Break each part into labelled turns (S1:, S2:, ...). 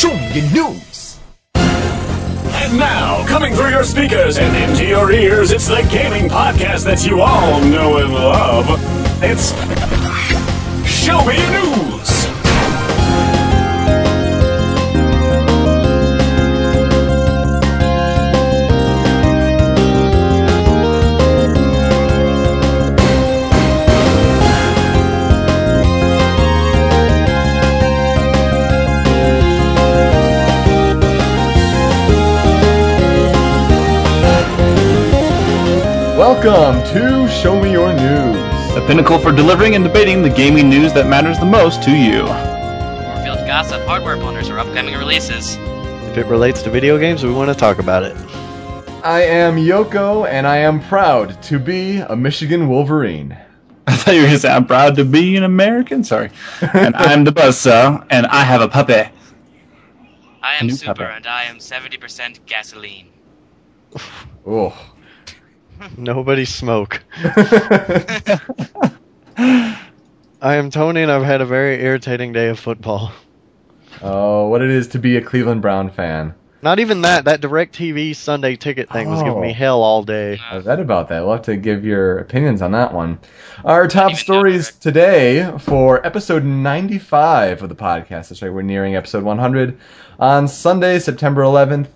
S1: Show me your news.
S2: And now, coming through your speakers and into your ears, it's the gaming podcast that you all know and love. It's Show Me Your News.
S3: Welcome to Show Me Your News.
S4: The pinnacle for delivering and debating the gaming news that matters the most to you.
S5: Warfield gossip, hardware blunders, or upcoming releases.
S6: If it relates to video games, we want to talk about it.
S3: I am Yoko, and I am proud to be a Michigan Wolverine.
S4: I thought you were going to say, I'm proud to be an American. Sorry. and I'm the buzzsaw, and I have a puppy.
S5: I am Super,
S4: pepper.
S5: and I am 70% gasoline.
S3: Oh.
S6: Nobody smoke. I am Tony, and I've had a very irritating day of football.
S3: oh, what it is to be a Cleveland Brown fan.
S6: Not even that. That DirecTV Sunday ticket thing was giving me
S3: Oh.
S6: hell all day.
S3: I read about that. We'll have to give your opinions on that one. Our top
S5: even know
S3: stories today for episode 95 of the podcast. That's right, we're nearing episode 100 on Sunday, September 11th.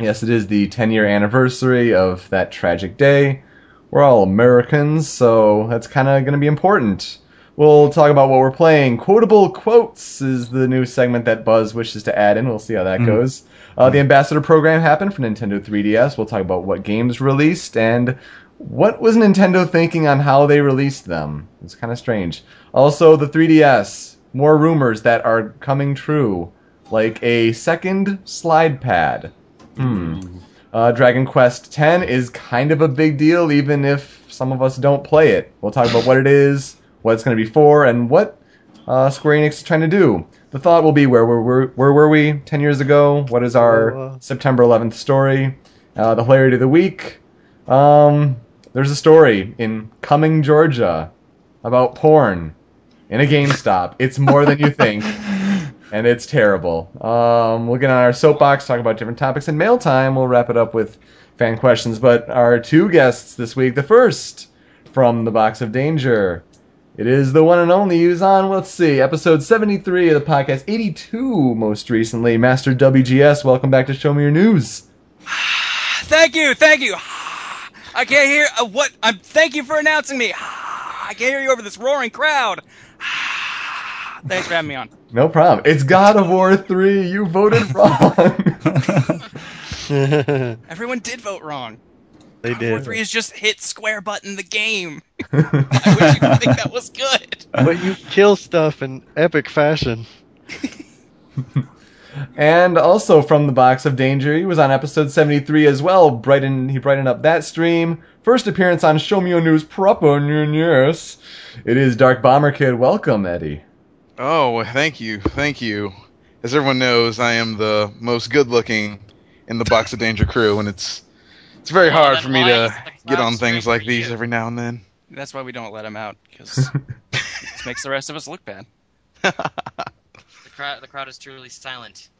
S3: Yes, it is the 10 year anniversary of that tragic day. We're all Americans, so that's kind of going to be important. We'll talk about what we're playing. Quotable Quotes is the new segment that Buzz wishes to add in. We'll see how that goes. Uh, the Ambassador program happened for Nintendo 3DS. We'll talk about what games released and what was Nintendo thinking on how they released them. It's kind of strange. Also, the 3DS. More rumors that are coming true, like a second slide pad. Hmm. Uh, Dragon Quest X is kind of a big deal, even if some of us don't play it. We'll talk about what it is, what it's going to be for, and what uh, Square Enix is trying to do. The thought will be where were where, where were we ten years ago? What is our
S6: Uh,
S3: September 11th story? Uh, the hilarity of the week. Um, there's a story in Cumming, Georgia, about porn in a GameStop. It's more than you think and it's terrible. Um, we'll get on our soapbox, talk about different topics, and mail time. We'll wrap it up with fan questions. But our two guests this week, the first from the Box of Danger. It is the one and only who's on, let's see, episode 73 of the podcast, 82 most recently. Master WGS, welcome back to Show Me Your News.
S7: Thank you, thank you. I can't hear uh, what. I'm. Thank you for announcing me. I can't hear you over this roaring crowd. Thanks for having me on.
S3: No problem. It's God of War 3. You voted wrong.
S7: Everyone did vote wrong.
S6: They did.
S7: War three is just hit square button the game. I would you could think that was good?
S6: But you kill stuff in epic fashion.
S3: And also from the box of danger, he was on episode 73 as well. Brighten he brightened up that stream. First appearance on Show Me Your News proper, news It is Dark Bomber Kid. Welcome, Eddie.
S8: Oh, thank you, thank you. As everyone knows, I am the most good-looking in the Box of Danger crew, and it's it's very
S5: Well,
S8: hard for me to get on things like these
S5: you?
S8: every now and then.
S7: That's why we don't let him out because it makes the rest of us look bad.
S5: The crowd, the crowd is truly silent.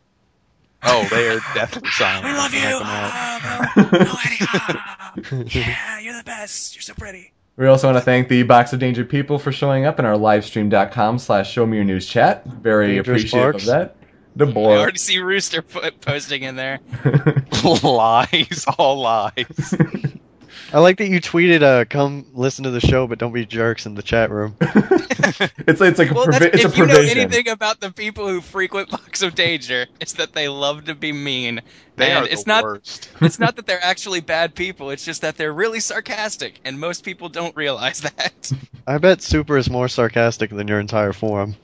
S8: oh, they are definitely silent.
S7: We love you.
S8: Knock 'em out.
S7: Ah, no, no, Eddie. Ah. Yeah, you're the best. You're so pretty.
S3: We also want to thank the Box of Danger people for showing up in our livestream.com slash show me your news chat. Very
S6: Dangerous
S3: appreciative of that. The boy.
S7: I already see Rooster po- posting in there.
S8: lies, all lies.
S6: I like that you tweeted, uh, "Come listen to the show, but don't be jerks in the chat room."
S3: it's it's like a
S7: Well,
S3: provi- it's a
S7: if you know anything about the people who frequent Box of Danger, it's that they love to be mean.
S8: They
S7: and
S8: are
S7: it's
S8: the
S7: not
S8: worst.
S7: it's not that they're actually bad people. It's just that they're really sarcastic, and most people don't realize that.
S6: I bet Super is more sarcastic than your entire forum.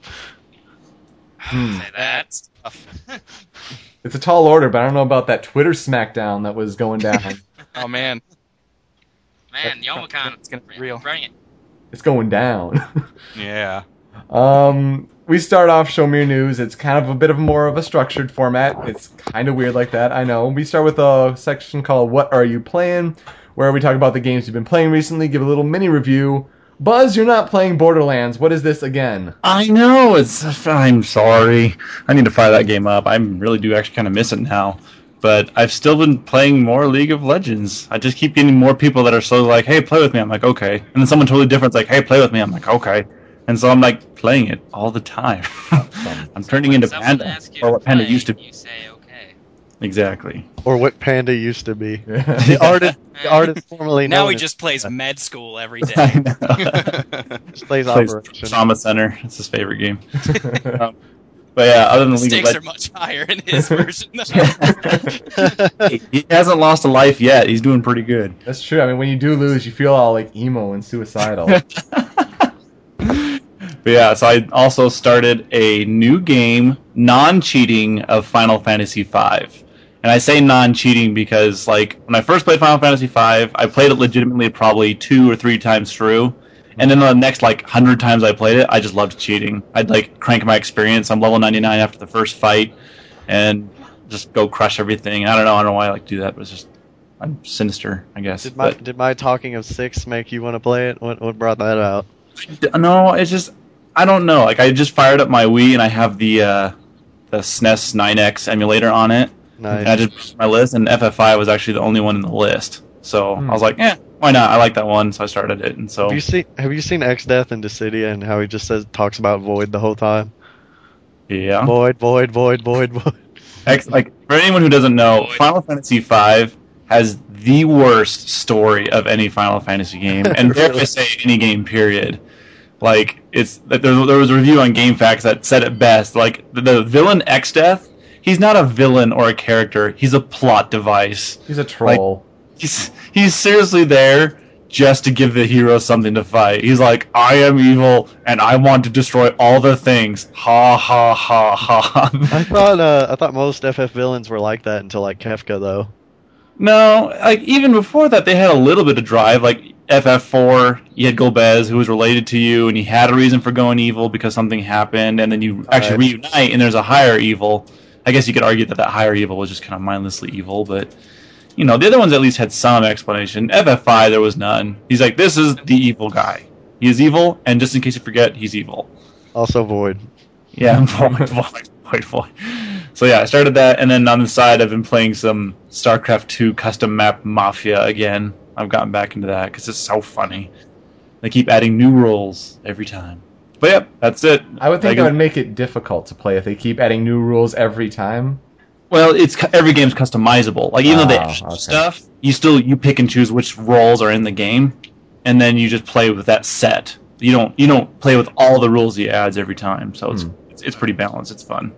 S3: Hmm.
S5: Say that.
S3: It's a tall order, but I don't know about that Twitter smackdown that was going down.
S7: oh man,
S5: Man, Yomicon.
S7: it's gonna be real.
S5: Bring it.
S3: it's going down.
S8: Yeah.
S3: Um, we start off Show Me Your News. It's kind of a bit of more of a structured format. It's kind of weird like that, I know. We start with a section called What Are You Playing? where we talk about the games you've been playing recently, give a little mini review Buzz, you're not playing Borderlands. What is this again?
S4: I know it's. I'm sorry. I need to fire that game up. I really do actually kind of miss it now. But I've still been playing more League of Legends. I just keep getting more people that are so like, "Hey, play with me." I'm like, "Okay," and then someone totally different's like, "Hey, play with me." I'm like, "Okay," and so I'm like playing it all the time. I'm turning into
S5: someone
S4: Panda,
S5: asks you
S4: or what Panda
S5: play,
S4: used to be.
S5: You say okay.
S4: Exactly.
S6: Or what Panda used to be. The artist, the artist formerly
S7: Now he just plays med school every day.
S4: I
S7: day.
S4: know.
S6: just plays
S4: Plays
S6: Operation.
S4: Trauma Center. It's his favorite game. Um, but yeah, other than
S7: The
S4: League of
S7: stakes are much higher in his version. though.
S4: he, he hasn't lost a life yet. He's doing pretty good.
S3: That's true. I mean, when you do lose, you feel all like emo and suicidal.
S4: But yeah, so I also started a new game, non-cheating of Final Fantasy V. And I say non-cheating because, like, when I first played Final Fantasy V, I played it legitimately probably two or three times through. And then the next, like, hundred times I played it, I just loved cheating. I'd, like, crank my experience. I'm level 99 after the first fight and just go crush everything. I don't know. I don't know why I like to do that, but it's just, I'm sinister, I guess.
S6: Did my
S4: But-
S6: did my talking of six make you want to play it? What what brought that out?
S4: No, it's just I don't know. Like I just fired up my Wii and I have the uh, the SNES 9X emulator on it, and I
S6: Nice.
S4: just pushed my list, and FF5 was actually the only one in the list. So
S3: Hmm.
S4: I was like, eh, why not? I like that one, so I started it, and so
S6: Have you seen Have you seen Exdeath and Dissidia and how he just says talks about Void the whole time?
S4: yeah.
S6: Void, Void, Void, Void, Void.
S4: Ex- like for anyone who doesn't know, Final Fantasy V has the worst story of any Final Fantasy game, and dare I say any game period. Like it's there, there was a review on GameFAQs that said it best. Like the, the villain Exdeath, he's not a villain or a character; he's a plot device.
S3: He's a troll.
S4: He's he's seriously there just to give the hero something to fight. He's like, I am evil and I want to destroy all the things. Ha ha ha ha.
S6: I thought uh, I thought most FF villains were like that until like Kefka though.
S4: No, like even before that, they had a little bit of drive. Like FF4, you had Golbez, who was related to you, and he had a reason for going evil because something happened, and then you actually
S6: Right.
S4: reunite, and there's a higher evil. I guess you could argue that that higher evil was just kind of mindlessly evil, but you know the other ones at least had some explanation. FF5, there was none. He's like, this is the evil guy. He is evil, and just in case you forget, he's evil.
S6: Also Void.
S4: Yeah, void, void, void, void. So yeah, I started that, and then on the side, I've been playing some StarCraft 2 custom map Mafia again. I've gotten back into that because it's so funny. They keep adding new rules every time. But yep, that's it.
S3: I would think
S4: Like,
S3: that would make it difficult to play if they keep adding new rules every time.
S4: Well, it's every game's customizable. Like even though they
S3: Ah, okay.
S4: stuff, you still you pick and choose which roles are in the game, and then you just play with that set. You don't you don't play with all the rules he adds every time. So it's
S3: Hmm.
S4: it's, it's pretty balanced. It's fun.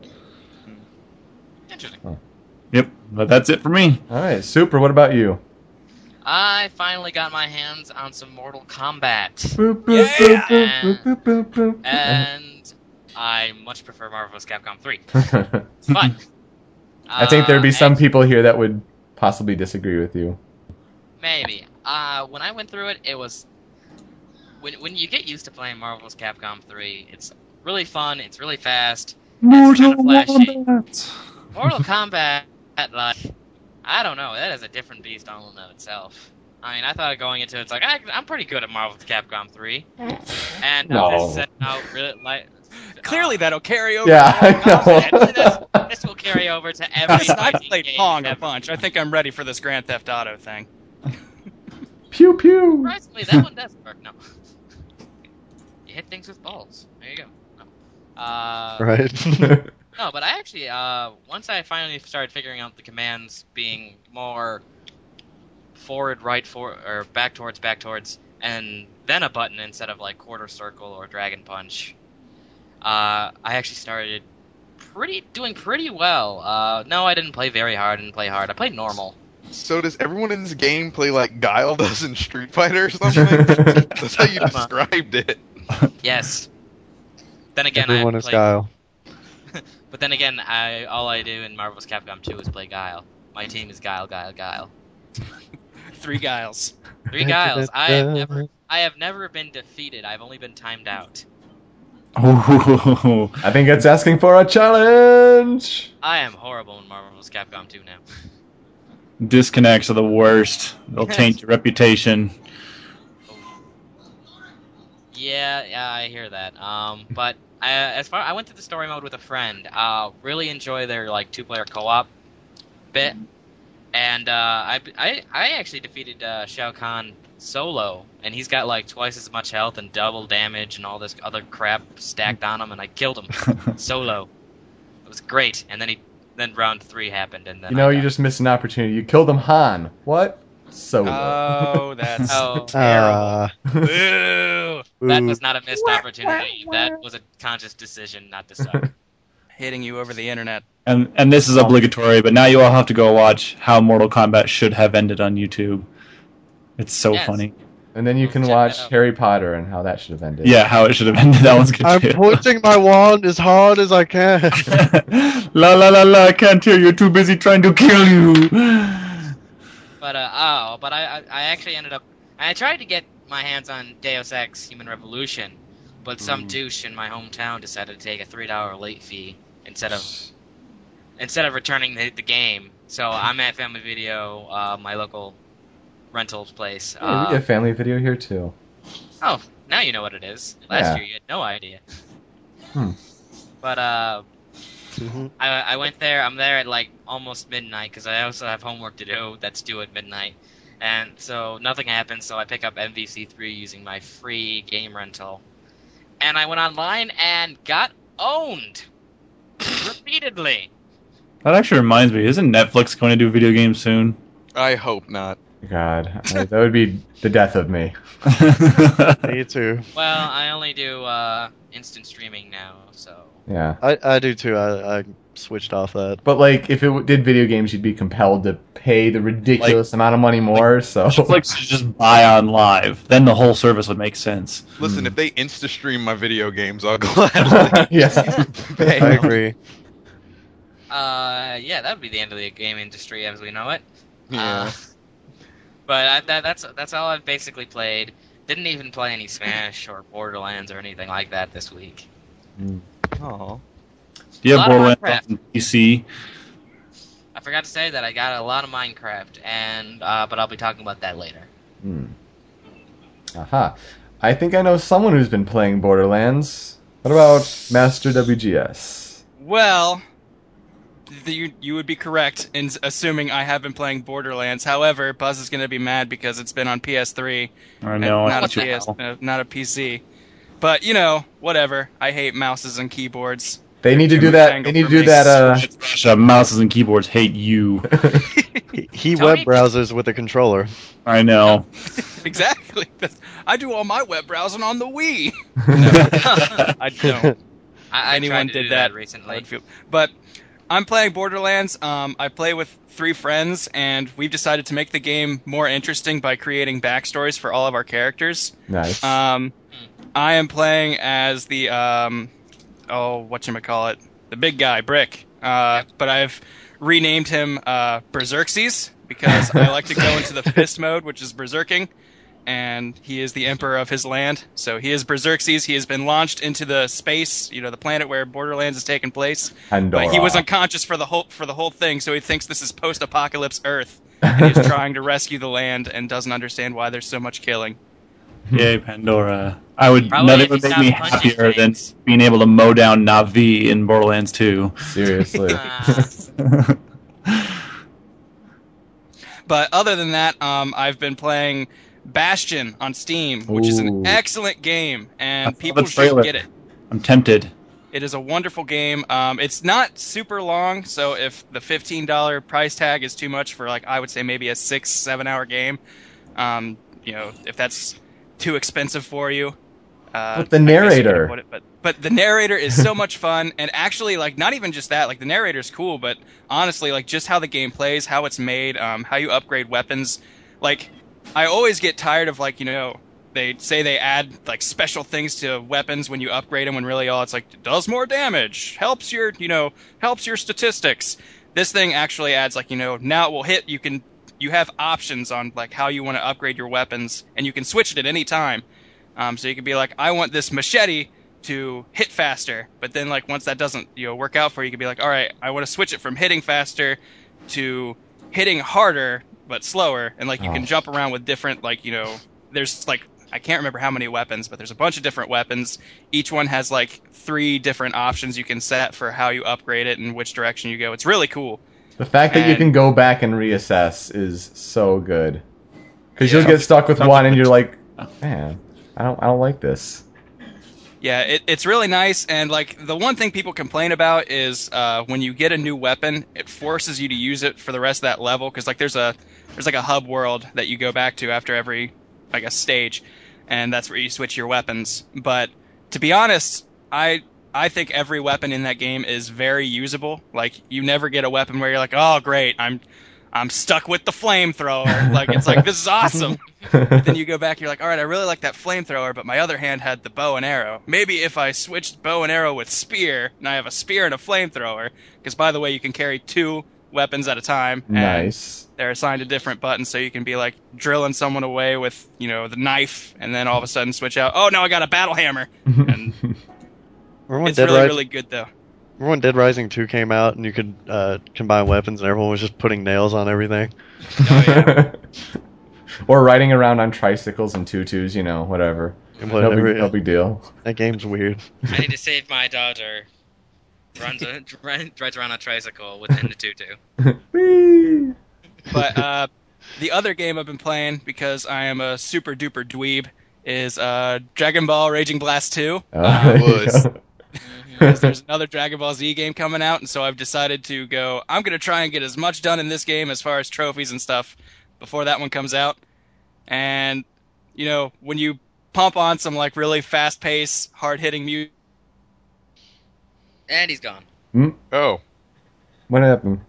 S5: Interesting.
S4: Yep, but that's it for me.
S3: All right, super. What about you?
S5: I finally got my hands on some Mortal Kombat,
S3: Boop, boop,
S7: Yeah!
S3: boop, boop, boop, boop, boop.
S5: and I much prefer Marvel vs. Capcom 3. But
S3: I think there'd be
S5: uh,
S3: some people here that would possibly disagree with you.
S5: Maybe. Uh, when I went through it, it was when when you get used to playing Marvel's. Capcom 3, it's really fun. It's really fast.
S4: Mortal
S5: kinda.
S4: Kombat.
S5: Mortal Kombat, like I don't know, that is a different beast all in of itself. I mean, I thought going into it, it's like I, I'm pretty good at Marvel's. Capcom 3, and
S3: No.
S5: this set out really like.
S7: Clearly, that'll carry over.
S3: Yeah,
S7: to Mortal
S3: I
S7: Kombat.
S3: know.
S5: this will carry over to every.
S7: I've played Pong a
S5: ever.
S7: bunch. I think I'm ready for this Grand Theft Auto thing.
S3: Pew pew.
S5: Surprisingly, that one does work. No, you hit things with balls. There you go. No. Uh,
S6: Right.
S5: No, but I actually, uh, once I finally started figuring out the commands being more forward, right, for or back towards, back towards, and then a button instead of like quarter circle or dragon punch, uh, I actually started pretty doing pretty well. Uh, no, I didn't play very hard. I didn't play hard. I played normal.
S8: So does everyone in this game play like Guile does in Street Fighter or something? That's how you described it.
S5: Yes. Then again,
S6: Everyone
S5: I
S6: is
S5: played,
S6: Guile.
S5: But then again, I all I do in Marvel's Capcom 2 is play Guile. My team is Guile, Guile, Guile.
S7: Three Guiles.
S5: Three Guiles. I have never, I have never been defeated. I've only been timed out.
S3: I think it's asking for a challenge.
S5: I am horrible in Marvel's Capcom 2 now.
S4: Disconnects are the worst. They'll taint your reputation.
S5: Yeah, yeah, I hear that. Um, but I, as far I went to the story mode with a friend. Uh, really enjoy their like two player co op bit, and uh, I, I I actually defeated uh, Shao Kahn solo, and he's got like twice as much health and double damage and all this other crap stacked on him, and I killed him solo. It was great, and then he then round three happened, and then
S3: You know,
S5: I
S3: you just missed an opportunity. You killed him, Han. What? Solo.
S7: Oh, that's
S5: Oh,
S6: Uh,
S7: boo.
S5: that was not a missed opportunity. That was a conscious decision not to suck.
S7: Hitting you over the internet.
S4: And and this is obligatory, but now you all have to go watch how Mortal Kombat should have ended on YouTube. It's so
S5: Yes.
S4: funny.
S3: And then you can
S5: Check
S3: watch
S5: out.
S3: Harry Potter and how that should have ended.
S4: Yeah, how it should have ended. That one's good
S6: I'm
S4: too.
S6: pushing my wand as hard as I can.
S4: la la la la! I can't hear you. Too busy trying to kill you.
S5: But uh, oh, but I, I I actually ended up I tried to get my hands on Deus Ex: Human Revolution, but some
S3: Mm.
S5: douche in my hometown decided to take a three dollar late fee instead of instead of returning the, the game. So I'm at Family Video, uh, my local rentals place.
S3: Yeah, we
S5: Uh,
S3: get family video here too.
S5: oh, now you know what it is. Last
S3: Yeah.
S5: year you had no idea.
S3: Hmm.
S5: But uh,
S6: Mhm.
S5: I, I went there. I'm there at like almost midnight because I also have homework to do that's due at midnight, and so nothing happens. So I pick up MVC3 using my free game rental, and I went online and got owned repeatedly.
S4: That actually reminds me. Isn't Netflix going to do video games soon?
S8: I hope not.
S3: God, I- that would be the death of me.
S6: Me too.
S5: Well, I only do uh, instant streaming now, so
S3: Yeah.
S6: I, I do too. I, I switched off that.
S3: But like, if it did video games, you'd be compelled to pay the ridiculous amount of money more. so
S4: Netflix should just buy OnLive. Then the whole service would make sense.
S8: Listen,
S3: Hmm.
S8: if they insta stream my video games, I'll gladly.
S3: yes,
S8: pay.
S6: I agree.
S5: uh, yeah, that would be the end of the game industry as we know it.
S8: Yeah.
S5: Uh, but I, that, that's that's all I've basically played. Didn't even play any Smash or Borderlands or anything like that this week.
S8: Aw.
S4: Do you
S5: A
S4: have Borderlands on PC?
S5: I forgot to say that I got a lot of Minecraft, and uh, but I'll be talking about that later.
S3: Hmm. Aha. I think I know someone who's been playing Borderlands. What about Master WGS?
S7: Well, the, you, you would be correct in assuming I have been playing Borderlands. However, Buzz is going to be mad because it's been on PS3
S4: I know.
S7: Not, a PS, uh, not a PC. But you know, whatever. I hate mouses and keyboards.
S3: They need to do that. They need to do that. Uh,
S4: Russia, mouses and keyboards hate you.
S6: He, he
S5: Tony-
S6: web browsers with a controller.
S4: I know.
S7: exactly. I do all my web browsing on the Wii. I don't.
S5: I, I
S7: Anyone
S5: tried to
S7: did
S5: do
S7: that,
S5: recently.
S7: But I'm playing Borderlands. Um, I play with three friends, and we've decided to make the game more interesting by creating backstories for all of our characters.
S3: nice.
S7: Um, I am playing as the um, oh, what you call it, the big guy, Brick. Uh, but I've renamed him uh, Berserkses because I like to go into the fist mode, which is berserking, and he is the emperor of his land. So he is Berserkses. He has been launched into the space, you know, the planet where Borderlands is taking place.
S3: Pandora.
S7: But he was unconscious for the whole for the whole thing, so he thinks this is post-apocalypse Earth, and he's trying to rescue the land and doesn't understand why there's so much killing.
S4: Yay, Pandora. I would
S5: Probably
S4: nothing would make me
S5: not punching
S4: happier than being able to mow down Navi in Borderlands 2.
S3: Seriously.
S7: But other than that, um, I've been playing Bastion on Steam, which is an excellent game, and people should get it.
S4: I'm tempted.
S7: It is a wonderful game. Um, it's not super long, so if the fifteen dollar price tag is too much for like I would say maybe a six seven hour game, um, you know, if that's too expensive for you. Uh,
S3: But the
S7: I guess you could
S3: narrator.
S7: it- but but the narrator is so much fun, and actually like not even just that, like the narrator's cool, but honestly like just how the game plays, how it's made, um, how you upgrade weapons, like I always get tired of like you know they say they add like special things to weapons when you upgrade them when really all it's like does more damage helps your you know helps your statistics. This thing actually adds like you know now it will hit you can you have options on like how you want to upgrade your weapons and you can switch it at any time. Um, so you can be like i want this machete to hit faster but then like once that doesn't you know work out for you you can be like all right i want to switch it from hitting faster to hitting harder but slower and like you
S3: Oh.
S7: can jump around with different like you know there's like I can't remember how many weapons, but there's a bunch of different weapons. Each one has like three different options you can set for how you upgrade it and which direction you go. It's really cool.
S3: The fact that you can go back and reassess is so good. Because
S7: Yeah.
S3: you'll get stuck with one and you're like, man, I don't, I don't like this.
S7: Yeah, it, it's really nice. And like the one thing people complain about is uh, when you get a new weapon, it forces you to use it for the rest of that level. Because like there's a there's like a hub world that you go back to after every like a stage, and that's where you switch your weapons. But to be honest, I I think every weapon in that game is very usable. Like you never get a weapon where you're like, oh great, I'm I'm stuck with the flamethrower. like it's like this is awesome. but then you go back, you're like, all right, I really like that flamethrower, but my other hand had the bow and arrow. Maybe if I switched bow and arrow with spear, and I have a spear and a flamethrower, because by the way, you can carry two weapons at a time.
S3: nice.
S7: They're assigned to different buttons, so you can be like drilling someone away with, you know, the knife, and then all of a sudden switch out. Oh, no, I got a battle hammer. And it's
S6: Dead
S7: really,
S6: Rising?
S7: really good though.
S6: Remember when Dead Rising 2 came out and you could uh, combine weapons and everyone was just putting nails on everything?
S7: Oh, yeah.
S3: or riding around on tricycles and tutus, you know, whatever.
S6: And
S3: No
S6: whatever,
S3: big, no big deal.
S6: That game's weird.
S5: I need to save my daughter. Runs a, rides around on a tricycle within the tutu.
S3: Whee!
S7: But uh, the other game I've been playing because I am a super duper dweeb is uh, Dragon Ball Raging Blast 2.
S3: Oh, there you
S8: was.
S3: go.
S7: Because there's another Dragon Ball Z game coming out, and so I've decided to go. I'm gonna try and get as much done in this game as far as trophies and stuff before that one comes out. And you know, when you pump on some like really fast paced, hard hitting music,
S5: And he's gone. Hmm?
S8: Oh,
S3: What happened?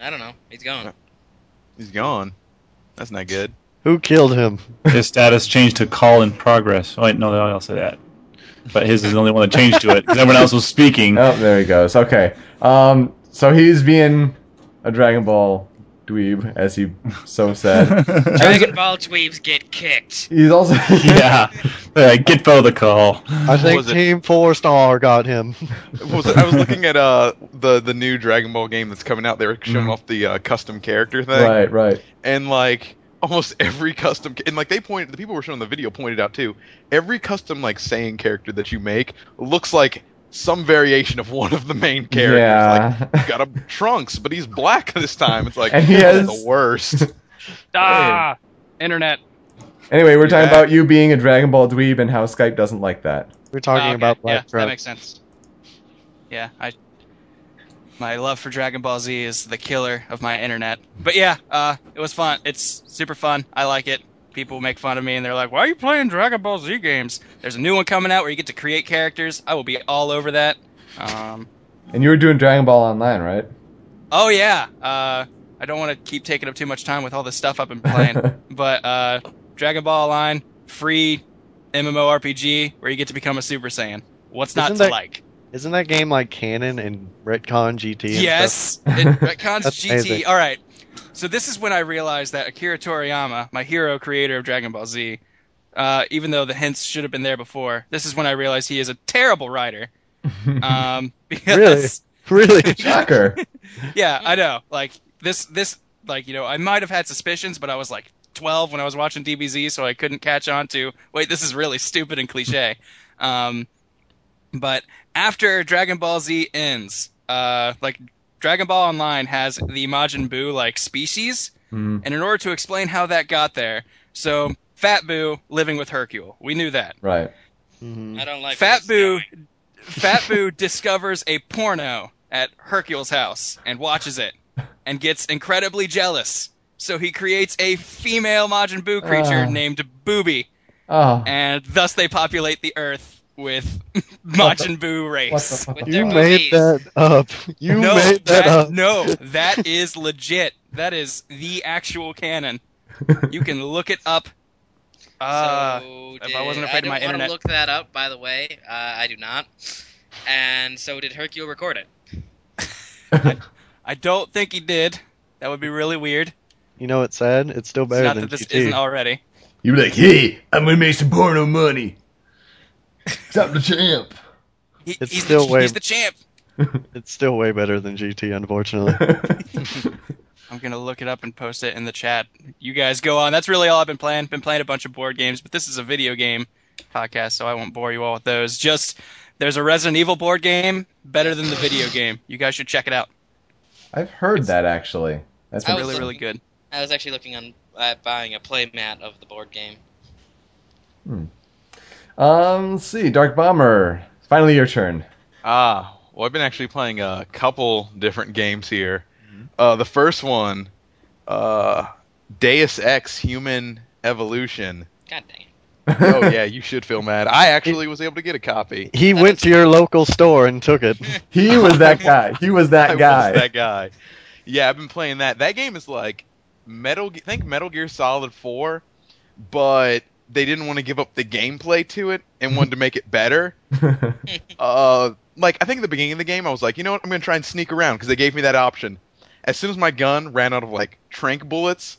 S5: I don't know. He's gone.
S8: he's gone. That's not good.
S6: Who killed him?
S4: His status changed to call in progress. Oh, wait, no, they all say that. But his is the only one that changed to it because everyone else was speaking.
S3: Oh, there he goes. Okay. Um, so he's being a Dragon Ball dweeb, as he so said.
S5: Dragon Ball dweebs get kicked.
S3: He's also
S4: yeah. Get Bo the call.
S6: I think
S8: was it?
S6: Team Four Star got him.
S8: Was it? I was looking at uh the the new Dragon Ball game that's coming out. They were showing
S3: Mhm.
S8: off the uh, custom character thing,
S3: right, right.
S8: and like almost every custom and like they pointed the people who were showing the video pointed out too. Every custom like saying character that you make looks like some variation of one of the main characters.
S3: Yeah.
S8: Like got a Trunks, but he's black this time. It's like
S3: he has-
S8: the worst.
S7: ah, internet.
S3: Anyway, we're talking about you being a Dragon Ball dweeb and how Skype doesn't like that.
S6: We're talking
S7: Oh, okay.
S6: about
S7: yeah,
S6: Black
S7: that makes sense. Yeah, I. My love for Dragon Ball Z is the killer of my internet. But yeah, uh, it was fun. It's super fun. I like it. People make fun of me and they're like, "Why are you playing Dragon Ball Z games?" There's a new one coming out where you get to create characters. I will be all over that. Um,
S3: And you were doing Dragon Ball Online, right?
S7: oh yeah. Uh, I don't want to keep taking up too much time with all this stuff I've been playing, but uh, Dragon Ball Online, free MMORPG where you get to become a Super Saiyan. What's not
S6: Isn't
S7: to
S6: that-
S7: like?
S6: Isn't that game like canon and retcon GT? And
S7: Yes,
S6: stuff?
S7: it retcons GT.
S6: amazing.
S7: All right. So this is when I realized that Akira Toriyama, my hero creator of Dragon Ball Z, uh, even though the hints should have been there before, this is when I realized he is a terrible writer. Um, because
S6: Really?
S3: Shocker.
S7: yeah, I know. Like this, this, like you know, I might have had suspicions, but I was like 12 when I was watching DBZ, so I couldn't catch on to. Wait, this is really stupid and cliche. Um, but after Dragon Ball Z ends, uh, like Dragon Ball Online has the Majin Buu like species,
S3: Hmm.
S7: and in order to explain how that got there, so Fat Buu living with Hercule, we knew that.
S3: Right.
S6: Mhm.
S5: I don't like
S7: Fat
S5: where
S7: Buu,
S5: this
S7: Fat Buu discovers a porno at Hercule's house and watches it, and gets incredibly jealous. So he creates a female Majin Buu creature
S3: Ah.
S7: named Booby,
S3: Oh.
S7: and thus they populate the Earth with Majin Buu
S3: What
S7: race.
S3: the
S5: With
S3: fuck?
S5: their
S6: You made
S5: boobies.
S6: that up. You
S7: no,
S6: made that, up.
S7: no, that is legit. That is the actual canon. You can look it up. Uh,
S5: so
S7: if I wasn't
S5: did-
S7: afraid of my
S5: I don't
S7: internet-
S5: want to look that up, by the way. Uh, I do not. And so did Hercule record it?
S7: I don't think he did. That would be really weird.
S6: You know what's sad? It's still better
S7: It's
S6: better
S7: not
S6: than
S7: that this
S6: GT.
S7: isn't already.
S3: You were like, hey, I'm gonna make some porno money. Stop the champ.
S7: He,
S6: It's
S7: he's,
S6: still
S7: the,
S6: way-
S7: he's the champ.
S6: It's still way better than GT, unfortunately.
S7: I'm gonna look it up and post it in the chat. You guys go on. That's really all I've been playing. Been playing a bunch of board games, but this is a video game podcast, so I won't bore you all with those. Just there's a Resident Evil board game better than the video game. You guys should check it out.
S3: I've heard that actually. That's
S5: I
S3: been
S5: was
S7: really,
S5: looking-
S7: really good.
S5: I was actually looking on at buying a playmat of the board game. Hmm.
S3: Um, let's see, Dark Bomber. It's finally your turn.
S8: Ah, well, I've been actually playing a couple different games here. Uh, the first one, uh, Deus Ex: Human Evolution.
S5: God dang it.
S8: oh yeah, you should feel mad. I actually was able to get a copy.
S6: He
S5: That
S6: went to your local store and took it.
S3: He was that guy. He was that
S8: I
S3: guy.
S8: was that guy. Yeah, I've been playing that. That game is like Metal. Ge- Think Metal Gear Solid Four, but they didn't want to give up the gameplay to it and wanted to make it better. Uh, like I think at the beginning of the game, I was like, you know what, I'm gonna try and sneak around because they gave me that option. As soon as my gun ran out of like trank bullets,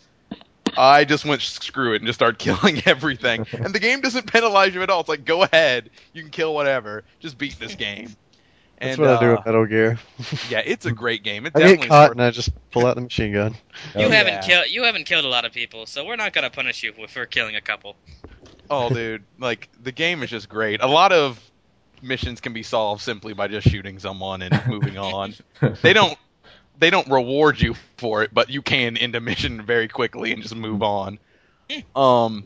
S8: I just went screw it and just started killing everything. and the game doesn't penalize you at all. It's like go ahead, you can kill whatever, just beat this game.
S6: That's
S8: And
S6: what I do
S8: uh,
S6: with Metal Gear.
S8: yeah, it's a great game. It
S6: I
S8: definitely
S6: get
S8: is
S6: caught
S8: worth-
S6: and I just pull out the machine gun.
S5: You
S3: Oh,
S5: haven't
S8: yeah.
S5: killed you haven't killed a lot of people, so we're not gonna punish you for killing a couple.
S8: Oh, dude, like the game is just great. A lot of missions can be solved simply by just shooting someone and moving on. They don't they don't reward you for it, but you can end a mission very quickly and just move on. Um,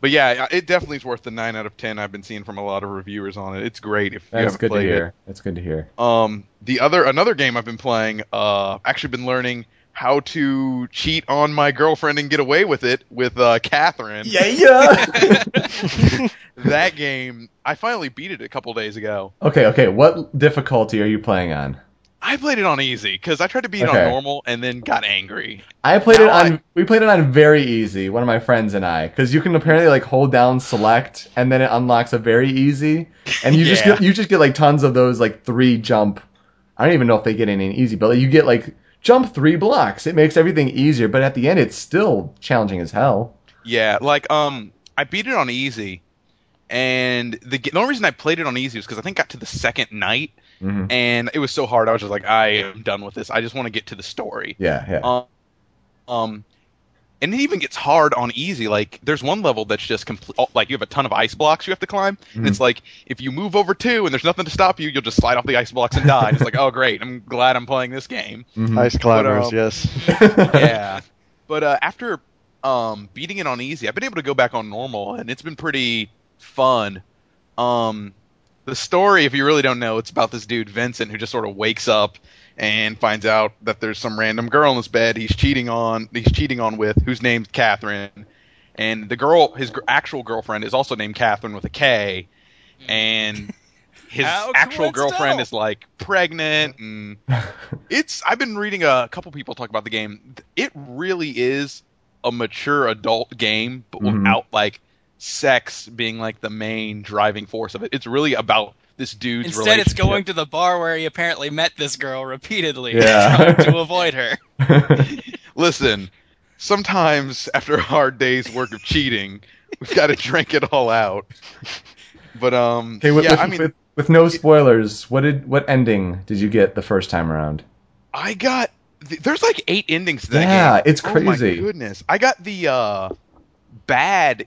S8: but yeah, it definitely is worth the nine out of ten I've been seeing from a lot of reviewers on it. It's great if you
S3: That's
S8: haven't
S3: good to
S8: played it.
S3: hear. That's good to hear.
S8: Um, the other another game I've been playing, uh, actually been learning how to cheat on my girlfriend and get away with it with uh, Catherine.
S3: Yeah, yeah.
S8: that game, I finally beat it a couple days ago.
S3: okay, okay. What difficulty are you playing on?
S8: I played it on easy because I tried to beat it on normal and then got angry.
S3: I played it on.
S8: I-
S3: We played it on very easy. One of my friends and I, because you can apparently like hold down select, and then it unlocks a very easy, and you just get you just get like tons of those like three jump. I don't even know if they get any easy, but like, you get like jump three blocks. It makes everything easier, but at the end, it's still challenging as hell.
S8: Yeah, like um, I beat it on easy, and the, the only reason I played it on easy was because I think got to the second night,
S3: hmm
S8: and it was so hard. I was just like, I am done with this. I just want to get to the story.
S3: Yeah, yeah.
S8: Um, um, and it even gets hard on easy. Like, there's one level that's just complete. Like, you have a ton of ice blocks you have to climb, and
S3: Mhm.
S8: it's like if you move over two and there's nothing to stop you, you'll just slide off the ice blocks and die. And it's like, oh great, I'm glad I'm playing this game.
S3: Mhm.
S6: Ice climbers,
S8: um,
S6: yes.
S8: yeah. But uh, after um, beating it on easy, I've been able to go back on normal, and it's been pretty fun. Um, the story, if you really don't know, it's about this dude Vincent who just sort of wakes up and finds out that there's some random girl in his bed he's cheating on. He's cheating on with whose name's Catherine, and the girl, his gr- actual girlfriend, is also named Catherine with a K, and. His actual girlfriend
S7: coincidental.
S8: is like pregnant and it's I've been reading a couple people talk about the game. It really is a mature adult game, but
S3: Mhm.
S8: without like sex being like the main driving force of it. It's really about this dude's
S7: Instead, it's going to the bar where he apparently met this girl repeatedly,
S3: Yeah.
S7: to avoid her.
S8: Listen, sometimes after a hard day's work of cheating, we've got to drink it all out. But um,
S3: okay, with,
S8: yeah,
S3: with,
S8: I mean,
S3: with, with no spoilers, what did what ending did you get the first time around?
S8: I got th- there's like eight endings to that
S3: Yeah,
S8: game.
S3: it's
S8: Oh my
S3: crazy.
S8: goodness, I got the uh, bad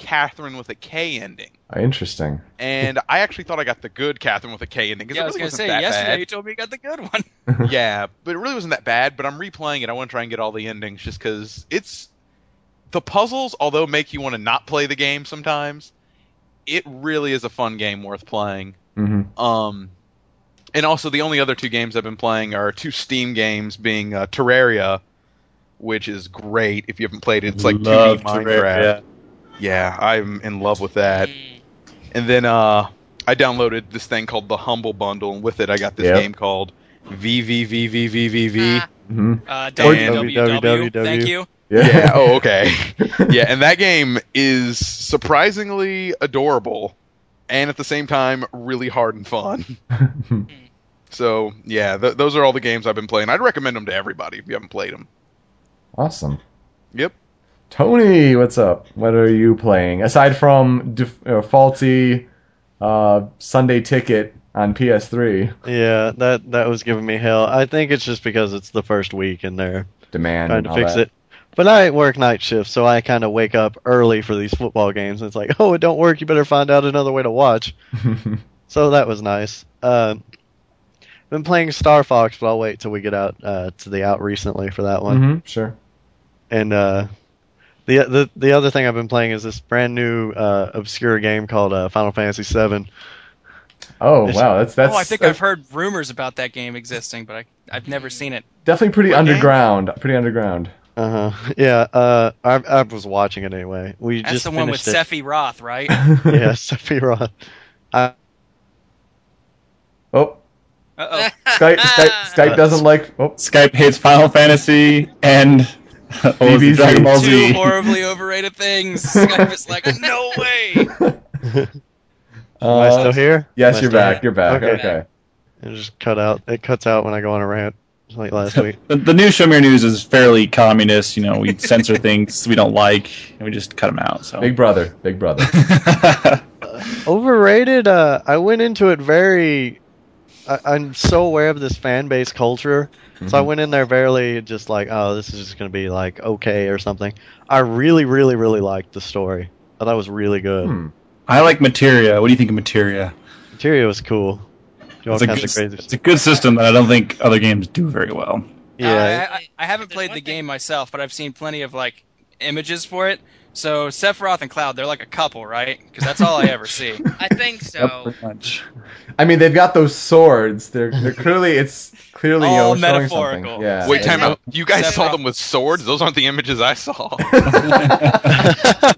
S8: Catherine with a K ending.
S3: Oh, interesting.
S8: and I actually thought I got the good Catherine with a K ending because
S7: Yeah, I was
S8: really
S7: gonna say
S8: that
S7: yesterday you told me you got the good one.
S8: yeah, but it really wasn't that bad. But I'm replaying it. I want to try and get all the endings just because it's the puzzles, although make you want to not play the game sometimes. It really is a fun game worth playing.
S3: hmm
S8: Um, and also the only other two games I've been playing are two Steam games, being uh, Terraria, which is great if you haven't played it. It's like 2D Minecraft. Yeah, I'm in love with that. And then uh, I downloaded this thing called the Humble Bundle, and with it I got this
S3: Yep.
S8: game called VVVVVV.
S5: Ah.
S3: hmm
S7: Uh,
S3: Or-
S7: www.
S6: www.
S7: Thank you.
S8: Yeah. Oh, okay. yeah, and that game is surprisingly adorable, and at the same time really hard and fun. So yeah, th- those are all the games I've been playing. I'd recommend them to everybody if you haven't played them.
S3: awesome.
S8: Yep.
S3: Tony, what's up? What are you playing aside from def- uh, faulty uh, Sunday Ticket on PS3?
S6: Yeah, that that was giving me hell. I think it's just because it's the first week and they're
S3: demand
S6: trying to fix
S3: that.
S6: it. But I work night shift, so I kind of wake up early for these football games. And it's like, oh, it don't work. You better find out another way to watch. So that was nice. Um, been playing Star Fox, but I'll wait till we get out uh, to the out recently for that one.
S3: hmm sure.
S6: And uh, the the the other thing I've been playing is this brand new uh, obscure game called uh, Final Fantasy VII.
S3: Oh
S6: It's-
S3: wow, that's that's
S7: oh, I think
S3: that's
S7: I've heard rumors about that game existing, but I, I've never seen it.
S3: definitely pretty
S8: What game?
S3: underground. Pretty underground.
S6: Uh huh. Yeah. Uh, I I was watching it anyway. We
S7: That's
S6: just
S7: the one with
S6: finished it.
S7: Sephiroth, right?
S6: yeah, Sephiroth. I,
S3: Oh,
S7: Uh-oh.
S3: Skype, Skype, Skype doesn't like. Oh,
S4: Skype hates Final Fantasy and what was
S3: DBZ.
S4: it, Dragon Ball
S7: Two
S4: Z.
S7: horribly overrated things. Skype is like, no way.
S6: am I
S3: Uh,
S6: still here?
S3: Yes,
S6: Am
S3: you're back.
S6: here?
S3: You're back.
S6: Okay.
S3: Okay.
S6: It just cut out. It cuts out when I go on a rant, like last week.
S4: The, the new Show Me Your News is fairly communist. You know, we censor things we don't like, and we just cut them out. So.
S3: Big brother. Big brother.
S6: Overrated. Uh, I went into it very. I, I'm so aware of this fan base culture, so I
S3: Mhm.
S6: went in there barely just like, oh, this is just gonna be like okay or something. I really, really, really liked the story. I thought it was really good.
S3: Hmm.
S4: I like Materia. What do you think of Materia?
S6: Materia was cool.
S4: It's a, good,
S6: of crazy
S4: it's a good system that I don't think other games do very well.
S6: Yeah,
S7: I, I, I haven't played
S5: one
S7: the
S5: thing-
S7: game myself, but I've seen plenty of like images for it. So Sephiroth and Cloud, they're like a couple, right? Because that's all I ever see.
S5: I think so.
S4: Pretty.
S3: I mean, they've got those swords. They're, they're clearly it's clearly you know,
S7: All metaphorical.
S3: Yeah.
S8: Wait,
S5: Yeah.
S8: time out. You guys
S7: Sephiroth-
S8: saw them with swords? Those aren't the images I saw.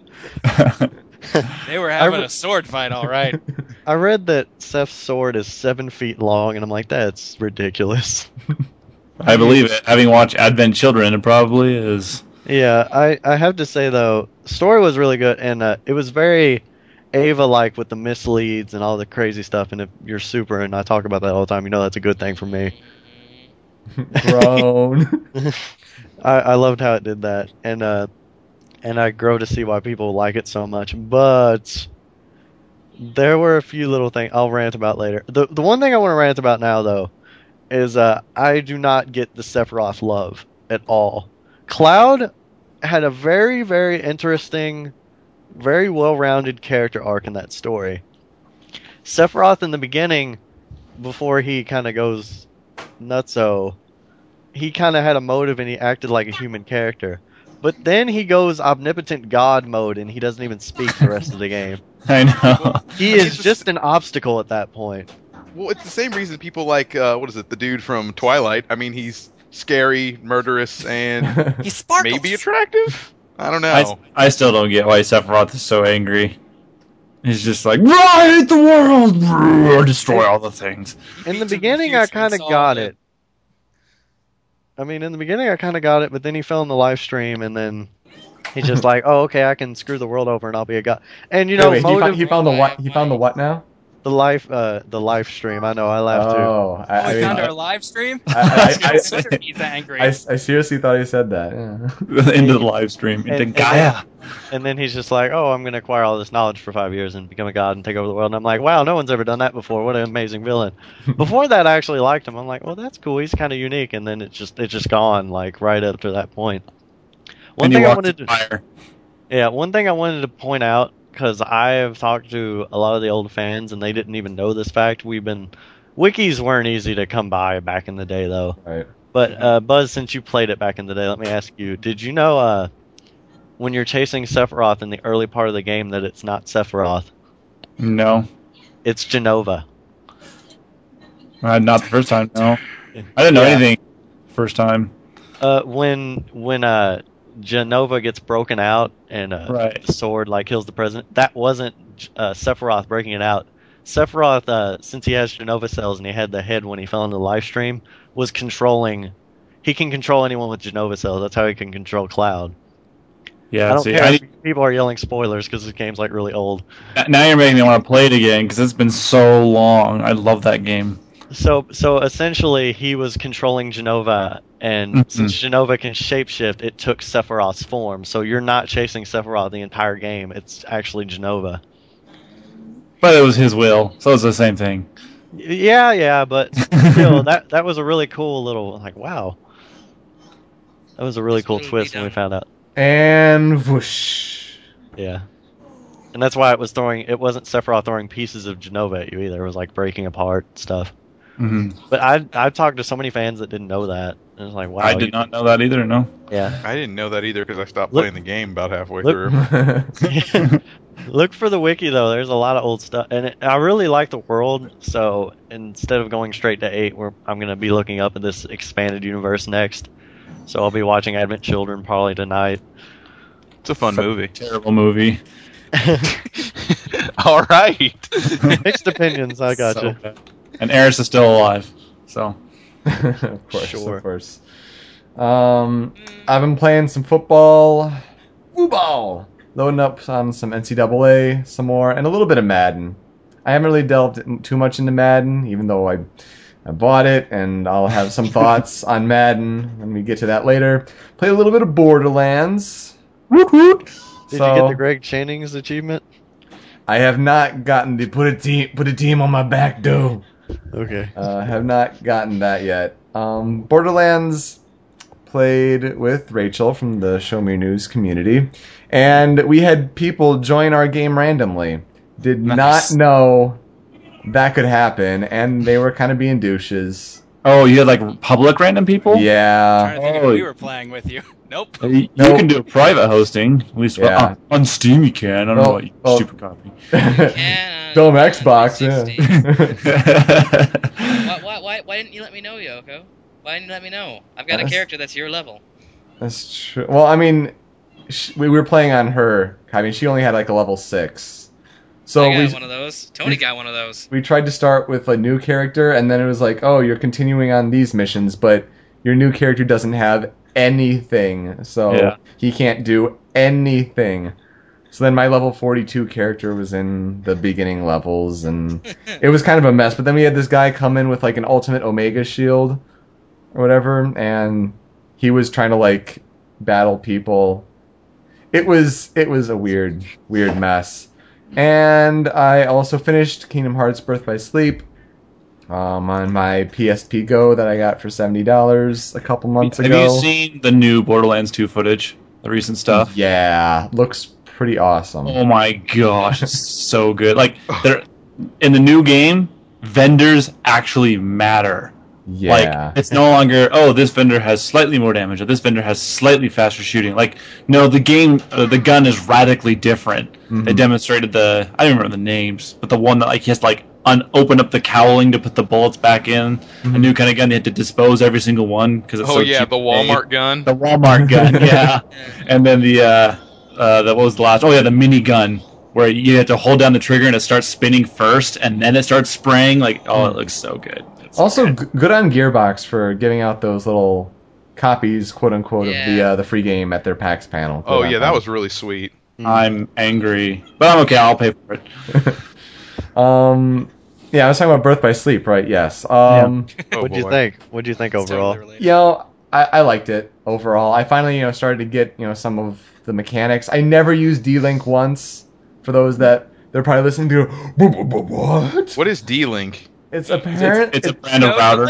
S7: They were having
S6: re-
S7: a sword fight, all right.
S6: I read that Seth's sword is seven feet long, and I'm like, that's ridiculous.
S4: I believe it. Having watched Advent Children, it probably is.
S6: Yeah, I, I have to say though, story was really good, and uh, it was very Ava like with the misleads and all the crazy stuff. And if you're super, and I talk about that all the time, you know that's a good thing for me.
S3: Grown.
S6: I, I loved how it did that, and uh, and I grow to see why people like it so much. But there were a few little things I'll rant about later. The the one thing I want to rant about now though is uh, I do not get the Sephiroth love at all. Cloud had a very very interesting, very well rounded character arc in that story. Sephiroth in the beginning, before he kind of goes nutso, he kind of had a motive and he acted like a human character. But then he goes omnipotent god mode and he doesn't even speak the rest of the game.
S4: I know.
S6: He is just an obstacle at that point.
S8: well, it's the same reason people like uh, what is it? The dude from Twilight. I mean, he's scary, murderous, and
S7: He sparkles.
S8: maybe attractive. I don't know.
S4: I, I still don't get why Sephiroth is so angry. He's just like, I hate the world, or destroy all the things.
S6: In the beginning, I kind of got it. I mean, in the beginning, I kind of got it, but then he fell in the Lifestream and then he's just like, oh, okay, I can screw the world over and I'll be a god. And you know,
S3: Wait, wait, he, found, he found the what? He found the what now?
S6: The life, uh, the live stream. I know, I laughed too.
S3: Oh, I,
S7: Oh,
S3: I,
S7: we
S3: mean,
S7: found
S3: I,
S7: our live stream.
S3: I, I,
S7: Twitter, he's angry.
S3: I, I seriously thought he said that. Yeah.
S4: Into the Lifestream, into
S6: And- and
S4: Gaia.
S6: And then he's just like, "Oh, I'm going to acquire all this knowledge for five years and become a god and take over the world." And I'm like, "Wow, no one's ever done that before. What an amazing villain!" Before that, I actually liked him. I'm like, "Well, that's cool. He's kind of unique." And then it's just it's just gone like right up to that point. One
S4: and he
S6: thing I wanted
S4: to
S6: to
S4: fire.
S6: yeah, one thing I wanted to point out because I have talked to a lot of the old fans and they didn't even know this fact. We've been wikis weren't easy to come by back in the day though.
S3: Right.
S6: But uh, Buzz, since you played it back in the day, let me ask you: Did you know uh, when you're chasing Sephiroth in the early part of the game that it's not Sephiroth,
S4: No,
S6: it's Jenova?
S4: uh, not the first time. No, I didn't know
S6: Yeah.
S4: anything first time.
S6: Uh, when when uh, Jenova gets broken out and uh,
S4: Right.
S6: the sword like kills the president, that wasn't uh, Sephiroth breaking it out. Sephiroth, uh, since he has Jenova cells and he had the head when he fell into the Lifestream, was controlling. He can control anyone with Jenova cells. That's how he can control Cloud. Yeah, I
S4: Yeah,
S6: don't
S4: see,
S6: care
S4: I,
S6: if people are yelling spoilers because this game's like really old.
S4: now you're making me want to play it again because it's been so long. I love that game.
S6: So so essentially, he was controlling Jenova, and
S4: Mhm.
S6: since Jenova can shapeshift, it took Sephiroth's form. So you're not chasing Sephiroth the entire game. It's actually Jenova.
S4: But it was his will, so it's the same thing.
S6: Yeah, yeah, but still, that that was a really cool little like wow. That was a really cool twist when we found out.
S3: And whoosh.
S6: Yeah. And that's why it was throwing. It wasn't Sephiroth throwing pieces of Jenova at you either. It was like breaking apart stuff.
S4: Hmm
S6: But I I talked to so many fans that didn't know that. And it's like, wow.
S4: I
S6: you-
S4: did not know that either. No.
S6: Yeah.
S8: I didn't know that either because I stopped
S6: Look-
S8: playing the game about halfway
S6: look-
S8: through.
S6: Look for the wiki though. There's a lot of old stuff, and it, I really like the world. So instead of going straight to eight, where I'm gonna be looking up at this expanded universe next. So I'll be watching Advent Children probably tonight.
S8: It's a fun movie.
S4: Terrible movie.
S8: All right.
S6: Mixed opinions. I got
S4: So
S6: you.
S4: bad. And Aeris is still alive. So
S3: of course,
S6: Sure.
S3: of course. Um, I've been playing some football, woo ball, loading up on some NCAA, some more, and a little bit of Madden. I haven't really delved too much into Madden, even though I, I bought it, and I'll have some thoughts on Madden when we get to that later. Played a little bit of Borderlands. Woot woot.
S6: Did
S3: so,
S6: you get the Greg Channing's achievement?
S3: I have not gotten the put a team put a team on my back though.
S6: Okay.
S3: Uh, have not gotten that yet. Um, Borderlands played with Rachel from the Show Me News community, and we had people join our game randomly. Did
S7: Nice.
S3: not know that could happen, and they were kind of being douches.
S4: Oh, you had like public random people?
S7: trying
S3: Yeah.
S7: to think
S4: Oh.
S7: if we were playing with you. Nope.
S4: Uh, You
S3: Nope.
S4: can do a private hosting. At least well,
S3: Yeah.
S4: on, on Steam you can. I don't know what you
S3: well-
S4: stupid copy.
S5: Yeah,
S3: Dumb
S5: uh,
S3: Xbox, yeah.
S5: why, why, why, why didn't you let me know, Yoko? Why didn't you let me know? I've got a character that's your level.
S3: That's true. Well, I mean, sh- we were playing on her. I mean, she only had like a level six. So
S5: I got
S3: we
S5: one of those. Tony got one of those.
S3: we tried to start with a new character, and then it was like, oh, you're continuing on these missions, but your new character doesn't have anything, so
S4: Yeah.
S3: he can't do anything. So then my level 42 character was in the beginning levels, and it was kind of a mess. But then we had this guy come in with like an ultimate Omega shield or whatever, and he was trying to like battle people. It was it was a weird weird mess. And I also finished Kingdom Hearts Birth by Sleep um, on my PSP Go that I got for seventy dollars a couple months
S4: Have
S3: ago.
S4: Have you seen the new Borderlands 2 footage? The recent stuff?
S3: Yeah, looks pretty awesome.
S4: Oh my gosh, it's so good. Like they're in the new game, vendors actually matter.
S3: Yeah,
S4: Like it's no longer oh this vendor has slightly more damage or this vendor has slightly faster shooting. Like no, the game uh, the gun is radically different. They
S3: Mhm.
S4: demonstrated the I don't remember the names, but the one that like he has like un- open up the cowling to put the bullets back in. A
S3: Mhm.
S4: new kind of gun they had to dispose every single one because it's
S8: Oh
S4: so
S8: yeah,
S4: cheap
S8: the
S4: to make.
S8: Walmart gun.
S4: the Walmart gun, yeah.
S5: Yeah.
S4: And then the uh, uh, the what was the last? Oh yeah, the mini gun where you have to hold down the trigger and it starts spinning first, and then it starts spraying. Like, oh, it looks so good. It's so
S3: also
S4: good.
S3: good on Gearbox for giving out those little copies, quote unquote, of the uh, the free game at their PAX panel. Good
S8: Oh yeah, that
S3: them.
S8: was really sweet.
S4: I'm angry, but I'm okay. I'll pay for it.
S3: um, yeah, I was talking about Birth by Sleep, right? Yes. Um,
S8: Oh,
S6: What'd you think? What'd you think
S7: It's
S6: overall?
S7: related.
S3: you know, I, I liked it overall. I finally, you know, started to get, you know, some of the mechanics. I never used D-Link once. For those that they're probably listening to, "Wha- wha- wha- what?
S8: What is D-Link?
S3: It's
S4: It's,
S3: apparent.
S4: it's a brand of router.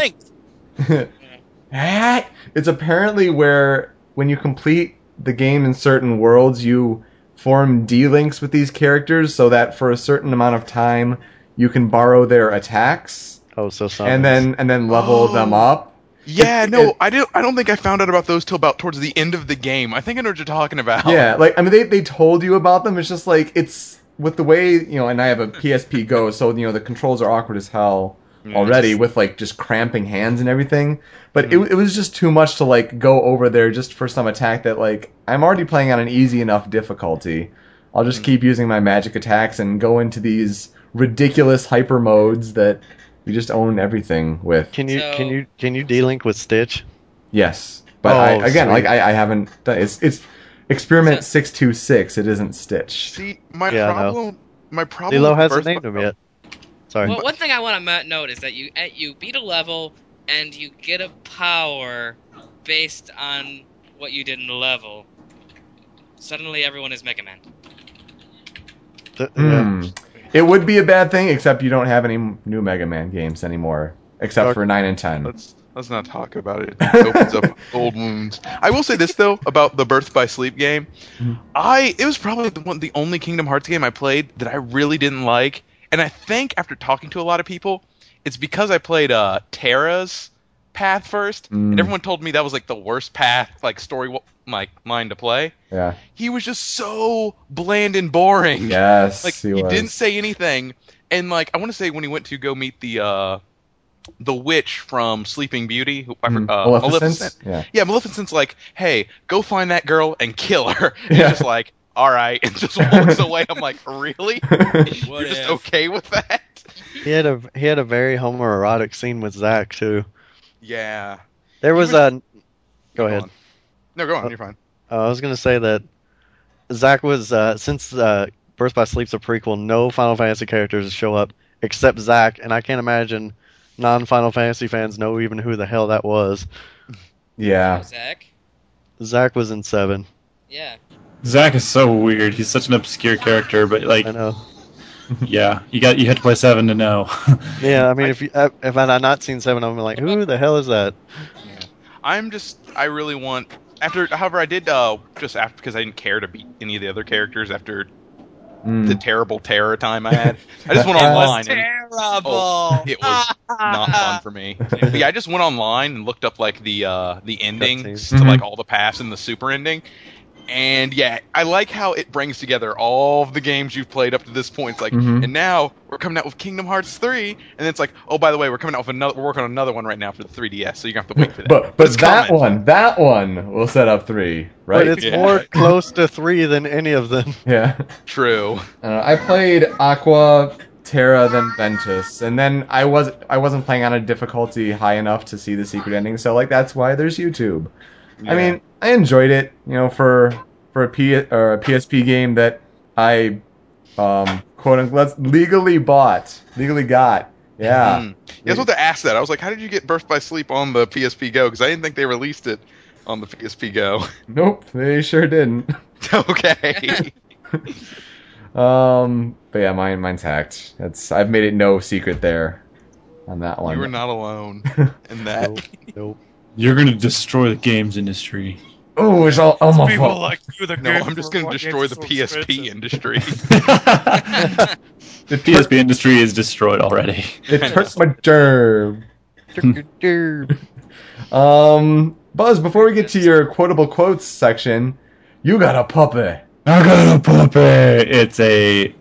S3: Ah, it's apparently where when you complete the game in certain worlds, you form D-links with these characters, so that for a certain amount of time you can borrow their attacks
S6: Oh, so some.
S3: and then and then level
S8: Oh.
S3: them up.
S8: Yeah,
S3: It-
S8: no,
S3: it-
S8: I didn't. I don't think I found out about those till about towards the end of the game. I think I know what you're talking about.
S3: Yeah, like I mean, they they told you about them. It's just like it's with the way you know, and I have a PSP Go, so you know the controls are awkward as hell
S8: Yeah,
S3: already
S8: just-
S3: with like just cramping hands and everything. But it, mm-hmm. it was just too much to like go over there just for some attack that like I'm already playing on an easy enough difficulty. I'll just mm. keep using my magic attacks and go into these ridiculous hyper modes that you just own everything with.
S6: Can you
S5: So-
S6: can you can you D-Link with Stitch?
S3: Yes, but
S6: Oh,
S3: I, again,
S6: sweet.
S3: like I, I haven't. Done, it's it's experiment six two six. It isn't Stitch.
S8: See, my
S6: Yeah, I know.
S8: problem. My problem.
S6: Lilo
S8: with
S6: hasn't
S8: first
S6: named
S8: one-
S6: him yet. Sorry.
S5: Well, one thing I want to note is that you uh, you beat a level and you get a power based on what you did in the level. Suddenly, everyone is Mega Man.
S6: Th- yeah.
S3: Hmm. It would be a bad thing, except you don't have any new Mega Man games anymore. except
S6: Dark-
S3: for nine and ten.
S8: Let's let's not talk about it. It opens up old wounds. I will say this though about the Birth by Sleep game.
S3: Mhm.
S8: I it was probably the one the only Kingdom Hearts game I played that I really didn't like, and I think after talking to a lot of people, it's because I played uh Terra's path first,
S3: Mm.
S8: and everyone told me that was like the worst path, like story like mine to play.
S3: Yeah.
S8: He was just so bland and boring.
S3: Yes.
S8: Like
S3: he,
S8: he, didn't say anything, and like I want to say when he went to go meet the uh the witch from Sleeping Beauty, who, I
S3: Mm,
S8: uh,
S3: Maleficent?
S8: Maleficent.
S3: Yeah.
S8: Yeah, Maleficent's like, hey, go find that girl and kill her. And
S3: Yeah.
S8: He's just like, all right, and just walks away. I'm like, really?
S7: What
S8: You're just okay with that?
S6: He had a he had a very homoerotic scene with Zack too.
S8: Yeah.
S6: There was
S8: was-
S6: a. Go ahead.
S8: on. No, go on.
S6: Uh,
S8: You're fine.
S6: Uh, I was gonna say that Zack was uh, since uh, Birth by Sleep's a prequel, no Final Fantasy characters show up except Zack, and I can't imagine non-Final Fantasy fans know even who the hell that was.
S3: yeah.
S5: Zack.
S6: Zack was in seven.
S5: Yeah.
S4: Zack is so weird. He's such an obscure character, but like,
S6: I know.
S4: yeah, you got you had to play seven to know.
S6: Yeah, I mean, if you if I had not seen seven, I'm like, who the hell is that?
S8: I'm just, I really want. After, however, I did uh just after because I didn't care to beat any of the other characters after
S3: Mm.
S8: the terrible terror time I had. I just went
S3: That was
S8: online and
S7: Terrible.
S8: Oh, it was not fun for me. But yeah, I just went online and looked up like the uh, the endings to
S3: Mhm.
S8: like all the paths and the super ending. And yeah, I like how it brings together all of the games you've played up to this point. It's like,
S3: Mhm.
S8: and now we're coming out with Kingdom Hearts 3, and it's like, oh, by the way, we're coming out with another. We're working on another one right now for the 3DS, so you're gonna have to wait for that.
S3: But but
S8: It's
S3: that
S8: coming.
S3: one, that one will set up three, right?
S6: But it's
S8: Yeah.
S6: more close to three than any of them.
S3: yeah.
S8: True.
S3: Uh, I played Aqua, Terra, then Ventus, and then I was I wasn't playing on a difficulty high enough to see the secret ending. So like that's why there's YouTube. I mean, I enjoyed it, you know, for for a P or a PSP game that I um quote unquote legally bought, legally got. Yeah.
S8: Mhm. Yeah, I was about to ask that. I was like, how did you get Birth by Sleep on the PSP Go? Because I didn't think they released it on the PSP Go.
S3: Nope, they sure didn't.
S8: okay.
S3: Um, but yeah, mine mine's hacked. That's I've made it no secret there on that one.
S8: you were not alone in that.
S6: Nope. nope.
S4: You're gonna destroy the games industry.
S3: Oh, it's all, all my
S7: People
S3: fault.
S7: like you, the
S8: No, I'm just going to destroy the
S7: so
S8: PSP
S7: expensive.
S8: industry.
S4: the PSP industry is destroyed already.
S3: It hurts my germ. Um, Buzz, before we get to your quotable quotes section, you got a puppy.
S4: I got a puppy. It's a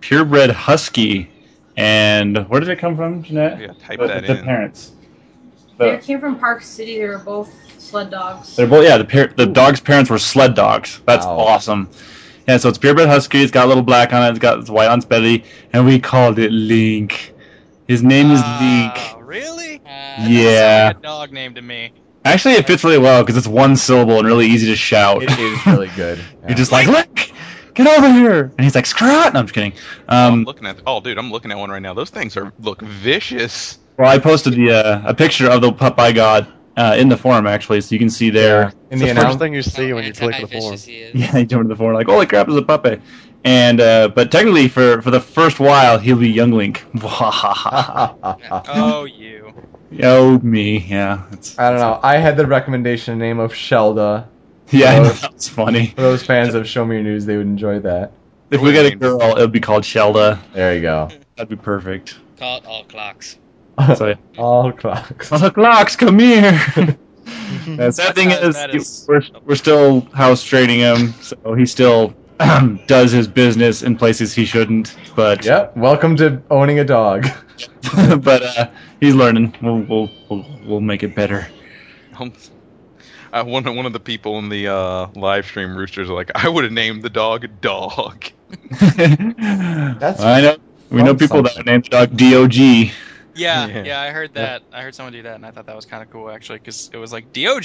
S4: purebred husky, and where did it come from, Jeanette?
S8: yeah, type
S4: the,
S8: that
S4: the
S8: in.
S4: parents.
S1: They came from Park City. They were both sled dogs.
S4: they're both yeah. The par- the dog's parents were sled dogs. That's
S3: Wow.
S4: awesome. Yeah, so it's purebred husky. It's got a little black on it. It's got it's white on its belly, and we called it Link. His name is Link.
S7: Really?
S5: Uh,
S4: Yeah.
S7: Like a dog name to me.
S4: Actually, it fits really well because it's one syllable and really easy to shout.
S3: It is really good.
S4: You're just like, Link, get over here, and he's like, screw it. No, I'm just kidding.
S8: I'm
S4: Um,
S8: looking at. Oh, dude, I'm looking at one right now. Those things are look vicious.
S4: Well, I posted the uh, a picture of the pup I got uh, in the forum actually, so you can see there.
S3: in
S6: It's
S3: the
S6: the first thing you see
S5: how
S6: when you click the form.
S5: anti-vicious he is.
S4: Yeah, you jump into the forum like, holy crap, it's a puppy. And uh, but technically, for for the first while, he'll be young Link.
S7: Oh, you.
S4: oh me, yeah, it's,
S3: I don't know. I had the recommendation name of Shelda.
S4: yeah,
S3: Oh.
S4: that's funny.
S3: For those fans of Show Me Your News, they would enjoy that.
S4: If we get a girl, it'll be called Shelda.
S3: There you go.
S4: That'd be perfect.
S5: Call it all clocks.
S4: So yeah.
S3: All clocks.
S4: All clocks, come here. the sad thing
S7: That-
S4: is,
S7: that is-
S4: we're, we're still house trading him, so he still does his business in places he shouldn't. But
S3: Yep. Welcome to owning a dog.
S4: but uh, he's learning. We'll, we'll we'll we'll make it better.
S8: Um, uh, one one of the people in the uh, live stream roosters are like, I would have named the dog Dog.
S3: That's
S4: I know. We know people that would name the dog Dog.
S7: Yeah,
S8: Yeah.
S7: yeah, I heard that. I heard someone do that, and I thought that was kind of cool actually, because it was like Dog.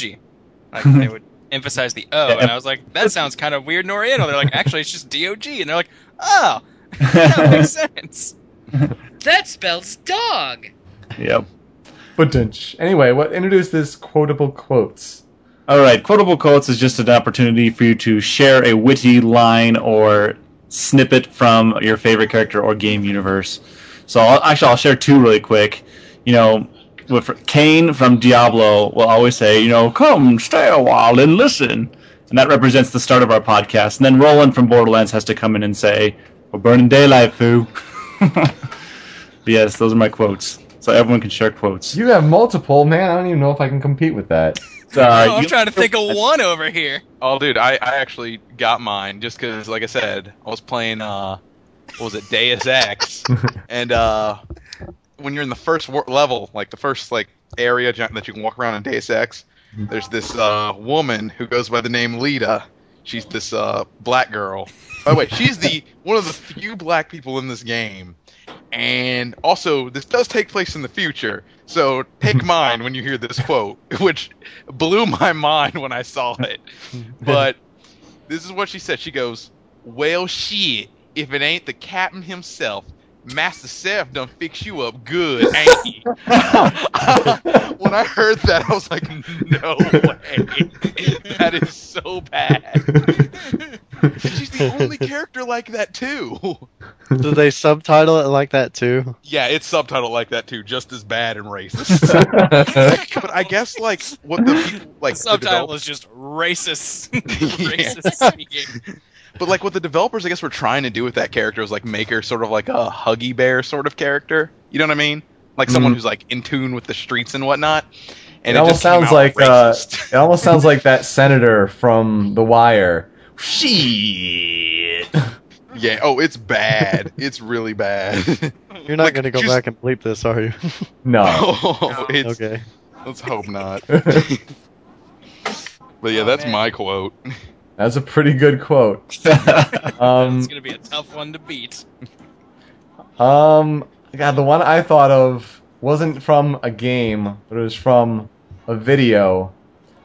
S7: Like they would emphasize the O, and I was like, that sounds kind of weird and Oriental. They're like, actually, it's just Dog, and they're like, oh, that makes sense.
S5: That spells dog.
S4: Yep.
S3: But anyway, what introduce this quotable quotes?
S4: All right, quotable quotes is just an opportunity for you to share a witty line or snippet from your favorite character or game universe. So I'll, actually, I'll share two really quick. You know, with Cain from Diablo will always say, you know, come stay a while and listen, and that represents the start of our podcast. And then Roland from Borderlands has to come in and say, "We're burning daylight, foo." yes, those are my quotes, so everyone can share quotes.
S3: You have multiple, man. I don't even know if I can compete with that.
S4: Uh,
S7: I'm
S4: you-
S7: trying to think of one over here.
S8: Oh, dude, I, I actually got mine just because, like I said, I was playing, uh, what was it, Deus Ex, and uh, when you're in the first wor- level, like the first like area that you can walk around in Deus Ex, there's this uh, woman who goes by the name Lita. She's this uh, black girl. By the way, she's the one of the few black people in this game, and also this does take place in the future. So take mine when you hear this quote, which blew my mind when I saw it. But this is what she said. She goes, "Well, shit. If it ain't the captain himself, Master Seth done fix you up good, ain't he?" when I heard that, I was like, "No way. That is so bad." She's the only character like that too.
S6: Do they subtitle it like that too?
S8: Yeah, it's subtitled like that too, just as bad and racist. but I guess like what the people like the
S7: Subtitle
S8: develop-
S7: is just racist. Racist speaking.
S8: But like what the developers, I guess, were trying to do with that character was like make her sort of like a Huggy Bear sort of character. You know what I mean? Like someone
S3: Mhm.
S8: who's like in tune with the streets and whatnot.
S3: And It,
S8: And
S3: almost
S8: just
S3: sounds like uh, it almost sounds like that senator from The Wire. Shit.
S8: yeah. Oh, it's bad. it's really bad.
S6: You're not
S8: Like,
S6: going to go
S8: just-
S6: back and bleep this, are you?
S3: No.
S8: oh, it's,
S6: okay.
S8: let's hope not. But yeah,
S7: Oh,
S8: that's
S7: man.
S8: my quote.
S3: That's a pretty good quote. Um,
S7: it's gonna be a tough one to beat.
S3: um, God, the one I thought of wasn't from a game, but it was from a video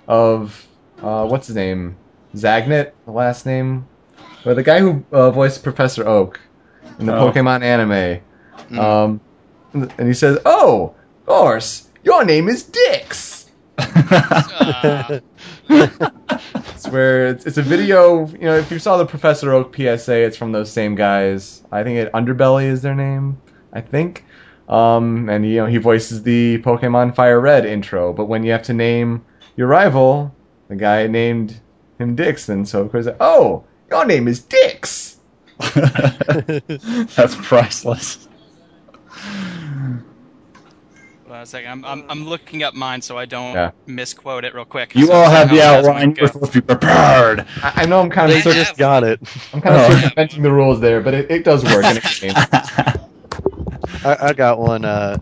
S3: of uh, what's his name, Zagnit, the last name, or the guy who uh, voiced Professor Oak in the
S4: Oh.
S3: Pokemon anime.
S8: Mm.
S3: Um, and he says, "Oh, of course, your name is Dix."
S7: Uh,
S3: It's where it's, it's a video. You know, if you saw the Professor Oak PSA, it's from those same guys. I think it Underbelly is their name. I think. Um, and you know he voices the Pokemon Fire Red intro. But when you have to name your rival, the guy named him Dix, and so of course, oh, your name is Dix.
S4: That's priceless.
S7: Hold on a second. I'm, I'm, I'm looking up mine so I don't
S3: Yeah.
S7: misquote it real quick.
S4: You
S7: So
S4: all have the outline. You're supposed to be prepared.
S3: I, I know I'm kind of
S1: Yeah.
S3: cir-
S6: just got it.
S3: I'm kind of
S4: Oh.
S3: circumventing the rules there, but it, it does work in a game.
S6: I, I got one. Uh,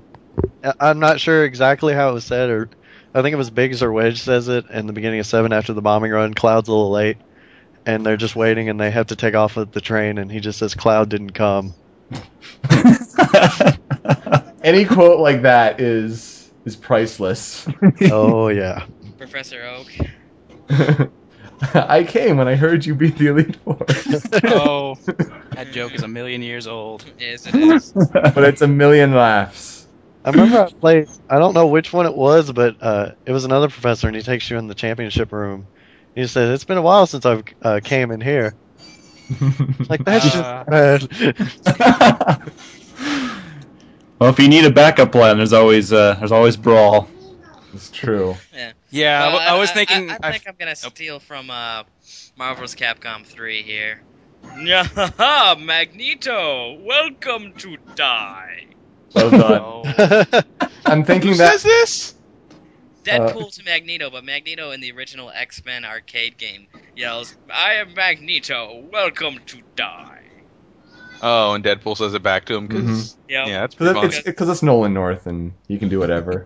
S6: I- I'm not sure exactly how it was said, or I think it was Biggs or Wedge says it in the beginning of seven after the bombing run. Cloud's a little late, and they're just waiting, and they have to take off with the train, and he just says Cloud didn't come.
S3: Any quote like that is is priceless.
S6: Oh yeah.
S1: Professor Oak.
S3: I came when I heard you beat the Elite Four.
S7: Oh, that joke is a million years old.
S1: Yes, it is.
S3: but it's a million laughs.
S6: I remember I played. I don't know which one it was, but uh, it was another professor, and he takes you in the championship room. He says, "It's been a while since I've uh, came in here." Like that's
S7: Uh,
S6: just bad.
S4: Well, if you need a backup plan, there's always uh, there's always brawl.
S3: it's true.
S1: Yeah.
S7: yeah, I
S1: Well,
S7: w- I, was thinking.
S1: I,
S7: I-
S1: think I'm gonna steal from uh, Marvel's Capcom 3 here. Yeah, Magneto, welcome to die.
S3: Well done.
S7: Oh.
S3: I'm thinking
S8: Who
S3: that
S8: says this?
S1: Deadpool to Magneto, but Magneto in the original X Men arcade game yells, "I am Magneto, welcome to die."
S8: Oh, and Deadpool says it back to him because
S1: Yep.
S8: yeah, that's
S3: because
S8: funny.
S3: it's, it's Nolan North and he can do whatever.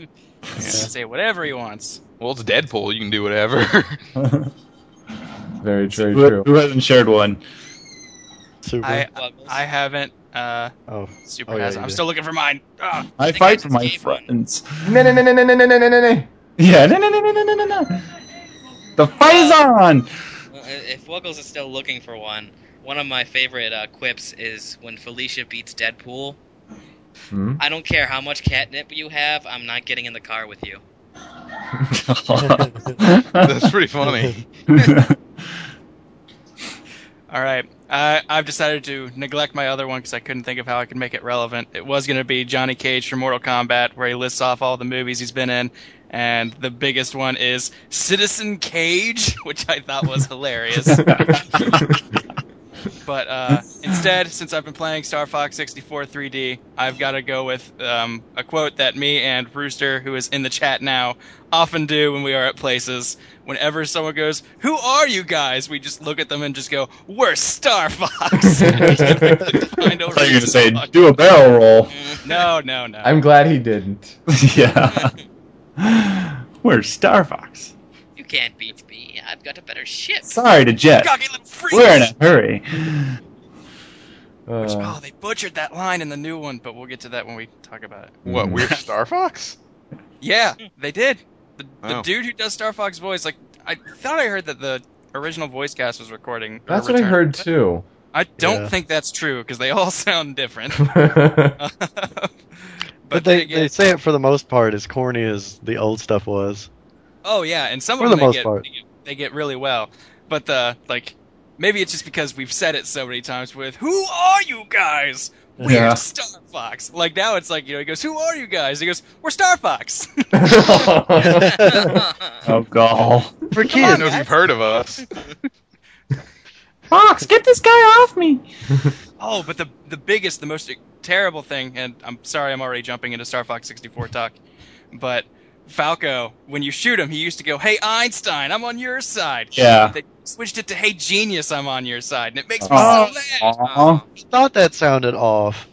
S7: Say whatever he wants.
S8: Well, it's Deadpool. You can do whatever.
S3: Very, very
S4: who,
S3: true.
S4: who hasn't shared one?
S6: Super.
S7: I I haven't. Uh,
S6: oh,
S7: Super
S6: Oh, yeah,
S7: has.
S6: you
S7: I'm
S6: did.
S7: still looking for mine. Ah.
S4: I
S1: think
S4: fight
S1: I
S4: for my friends.
S3: No, no, no, no, no, no, no, no, no, no.
S4: Yeah, no, no, no, no, no, no, no, no. The fight is on.
S1: If Wuggles is still looking for one, one of my favorite uh, quips is when Felicia beats Deadpool.
S3: Hmm?
S1: I don't care how much catnip you have, I'm not getting in the car with you.
S8: that's pretty funny.
S7: All right. I I've decided to neglect my other one because I couldn't think of how I could make it relevant. It was going to be Johnny Cage from Mortal Kombat, where he lists off all the movies he's been in, and the biggest one is Citizen Cage, which I thought was hilarious. But uh, instead, since I've been playing Star Fox 64 3D, I've got to go with um, a quote that me and Rooster, who is in the chat now, often do when we are at places. Whenever someone goes, "Who are you guys?" we just look at them and just go, "We're Star Fox."
S4: I thought you were going to say, do a barrel roll.
S7: No, no, no.
S3: I'm glad he didn't.
S4: yeah. we're Star Fox?
S5: You can't beat me. I've got a better ship.
S4: Sorry to Jet.
S7: Cocky little freaks.
S4: We're in a hurry.
S7: Which,
S3: Uh,
S7: oh, they butchered that line in the new one, but we'll get to that when we talk about it.
S8: What? We're Star Fox?
S7: Yeah, they did. The, the
S8: Oh.
S7: dude who does Star Fox voice, like, I thought I heard that the original voice cast was recording.
S3: that's what I heard too.
S7: I don't
S6: Yeah.
S7: think that's true because they all sound different. but,
S6: But they,
S7: get,
S6: they say it for the most part as corny as the old stuff was.
S7: oh yeah, and some
S6: For
S7: of
S6: the
S7: them they
S6: most
S7: get,
S6: part.
S7: They get really well. But the like, maybe it's just because we've said it so many times with "Who are you guys?" We're
S4: Yeah.
S7: Star Fox. Like now, it's like you know, he goes, "Who are you guys?" He goes, "We're Star Fox."
S4: Oh, gall.
S6: For kids.
S8: I don't
S6: kids,
S8: know if you've heard of us.
S4: Fox, get this guy off me.
S7: Oh, but the the biggest, the most terrible thing, and I'm sorry, I'm already jumping into Star Fox 64 talk, but Falco, when you shoot him, he used to go, "Hey Einstein, I'm on your side."
S4: Yeah.
S7: They switched it to "Hey Genius, I'm on your side," and it makes me
S4: Oh.
S7: so mad.
S4: Aw,
S6: I thought that sounded off.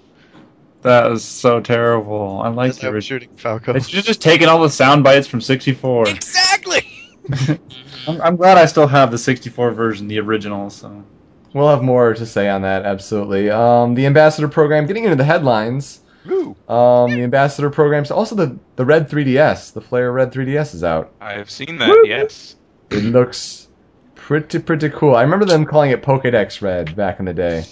S4: that was so terrible. I like
S6: As I
S4: the
S6: was shooting Falco.
S4: It's should have just taking all the sound bites from 64.
S7: Exactly.
S4: I'm, I'm glad I still have the 64 version, the original. So
S3: we'll have more to say on that. Absolutely. Um, the ambassador program. Getting into the headlines.
S8: Woo.
S3: Um, the ambassador programs. Also, the the red 3ds. The Flame Red 3ds is out.
S8: I have seen that, yes.
S3: It looks pretty pretty cool. I remember them calling it Pokedex Red back in the day.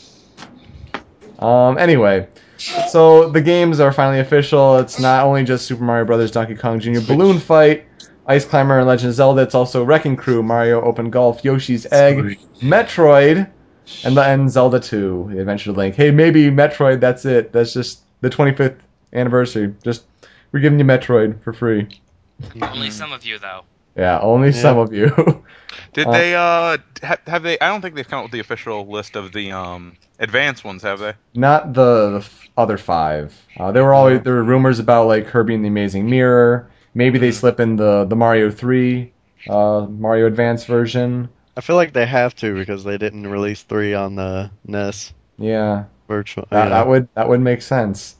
S3: Um, anyway, so the games are finally official. It's not only just Super Mario Brothers, Donkey Kong Jr. Balloon Fight, Ice Climber, and Legend of Zelda. It's also Wrecking Crew, Mario Open Golf, Yoshi's Egg, Metroid, and the and Zelda 2, The Adventure of Link. Hey, maybe Metroid. That's it. That's just the 25th anniversary. Just we're giving you Metroid for free.
S5: Only some of you, though.
S3: Yeah, only
S6: Yeah.
S3: some of you.
S8: Did
S3: Uh,
S8: they, uh, ha- have they, I don't think they've come up with the official list of the, um, advanced ones, have they?
S3: Not the, the f- other five. Uh, there were always there were rumors about like Kirby and the Amazing Mirror. Maybe they slip in the the Mario three, uh, Mario Advance version.
S6: I feel like they have to because they didn't release three on the NES
S3: Yeah,
S6: virtual.
S3: that,
S6: yeah.
S3: that would that would make sense.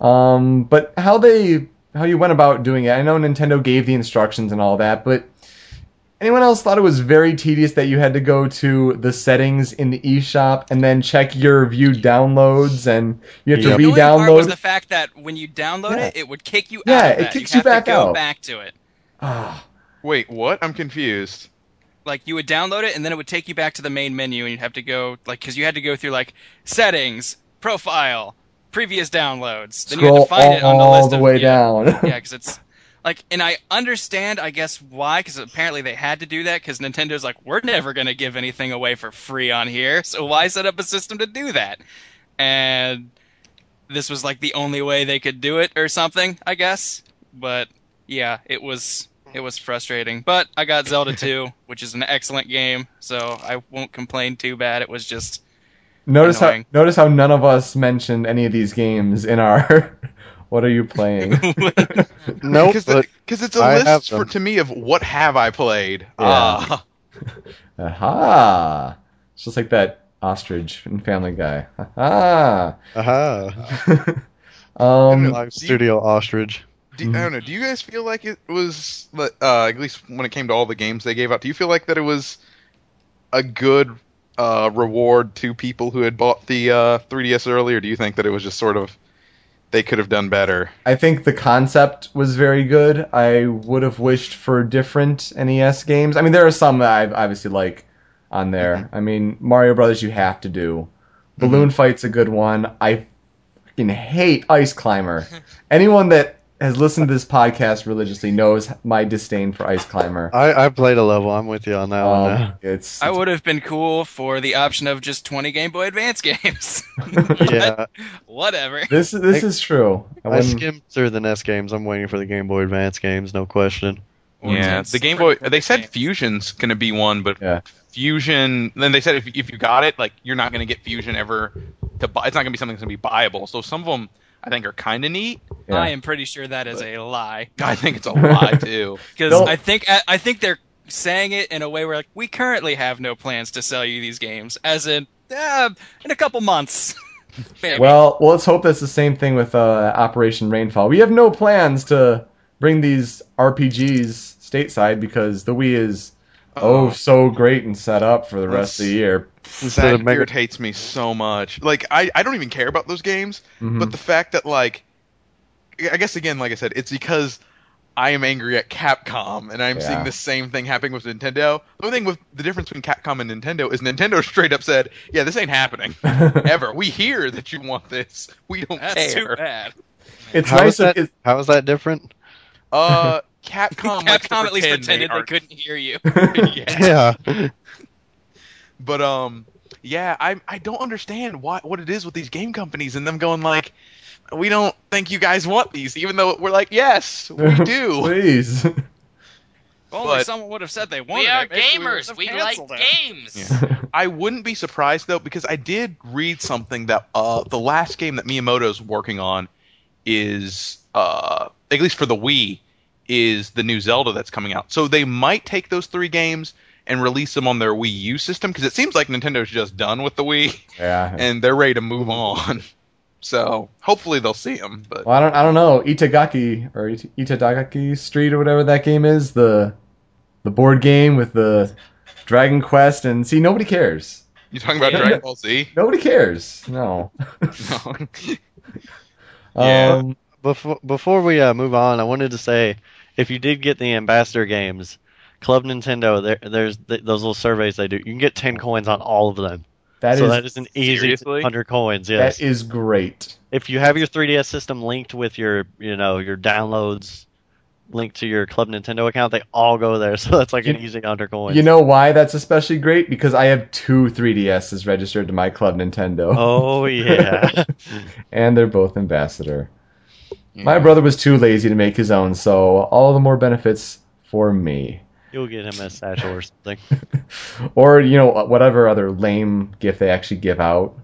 S3: Um, but how they how you went about doing it? I know Nintendo gave the instructions and all that, but anyone else thought it was very tedious that you had to go to the settings in the eShop and then check your viewed downloads and you have
S6: Yep.
S3: to
S7: The only part was the fact that when you download
S3: Yeah.
S7: it, it would kick you
S3: Yeah,
S7: out of
S3: it kicks
S7: you
S3: you
S7: have
S3: back
S7: to go
S3: out.
S7: back to it.
S3: Ah.
S8: Wait, what? I'm confused.
S7: Like you would download it and then it would take you back to the main menu and you'd have to go like because you had to go through like settings profile previous downloads. Then you had to find it on the list all
S3: the
S7: of,
S3: way
S7: yeah,
S3: down.
S7: yeah because it's like and i understand i guess why because apparently they had to do that because nintendo's like we're never going to give anything away for free on here so why set up a system to do that? And this was like the only way they could do it or something i guess. But yeah it was it was frustrating but i got zelda 2 which is an excellent game so i won't complain too bad it was just
S3: notice how notice how none of us mentioned any of these games in our what are you playing?
S6: Nope,
S8: Because
S6: but
S8: it's a
S6: I
S8: list for, to me of what have I played.
S3: Yeah.
S8: Ah.
S3: Aha! It's just like that ostrich in Family Guy. Aha!
S6: aha,
S3: um,
S6: live studio ostrich.
S8: Do, I don't know. Do you guys feel like it was, uh, at least when it came to all the games they gave out, do you feel like that it was a good uh, reward to people who had bought the uh, 3DS earlier? do you think that it was just sort of they could have done better?
S3: I think the concept was very good. I would have wished for different NES games. I mean, there are some that I obviously like on there. I mean, Mario Brothers you have to do. Balloon Fight's a good one. I fucking hate Ice Climber. Anyone that has listened to this podcast religiously knows my disdain for Ice Climber.
S6: I, I played a level. I'm with you on that one.
S3: Um,
S6: Now.
S3: it's
S7: I would have been cool for the option of just 20 Game Boy Advance games.
S6: Yeah,
S7: Whatever.
S3: this this is true. I
S6: I
S3: wouldn't-
S6: skimmed through the NES games. I'm waiting for the Game Boy Advance games, no question.
S8: Yeah, the Game Boy. They said Fusion's gonna be one, but
S3: Yeah.
S8: Fusion. Then they said if if you got it, like you're not gonna get Fusion ever to buy. It's not gonna be something that's gonna be buyable. So some of them I think are kind of neat.
S3: yeah.
S7: I am pretty sure that is a lie
S8: I think it's a lie too.
S7: because I think I, I think they're saying it in a way where like we currently have no plans to sell you these games, as in uh, in a couple months.
S3: Well, well, let's hope that's the same thing with uh, Operation Rainfall. We have no plans to bring these RPGs stateside because the Wii is oh so great and set up for the rest of the year.
S6: Instead
S8: that
S6: of Mega,
S8: irritates me so much. Like I, I don't even care about those games,
S3: Mhm.
S8: but the fact that like, I guess again, like I said, it's because I am angry at Capcom, and I'm
S3: Yeah.
S8: seeing the same thing happening with Nintendo. The only thing with the difference between Capcom and Nintendo is Nintendo straight up said, "Yeah, this ain't happening ever. We hear that you want this. We don't
S7: That's too bad.
S3: it's
S6: how
S3: nice.
S6: is that?
S3: That,
S6: How is that different?
S8: Uh, Capcom, likes to
S7: Capcom at least
S8: pretend
S7: pretended they,
S8: are-
S7: couldn't hear you.
S8: yeah.
S6: Yeah.
S8: But um, yeah, I I don't understand why what it is with these game companies and them going like, we don't think you guys want these, even though we're like, yes, we do.
S3: Please.
S7: Only
S8: But-
S7: someone would have said they wanted
S5: We are
S7: it, maybe we
S5: gamers. We like
S7: it.
S5: games.
S8: I wouldn't be surprised though because I did read something that uh the last game that Miyamoto's working on is uh at least for the Wii is the new Zelda that's coming out. So they might take those three games and release them on their Wii U system because it seems like Nintendo's just done with the Wii
S3: yeah.
S8: and they're ready to move on. So hopefully they'll see them. But
S3: Well, I don't. I don't know. Itagaki or Ita- Itadaki Street or whatever that game is. The the board game with the Dragon Quest and see nobody cares.
S8: you talking about. Dragon Ball Z?
S3: Nobody cares. No.
S8: No.
S6: Yeah.
S3: Um,
S6: Before before we uh, move on, I wanted to say if you did get the ambassador games, Club Nintendo, there, there's th- those little surveys they do. You can get ten coins on all of them.
S3: that
S6: so
S3: is
S6: that is an easy
S8: Seriously?
S6: hundred coins. Yes.
S3: that is great.
S6: if you have your 3DS system linked with your you know your downloads linked to your Club Nintendo account, they all go there. So that's like an easy hundred coins.
S3: You know why that's especially great? Because I have two 3DSs registered to my Club Nintendo,
S6: Oh yeah.
S3: and they're both ambassador. My brother was too lazy to make his own, so all the more benefits for me.
S6: You'll get him a satchel or something.
S3: or you know whatever other lame gift they actually give out.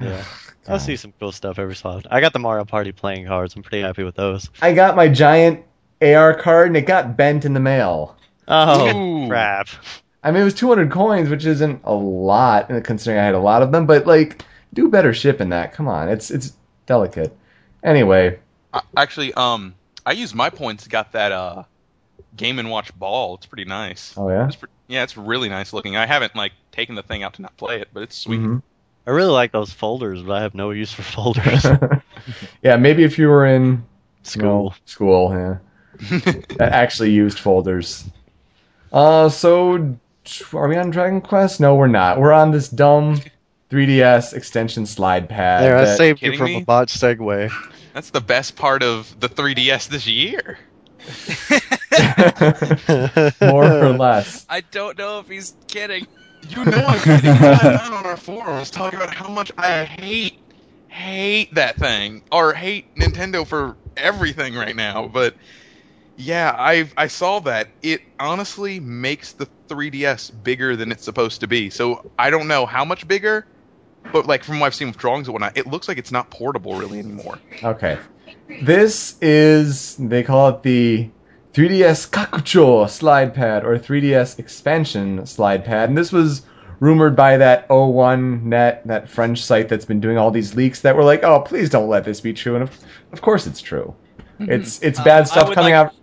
S6: Yeah. I'll see some cool stuff every so often. I got the Mario Party playing cards. I'm pretty happy with those.
S3: I got my giant AR card and it got bent in the mail.
S6: Oh
S8: Ooh.
S6: crap!
S3: I mean, it was 200 coins, which isn't a lot considering I had a lot of them, but like, do better shipping that. Come on, it's it's delicate. Anyway,
S8: I- Actually, um, I used my points. Got that uh, Game and Watch ball. It's pretty nice.
S3: oh yeah.
S8: It's pre- yeah, it's really nice looking. I haven't like taken the thing out to not play it, but it's sweet.
S3: Mhm.
S6: I really like those folders, but I have no use for folders.
S3: yeah, maybe if you were in you know,
S6: School.
S3: school, yeah, that actually used folders. Uh, so are we on Dragon Quest? No, we're not. We're on this dumb 3DS extension slide pad.
S6: There, I saved you from
S8: me?
S6: a botched segue.
S8: That's the best part of the 3DS this year.
S3: more or less.
S7: I don't know if he's kidding.
S8: You know I'm kidding. I'm on our forums talking about how much I hate hate that thing or hate Nintendo for everything right now. But yeah, I I saw that. It honestly makes the 3DS bigger than it's supposed to be. So I don't know how much bigger, but like from what I've seen with drawings and whatnot, it looks like it's not portable really anymore.
S3: Okay. This is, they call it the 3DS Kakucho slide pad or 3DS expansion slide pad. And this was rumored by that 01net, that French site that's been doing all these leaks that were like, oh, please don't let this be true. And of, of course it's true. It's it's
S7: Uh,
S3: bad
S7: I
S3: stuff coming
S7: like-
S3: out.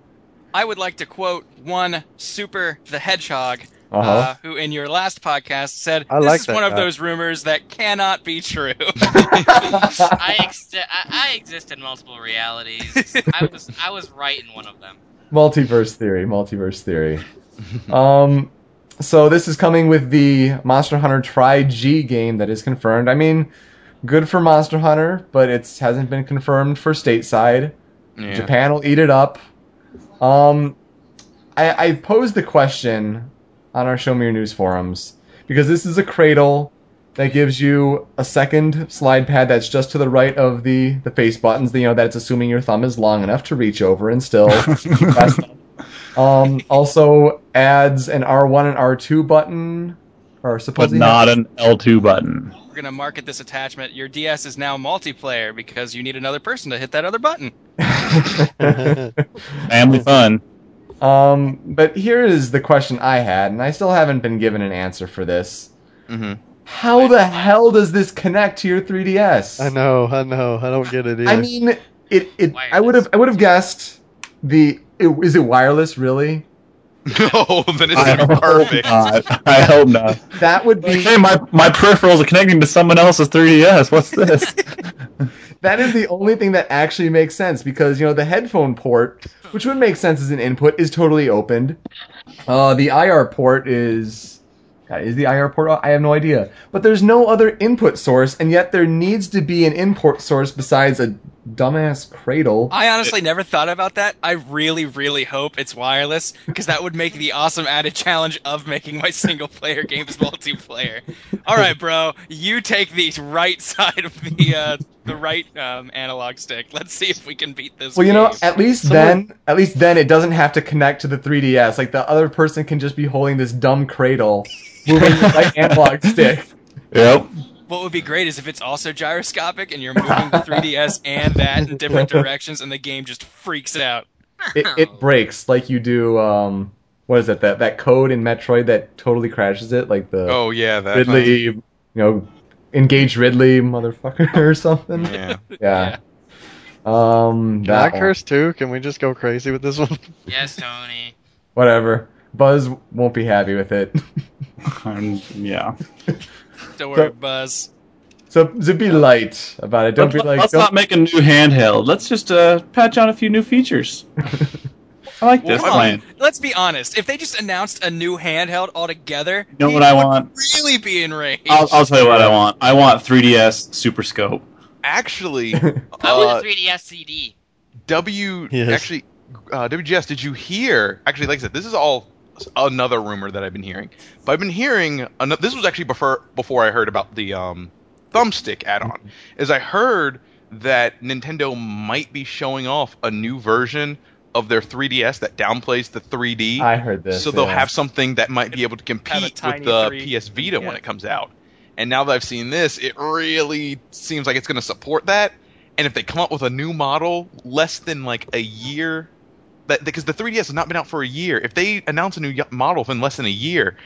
S7: I would like to quote one Super the Hedgehog,
S3: Uh-huh.
S7: uh, who in your last podcast said,
S6: I
S7: "This
S6: like
S7: is
S6: that
S7: one of
S6: guy."
S7: those rumors that cannot be true."
S5: I, ex- I, I exist in multiple realities. I was I was right in one of them.
S3: Multiverse theory, multiverse theory. um, so this is coming with the Monster Hunter Tri G game that is confirmed. I mean, good for Monster Hunter, but it hasn't been confirmed for stateside.
S8: Yeah.
S3: Japan will eat it up. Um, I, I posed the question on our Show Me Your News forums because this is a cradle that gives you a second slide pad that's just to the right of the the face buttons. You know that's assuming your thumb is long enough to reach over and still. press them. um, also adds an R1 and R2 button, or
S4: but not an L2 button.
S7: We're gonna market this attachment. Your DS is now multiplayer because you need another person to hit that other button.
S4: Family fun.
S3: Um, but here is the question I had, and I still haven't been given an answer for this.
S8: hmm
S3: How the hell does this connect to your 3DS?
S6: I know, I know, I don't get it either.
S3: I mean, it. it I would have. I would have guessed the. It, is it wireless? Really?
S8: No, then
S4: I
S8: it's
S4: hope
S8: perfect.
S4: not. I hope not.
S3: That would be.
S4: Hey, my my peripherals are connecting to someone else's 3DS. What's this?
S3: That is the only thing that actually makes sense because you know the headphone port, which would make sense as an input, is totally opened. Uh, the IR port is. God, is the IR port? I have no idea. But there's no other input source, and yet there needs to be an input source besides a dumbass cradle.
S7: I honestly never thought about that. I really, really hope it's wireless because that would make the awesome added challenge of making my single player games multiplayer. All right, bro, you take the right side of the uh, the right um, analog stick. Let's see if we can beat this.
S3: Well, you know, at least
S6: Someone-
S3: then, at least then, it doesn't have to connect to the 3DS. Like the other person can just be holding this dumb cradle, moving the right analog stick.
S4: yep.
S7: What would be great is if it's also gyroscopic and you're moving the 3DS and that in different directions, and the game just freaks out.
S3: It, it breaks like you do. Um, what is it? That that code in Metroid that totally crashes it, like the
S8: Oh yeah, that.
S3: Ridley, you know, engage Ridley, motherfucker, or something.
S8: Yeah.
S3: Yeah. Um,
S6: Can I
S3: that one.
S6: curse too? Can we just go crazy with this one?
S5: Yes, Tony.
S3: Whatever. Buzz won't be happy with it.
S4: Um, yeah.
S7: Don't worry, Buzz.
S3: so, so be light about it. Don't be
S4: let's,
S3: like.
S4: let's
S3: don't-
S4: not make a new handheld. Let's just uh, patch on a few new features. I like this
S7: Well,
S4: plan.
S7: Let's be honest. If they just announced a new handheld altogether,
S4: You know what I want?
S7: Really be enraged.
S4: I'll, I'll tell you what I want. I want 3DS Super Scope.
S8: Actually,
S5: How
S8: uh,
S5: about the 3DS CD?
S8: W
S6: Yes.
S8: actually uh, WGS. Did you hear? Actually, like I said, this is all another rumor that I've been hearing. But I've been hearing. ano- This was actually before before I heard about the um, thumbstick add-on. Is I heard that Nintendo might be showing off a new version of their 3DS that downplays the 3D.
S3: I heard this.
S8: so they'll
S3: yeah.
S8: have something that might be able to compete with the
S7: 3
S8: PS Vita when it comes out. And now that I've seen this, it really seems like it's going to support that. And if they come up with a new model less than like a year, that because the 3DS has not been out for a year, if they announce a new model in less than a year,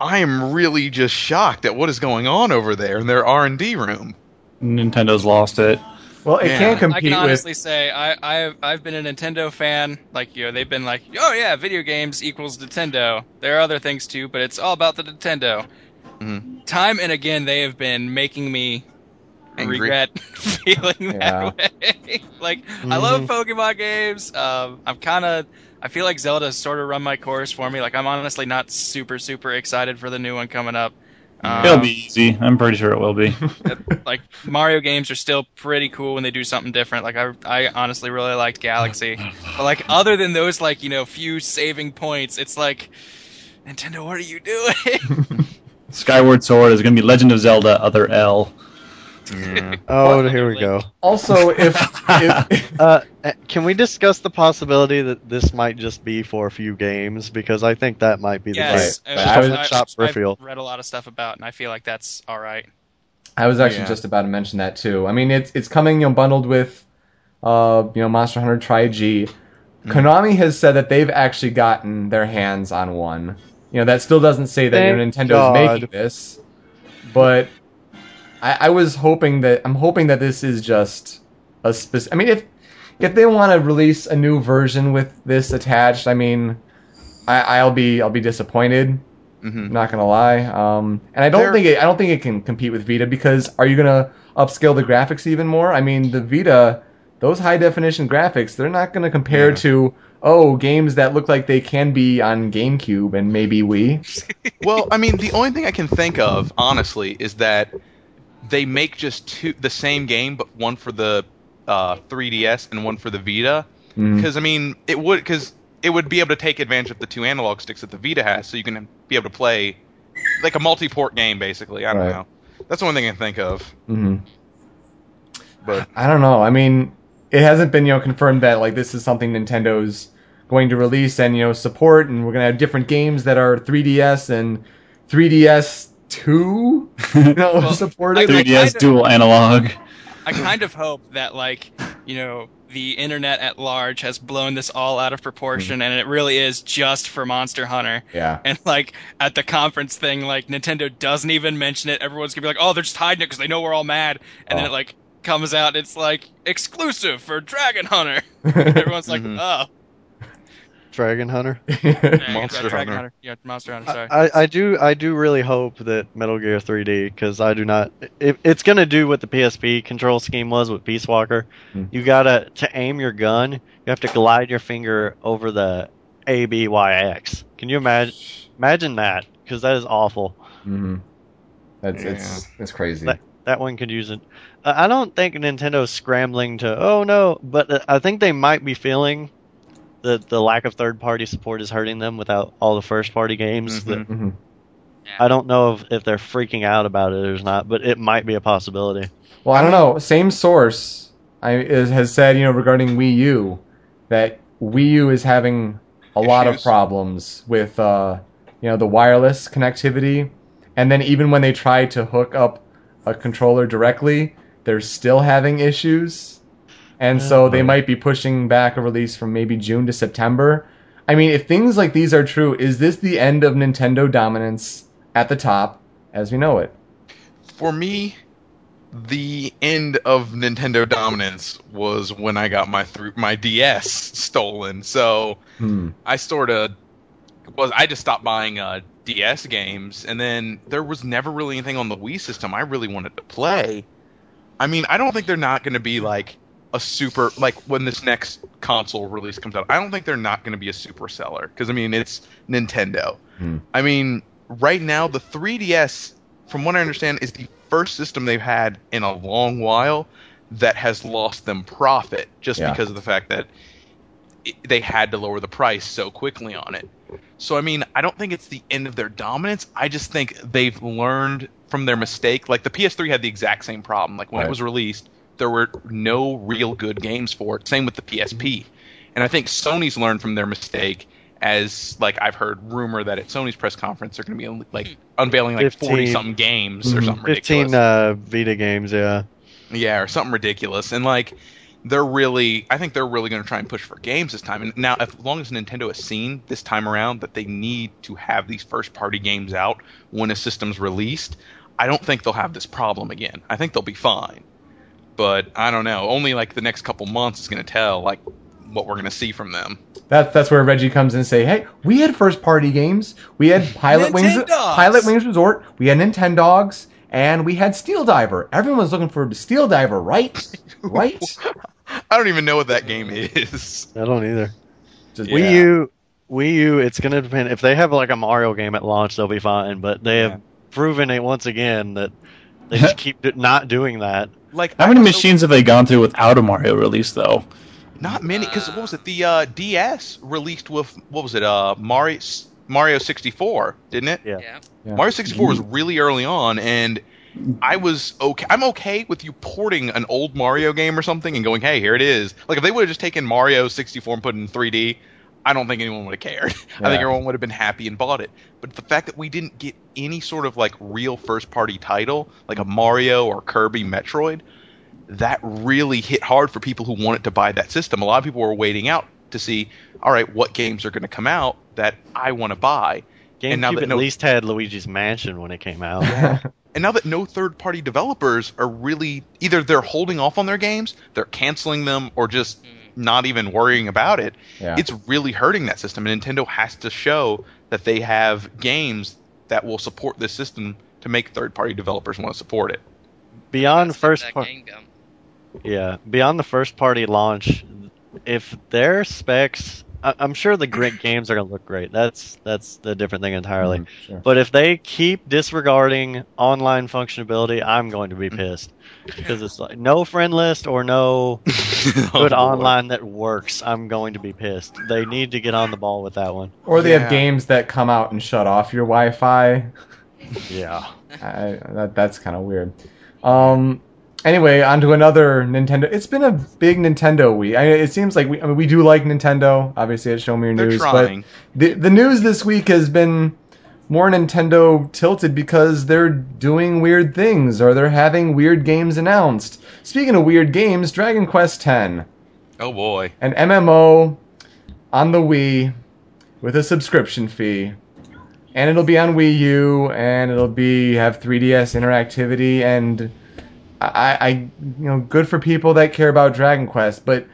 S8: I am really just shocked at what is going on over there in their R and D room.
S4: Nintendo's lost it.
S3: Well, it
S8: Yeah.
S3: can't
S7: I
S3: compete
S7: can honestly
S3: with.
S7: say I, I've I've been a Nintendo fan. Like you know, they've been like, oh yeah, video games equals Nintendo. There are other things too, but it's all about the Nintendo.
S8: Mhm.
S7: Time and again, they have been making me
S8: Angry.
S7: regret feeling that way. like I love Pokemon games. Um, I'm kind of. I feel like Zelda's sort of run my course for me. Like I'm honestly not super super excited for the new one coming up. Um,
S4: It'll be easy. I'm pretty sure it will be.
S7: like Mario games are still pretty cool when they do something different. Like I, I honestly really liked Galaxy, but like other than those like you know few saving points, it's like Nintendo, what are you doing?
S4: Skyward Sword is going to be Legend of Zelda Other L.
S6: Oh, here we go.
S3: Also, if, if
S6: Uh, can we discuss the possibility that this might just be for a few games? Because I think that might be the
S7: yes,
S6: case.
S7: uh,
S3: I was-
S7: I,
S6: shop peripheral.
S7: I've read a lot of stuff about, and I feel like that's all right.
S3: I was actually
S8: Yeah.
S3: just about to mention that too. I mean, it's it's coming you know, bundled with, uh, you know, Monster Hunter Tri G. Konami has said that they've actually gotten their hands on one. You know, that still doesn't say that you know,
S6: Thank
S3: Nintendo's
S6: God.
S3: making this, but I, I was hoping that I'm hoping that this is just a specific. I mean, if if they want to release a new version with this attached, I mean, I, I'll be I'll be disappointed.
S8: hmm
S3: Not gonna lie. Um, and I don't think it, I don't think it can compete with Vita because are you gonna upscale the graphics even more? I mean, the Vita, those high definition graphics, they're not gonna compare
S8: Yeah.
S3: to oh games that look like they can be on GameCube and maybe Wii.
S8: well, I mean, the only thing I can think of, honestly, is that they make just two the same game, but one for the uh, 3DS and one for the Vita,
S3: Mhm.
S8: Because I mean, it would because it would be able to take advantage of the two analog sticks that the Vita has, so you can be able to play like a multi-port game, basically. I don't
S3: Right.
S8: know. That's the one thing I can think of.
S3: hmm
S8: But
S3: I don't know. I mean, it hasn't been you know confirmed that like this is something Nintendo's going to release and you know support, and we're gonna have different games that are 3DS and 3DS two, you know,
S7: Well,
S3: supported.
S7: I-
S4: 3DS
S7: kinda-
S4: dual analog.
S7: I kind of hope that like you know the internet at large has blown this all out of proportion, and it really is just for Monster Hunter.
S3: yeah.
S7: And like at the conference thing, like Nintendo doesn't even mention it. Everyone's gonna be like, "Oh, they're just hiding it because they know we're all mad." And then
S3: Oh.
S7: it like comes out, it's like exclusive for Dragon Hunter. Everyone's like,
S8: Mhm.
S7: "Oh,
S6: Dragon Hunter.
S7: yeah,
S8: Monster
S7: Dragon
S8: Hunter.
S7: Yeah, Monster Hunter. Sorry.
S6: I, I do I do really hope that Metal Gear 3D because I do not it, it's gonna do what the PSP control scheme was with Peace Walker.
S3: Hmm.
S6: You gotta to aim your gun, you have to glide your finger over the A B Y X. Can you imagine imagine that? Because that is awful.
S3: hmm That's it's it's crazy.
S6: That- That one could use it. Uh, I don't think Nintendo's scrambling to oh no, but uh, I think they might be feeling that the lack of third party support is hurting them without all the first party games. That
S3: hmm
S6: I don't know if, if they're freaking out about it or not, but it might be a possibility.
S3: Well, I don't know. Same source I, is, has said, you know, regarding Wii U, that Wii U is having a lot of problems with, uh, you know, the wireless connectivity, and then even when they try to hook up a controller directly, they're still having issues, and so they
S6: Yeah.
S3: might be pushing back a release from maybe June to September. I mean, if things like these are true, is this the end of Nintendo dominance at the top as we know it?
S8: for me, the end of Nintendo dominance was when I got my through my DS stolen. So
S3: Hmm.
S8: I sort of was I just stopped buying uh, DS games, and then there was never really anything on the Wii system I really wanted to play. I mean, I don't think they're not going to be like a super like when this next console release comes out. I don't think they're not going to be a super seller because I mean it's Nintendo.
S3: Hmm.
S8: I mean, right now the 3DS, from what I understand, is the first system they've had in a long while that has lost them profit just
S3: Yeah.
S8: because of the fact that it, they had to lower the price so quickly on it. So I mean, I don't think it's the end of their dominance. I just think they've learned from their mistake. Like the PS3 had the exact same problem. Like when
S3: Right.
S8: it was released, there were no real good games for it. Same with the PSP. And I think Sony's learned from their mistake as like I've heard rumor that at Sony's press conference they're going to be like unveiling like 40 something games or
S3: Mhm.
S8: something ridiculous.
S6: 15 uh, Vita games, yeah.
S8: Yeah, or something ridiculous. And like they're really I think they're really going to try and push for games this time. And now as long as Nintendo has seen this time around that they need to have these first party games out when a system's released, I don't think they'll have this problem again. I think they'll be fine. But I don't know. Only like the next couple months is going to tell like what we're going to see from them.
S3: That's that's where Reggie comes in and say, "Hey, we had first party games. We had
S7: Pilotwings,
S3: Pilot Wings Resort. We had Nintendogs, and we had Steel Diver. Everyone's looking for Steel Diver, right? Right?
S8: I don't even know what that game is.
S6: I don't either.
S3: Just,
S8: Yeah.
S6: Wii U, Wii U, it's going to depend. If they have like a Mario game at launch, they'll be fine. But they
S8: Yeah.
S6: have proven it once again that they just keep not doing that.
S8: Like
S4: How
S8: I
S4: many
S8: don't know-
S4: machines have they gone through without a Mario release, though?
S8: Not many, because what was it? The uh, DS released with what was it? Uh, Mario Mario 64, didn't it?
S6: Yeah.
S5: Yeah.
S3: Yeah.
S8: Mario 64 was really early on, and I was okay. I'm okay with you porting an old Mario game or something and going, "Hey, here it is." Like if they would have just taken Mario 64 and put it in 3D, I don't think anyone would have cared. I think everyone would have been happy and bought it. But the fact that we didn't get any sort of like real first party title, like a Mario or Kirby Metroid, that really hit hard for people who wanted to buy that system. A lot of people were waiting out to see, all right, what games are going to come out that I want to buy.
S6: GameCube
S8: And now that
S6: at
S8: no-
S6: least had Luigi's Mansion when it came out.
S8: And now that no third party developers are really either they're holding off on their games, they're canceling them, or just mm. Not even worrying about it,
S3: yeah.
S8: it's really hurting that system. And Nintendo has to show that they have games that will support this system to make third party developers want to support it.
S6: Beyond
S5: Let's
S6: first
S5: that
S6: par-
S5: game going.
S6: Yeah, beyond the first party launch, if their specs, I- I'm sure the great games are gonna look great. That's that's the different thing entirely.
S3: Mhm, sure.
S6: But if they keep disregarding online functionality, I'm going to be
S8: Mhm.
S6: pissed because it's like no friend list or no
S8: Oh,
S6: good
S8: boy.
S6: online that works. I'm going to be pissed. They need to get on the ball with that one.
S3: Or they
S8: Yeah.
S3: have games that come out and shut off your Wi-Fi.
S6: Yeah.
S3: I, that, that's kind of weird. Um. Anyway, on to another Nintendo. It's been a big Nintendo week. I, it seems like we, I mean, we do like Nintendo. Obviously, at Show Me Your
S8: They're
S3: News,
S8: trying.
S3: but the the news this week has been more Nintendo tilted because they're doing weird things or they're having weird games announced. Speaking of weird games, Dragon Quest X,
S8: Oh boy.
S3: an MMO on the Wii with a subscription fee. And it'll be on Wii U, and it'll be have 3DS interactivity, and I, I, you know, good for people that care about Dragon Quest. But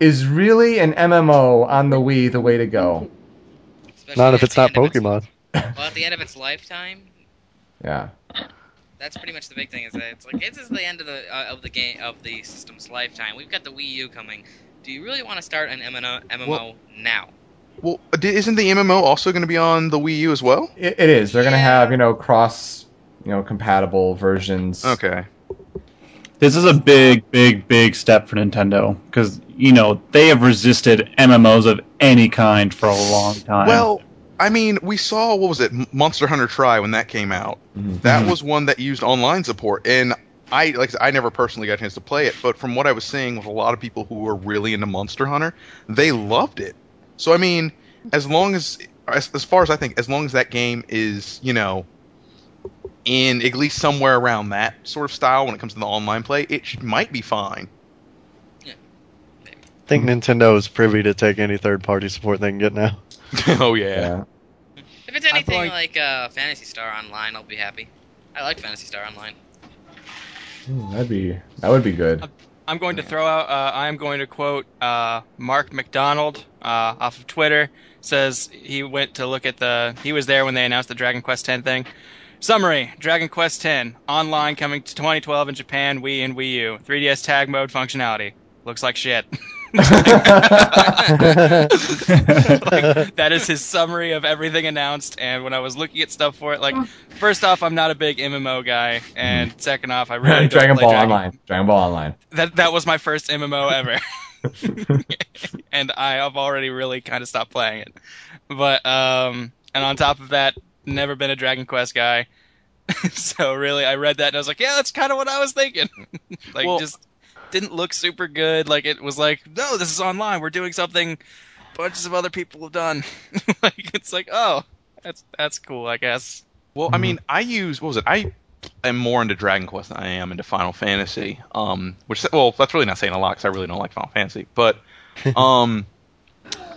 S3: is really an MMO on the Wii the way to go?
S5: Especially
S6: Not if it's not
S5: end its-
S6: Pokemon.
S5: Well, at the end of its lifetime,
S3: Yeah.
S5: that's pretty much the big thing. Is that it's like this is the end of the uh, of the game of the system's lifetime. We've got the Wii U coming. Do you really want to start an MMO, MMO
S8: Well-
S5: now?
S8: Well, isn't the MMO also going to be on the Wii U as well?
S3: It, it is. They're gonna have you know cross, you know, compatible versions.
S8: Okay.
S4: This is a big, big, big step for Nintendo because you know they have resisted MMOs of any kind for a long time.
S8: Well, I mean, we saw what was it, Monster Hunter Tri when that came out.
S3: Mhm.
S8: That
S4: Mhm.
S8: was one that used online support, and I like I never personally got a chance to play it, but from what I was seeing with a lot of people who were really into Monster Hunter, they loved it. So I mean, as long as as, as far as I think, as long as that game is you know in at least somewhere around that sort of style when it comes to the online play, it sh- might be fine.
S6: I think Nintendo is privy to take any third party support they can get now.
S8: oh
S3: Yeah.
S5: If it's anything
S7: going-
S5: like uh, Phantasy Star Online, I'll be happy. I like Phantasy Star Online.
S3: Hmm, that'd be that would be good.
S7: I'm going to throw out. Uh, I'm going to quote uh, Mark MacDonald uh, off of Twitter. Says he went to look at the. He was there when they announced the Dragon Quest X thing. Summary: Dragon Quest X online coming to 2012 in Japan, Wii and Wii U. 3DS tag mode functionality. Looks like shit. Like, that is his summary of everything announced. And when I was looking at stuff for it, like, first off, I'm not a big MMO guy, and second off, I really don't
S3: Dragon
S7: play
S3: Ball
S7: Dragon
S3: Online. Dragon Ball Online.
S7: that that was my first MMO ever, and I have already really kind of stopped playing it. But um, and on top of that, never been a Dragon Quest guy. so really, I read that and I was like, yeah, that's kind of what I was thinking. like,
S8: Well-
S7: just didn't look super good. Like it was like, no, this is online. We're doing something bunches of other people have done. like it's like, oh, that's that's cool, I guess.
S8: Well, I mean, I use what was it? I am more into Dragon Quest than I am into Final Fantasy. Um, which well, that's really not saying a lot because I really don't like Final Fantasy. But um,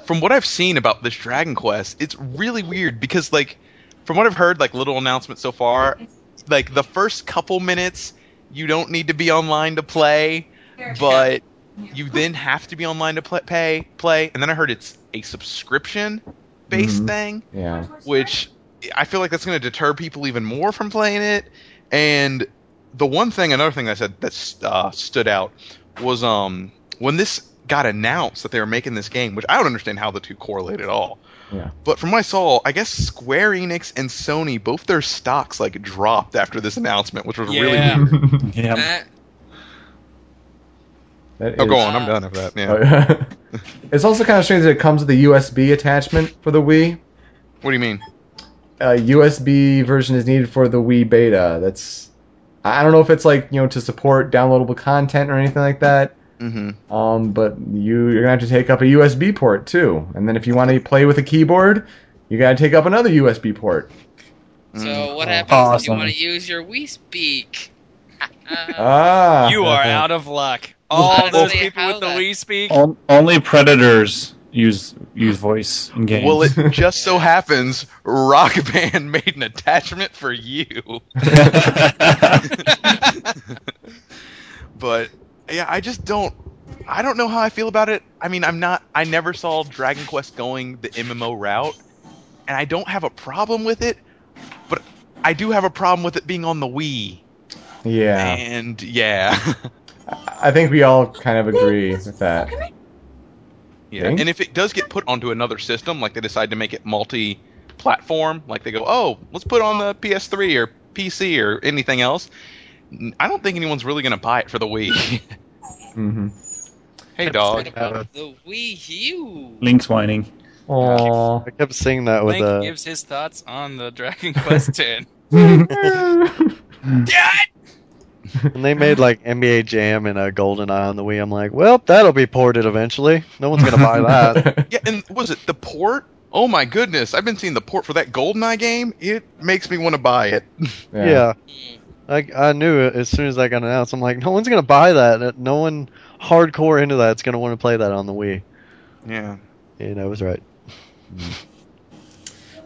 S8: from what I've seen about this Dragon Quest, it's really weird because like from what I've heard, like little announcements so far, like the first couple minutes, you don't need to be online to play, but you then have to be online to pl- pay play. And then I heard it's a subscription based
S3: Mhm.
S8: thing
S3: Yeah.
S8: which I feel like that's going to deter people even more from playing it. And the one thing, another thing I said that uh, stood out was um when this got announced that they were making this game, which I don't understand how the two correlate at all.
S3: Yeah.
S8: But from what I saw, I guess Square Enix and Sony both their stocks like dropped after this announcement, which was really weird.
S4: yeah.
S5: Eh,
S3: That
S8: Oh,
S3: is-
S8: go on, I'm done after that. Yeah.
S3: Oh, it's also kind of strange that it comes with a USB attachment for the Wii.
S8: What do you mean?
S3: A USB version is needed for the Wii beta. That's I don't know if it's like you know to support downloadable content or anything like that.
S8: Mm-hmm.
S3: Um, but you you're gonna have to take up a USB port too, and then if you want to play with a keyboard, you gotta take up another USB port.
S5: So what
S3: Oh,
S5: happens if you want to use your Wii Speak?
S3: Ah,
S7: You are out of luck. All
S5: Honestly,
S7: those people with the
S5: the-
S7: Wii speak.
S4: On- only predators use use voice in games.
S8: Well, it just so happens Rock Band made an attachment for you. but yeah, I just don't. I don't know how I feel about it. I mean, I'm not. I never saw Dragon Quest going the MMO route, and I don't have a problem with it. But I do have a problem with it being on the Wii.
S3: Yeah.
S8: And yeah,
S3: I think we all kind of agree with that.
S8: yeah.
S3: Think?
S8: And if it does get put onto another system, like they decide to make it multi-platform, like they go, oh, let's put it on the PS3 or PC or anything else. I don't think anyone's really gonna buy it for the Wii.
S3: hmm
S8: hey, dog.
S5: The Wii U.
S4: Link's whining.
S3: Aww.
S6: I kept seeing that with
S7: Link
S6: uh,
S7: gives his thoughts on the Dragon Quest X.
S6: when they made like NBA Jam and a GoldenEye on the Wii. I'm like, well, that'll be ported eventually. No one's gonna buy that.
S8: Yeah, and was it the port? Oh my goodness! I've been seeing the port for that GoldenEye game. It makes me want to buy it.
S6: yeah.
S5: Mm.
S6: I, I knew it as soon as that got announced. I'm like, no one's gonna buy that. No one hardcore into that's gonna want to play that on the Wii.
S8: Yeah.
S6: And I was right.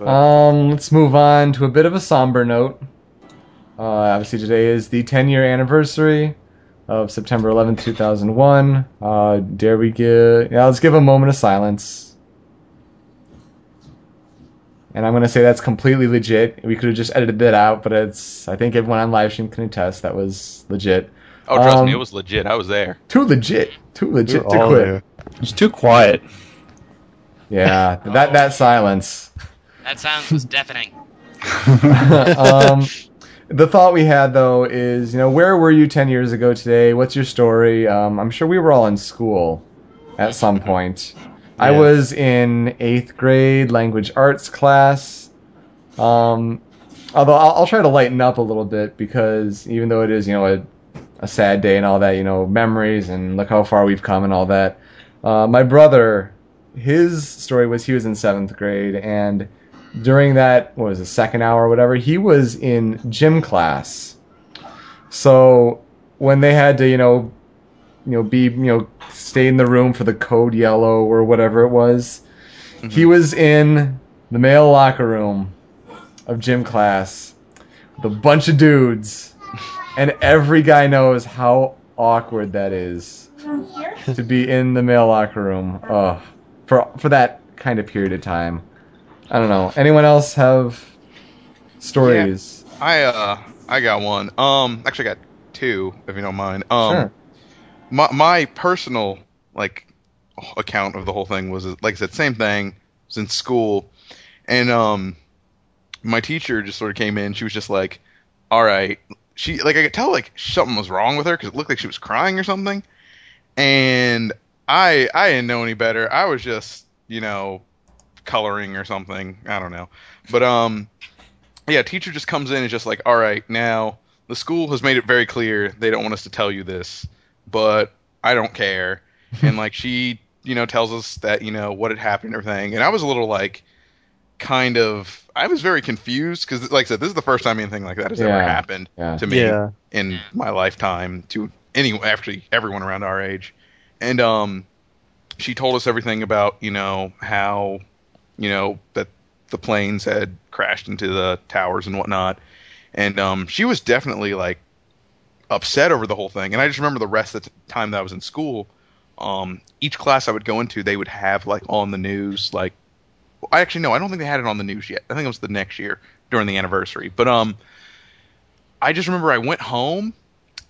S3: Um, let's move on to a bit of a somber note. Uh, obviously, today is the 10 year anniversary of September 11th, 2001. Uh, dare we give. Yeah, let's give a moment of silence. And I'm going to say that's completely legit. We could have just edited that out, but it's. I think everyone on live stream can attest that was legit.
S8: Oh, trust
S3: Um,
S8: me, it was legit. I was there.
S3: Too legit. Too legit
S6: You're
S3: to quit.
S6: there.
S4: It's too quiet.
S3: Yeah, that, that silence.
S5: That sounds was deafening.
S3: um, the thought we had though is, you know, where were you 10 years ago today? What's your story? Um, I'm sure we were all in school at some point. I was in eighth grade language arts class. Um, although I'll, I'll try to lighten up a little bit because even though it is, you know, a, a sad day and all that, you know, memories and look how far we've come and all that. Uh, my brother, his story was he was in seventh grade and during that what was it second hour or whatever he was in gym class. So when they had to you know you know be you know stay in the room for the code yellow or whatever it was he was in the male locker room of gym class with a bunch of dudes. And every guy knows how awkward that is to be in the male locker room. Uh, for for that kind of period of time I don't know. Anyone else have stories?
S8: I uh, I got one. Um, actually, I got two, if you don't mind. Um,
S3: Sure.
S8: my my personal like account of the whole thing was like I said, same thing. It Was in school, and um, my teacher just sort of came in. She was just like, "All right." She like I could tell like something was wrong with her because it looked like she was crying or something. And I I didn't know any better. I was just you know coloring or something. I don't know. But um, yeah, teacher just comes in and just like, all right, now the school has made it very clear they don't want us to tell you this, but I don't care. and like she, you know, tells us that you know what had happened and everything. And I was a little like, kind of, I was very confused because, like I said, this is the first time anything like that has ever happened
S3: Yeah.
S8: to me
S6: Yeah.
S8: in my lifetime to any actually everyone around our age. And um she told us everything about, you know, how you know, that the planes had crashed into the towers and whatnot. And um she was definitely like upset over the whole thing. And I just remember the rest of the time that I was in school, um, each class I would go into, they would have like on the news, like I actually no, I don't think they had it on the news yet. I think it was the next year during the anniversary. But um I just remember I went home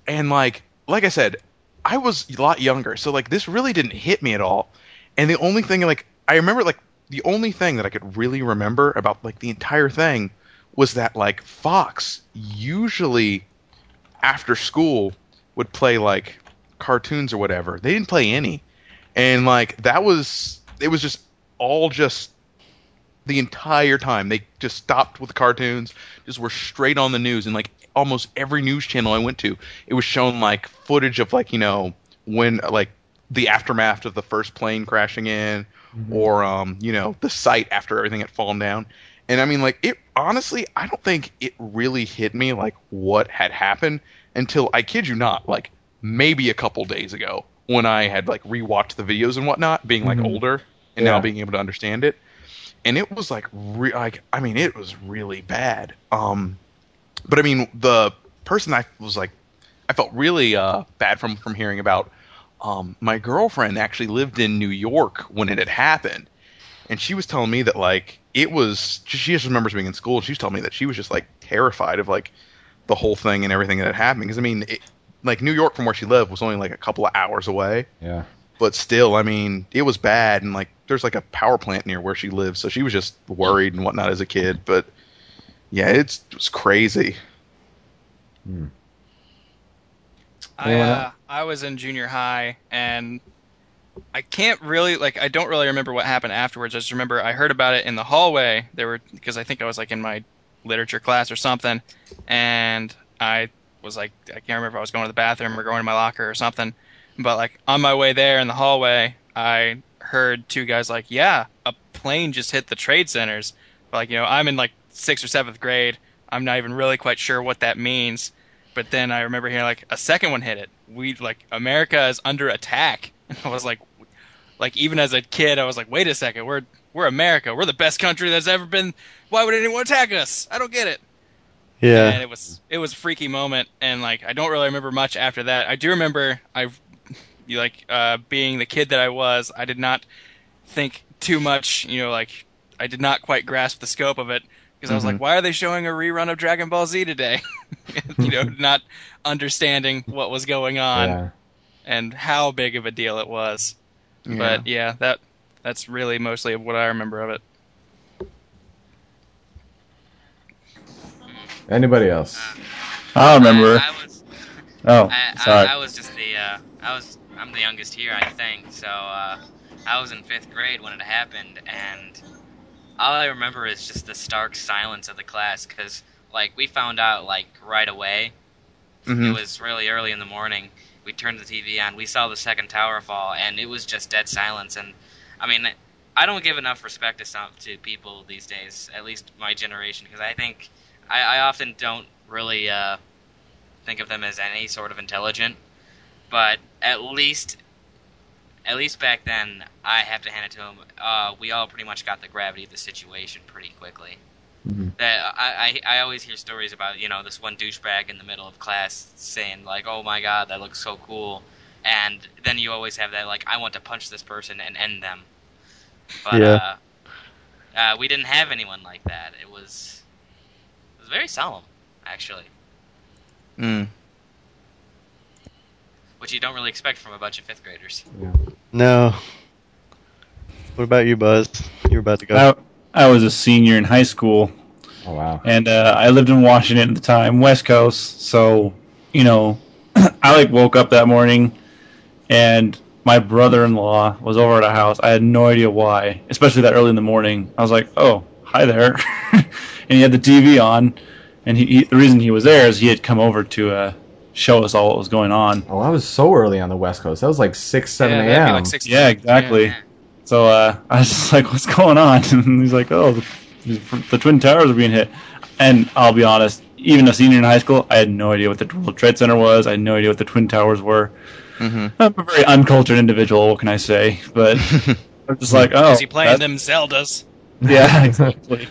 S8: and like like I said, I was a lot younger, so like this really didn't hit me at all. And the only thing like I remember like the only thing that I could really remember about like the entire thing was that like Fox usually after school would play like cartoons or whatever. They didn't play any. And like that was it was just all just the entire time. They just stopped with cartoons, just were straight on the news and like almost every news channel I went to, it was shown like footage of like, you know, when like the aftermath of the first plane crashing in or um, you know, the site after everything had fallen down. And I mean like it honestly, I don't think it really hit me like what had happened until I kid you not, like maybe a couple days ago when I had like rewatched the videos and whatnot, being like
S3: Mhm.
S8: older and now being able to understand it. And it was like re- like I mean it was really bad. Um but I mean the person I was like I felt really uh bad from from hearing about um my girlfriend actually lived in New York when it had happened. And she was telling me that like it was she just remembers being in school and she was telling me that she was just like terrified of like the whole thing and everything that had happened because I mean it, like New York from where she lived was only like a couple of hours away
S3: Yeah.
S8: but still, I mean, it was bad, and like, there's like a power plant near where she lives, so she was just worried and whatnot as a kid. But yeah, it's, it was crazy. Hmm.
S7: I
S3: Anyone
S7: uh,
S3: else?
S7: I was in junior high and I can't really like I don't really remember what happened afterwards. I just remember I heard about it in the hallway. There were because I think I was like in my literature class or something, and I was like I can't remember if I was going to the bathroom or going to my locker or something. But like on my way there in the hallway, I heard two guys like, "Yeah, a plane just hit the trade centers." But like you know, I'm in like sixth or seventh grade. I'm not even really quite sure what that means. But then I remember hearing like a second one hit it. We like America is under attack. And I was like, like even as a kid, I was like, wait a second, we're we're America. We're the best country that's ever been. Why would anyone attack us? I don't get it.
S6: Yeah.
S7: And it was it was a freaky moment, and like I don't really remember much after that. I do remember I, like uh, being the kid that I was. I did not think too much. You know, like I did not quite grasp the scope of it because I was like, why are they showing a rerun of Dragon Ball Z today? you know, not understanding what was going on
S3: Yeah.
S7: and how big of a deal it was. But yeah, that that's really mostly what I remember of it.
S3: Anybody else?
S4: I don't remember.
S5: I, I was,
S4: Oh,
S5: I,
S4: sorry.
S5: I, I was just the, uh, I was, I'm the youngest here, I think. So uh, I was in fifth grade when it happened, and all I remember is just the stark silence of the class, because like we found out like right away. It
S8: Mhm.
S5: was really early in the morning. We turned the TV on. We saw the second tower fall, and it was just dead silence. And I mean, I don't give enough respect to some to people these days, at least my generation, because I think I, I often don't really uh, think of them as any sort of intelligent. But at least, at least back then, I have to hand it to him. Uh, we all pretty much got the gravity of the situation pretty quickly.
S3: Mhm.
S5: That I, I I always hear stories about you know this one douchebag in the middle of class saying like oh my god that looks so cool, and then you always have that like I want to punch this person and end them. But
S6: Yeah.
S5: uh, uh, we didn't have anyone like that. It was it was very solemn actually,
S8: Mm.
S5: which you don't really expect from a bunch of fifth graders.
S6: No. What about you, Buzz? You were about to go.
S4: I, I was a senior in high school,
S3: Oh wow.
S4: and uh, I lived in Washington at the time, West Coast. So, you know, I like woke up that morning, and my brother-in-law was over at a house. I had no idea why, especially that early in the morning. I was like, "Oh, hi there," and he had the TV on, and he, he the reason he was there is he had come over to uh, show us all what was going on.
S3: Oh, I was so early on the West Coast. That was like six, seven
S7: yeah,
S3: a.m.
S7: like six.
S4: Yeah, exactly.
S5: Yeah.
S4: So uh, I was just like, "What's going on?" And he's like, "Oh, the, the twin towers are being hit." And I'll be honest, even a senior in high school, I had no idea what the World Trade Center was. I had no idea what the twin towers were.
S8: hmm
S4: I'm a very uncultured individual. What can I say? But I'm just like, oh,
S7: Is he playing them Zeldas?
S4: Yeah, exactly.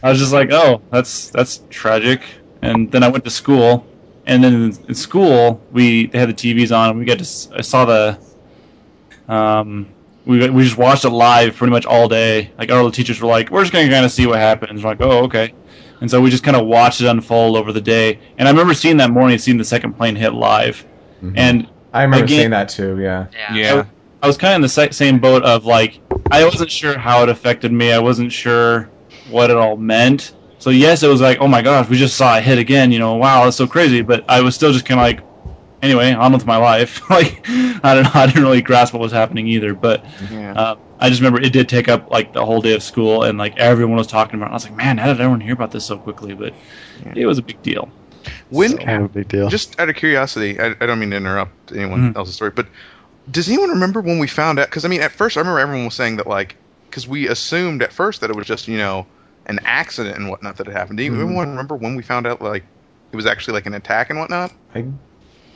S4: I was just like, oh, that's that's tragic. And then I went to school, and then in school we they had the TVs on. And we got to I saw the um we we just watched it live pretty much all day. Like all the teachers were like, we're just gonna kind of see what happens. We're like, oh, okay. And so we just kind of watched it unfold over the day. And I remember seeing that morning, seeing the second plane hit live,
S3: Mhm.
S4: and
S3: I remember
S4: again-
S3: seeing that too. Yeah.
S5: Yeah.
S8: Yeah.
S4: I was kind of in the same boat of like I wasn't sure how it affected me. I wasn't sure what it all meant. So yes, it was like, oh my gosh, we just saw a hit again. You know, wow, that's so crazy. But I was still just kind of like, anyway, on with my life. like I don't know, I didn't really grasp what was happening either. But
S8: Yeah.
S4: uh, I just remember it did take up like the whole day of school, and like everyone was talking about. it. I was like, man, how did everyone hear about this so quickly? But
S8: Yeah.
S4: it was a big deal.
S8: When
S4: So-
S6: Kind of a big deal.
S8: Just out of curiosity, I, I don't mean to interrupt anyone
S4: Mhm.
S8: else's story, but does anyone remember when we found out? Because I mean, at first I remember everyone was saying that like, because we assumed at first that it was just you know an accident and whatnot that had happened. Do you
S3: Mhm.
S8: anyone remember when we found out like it was actually like an attack and whatnot?
S3: I,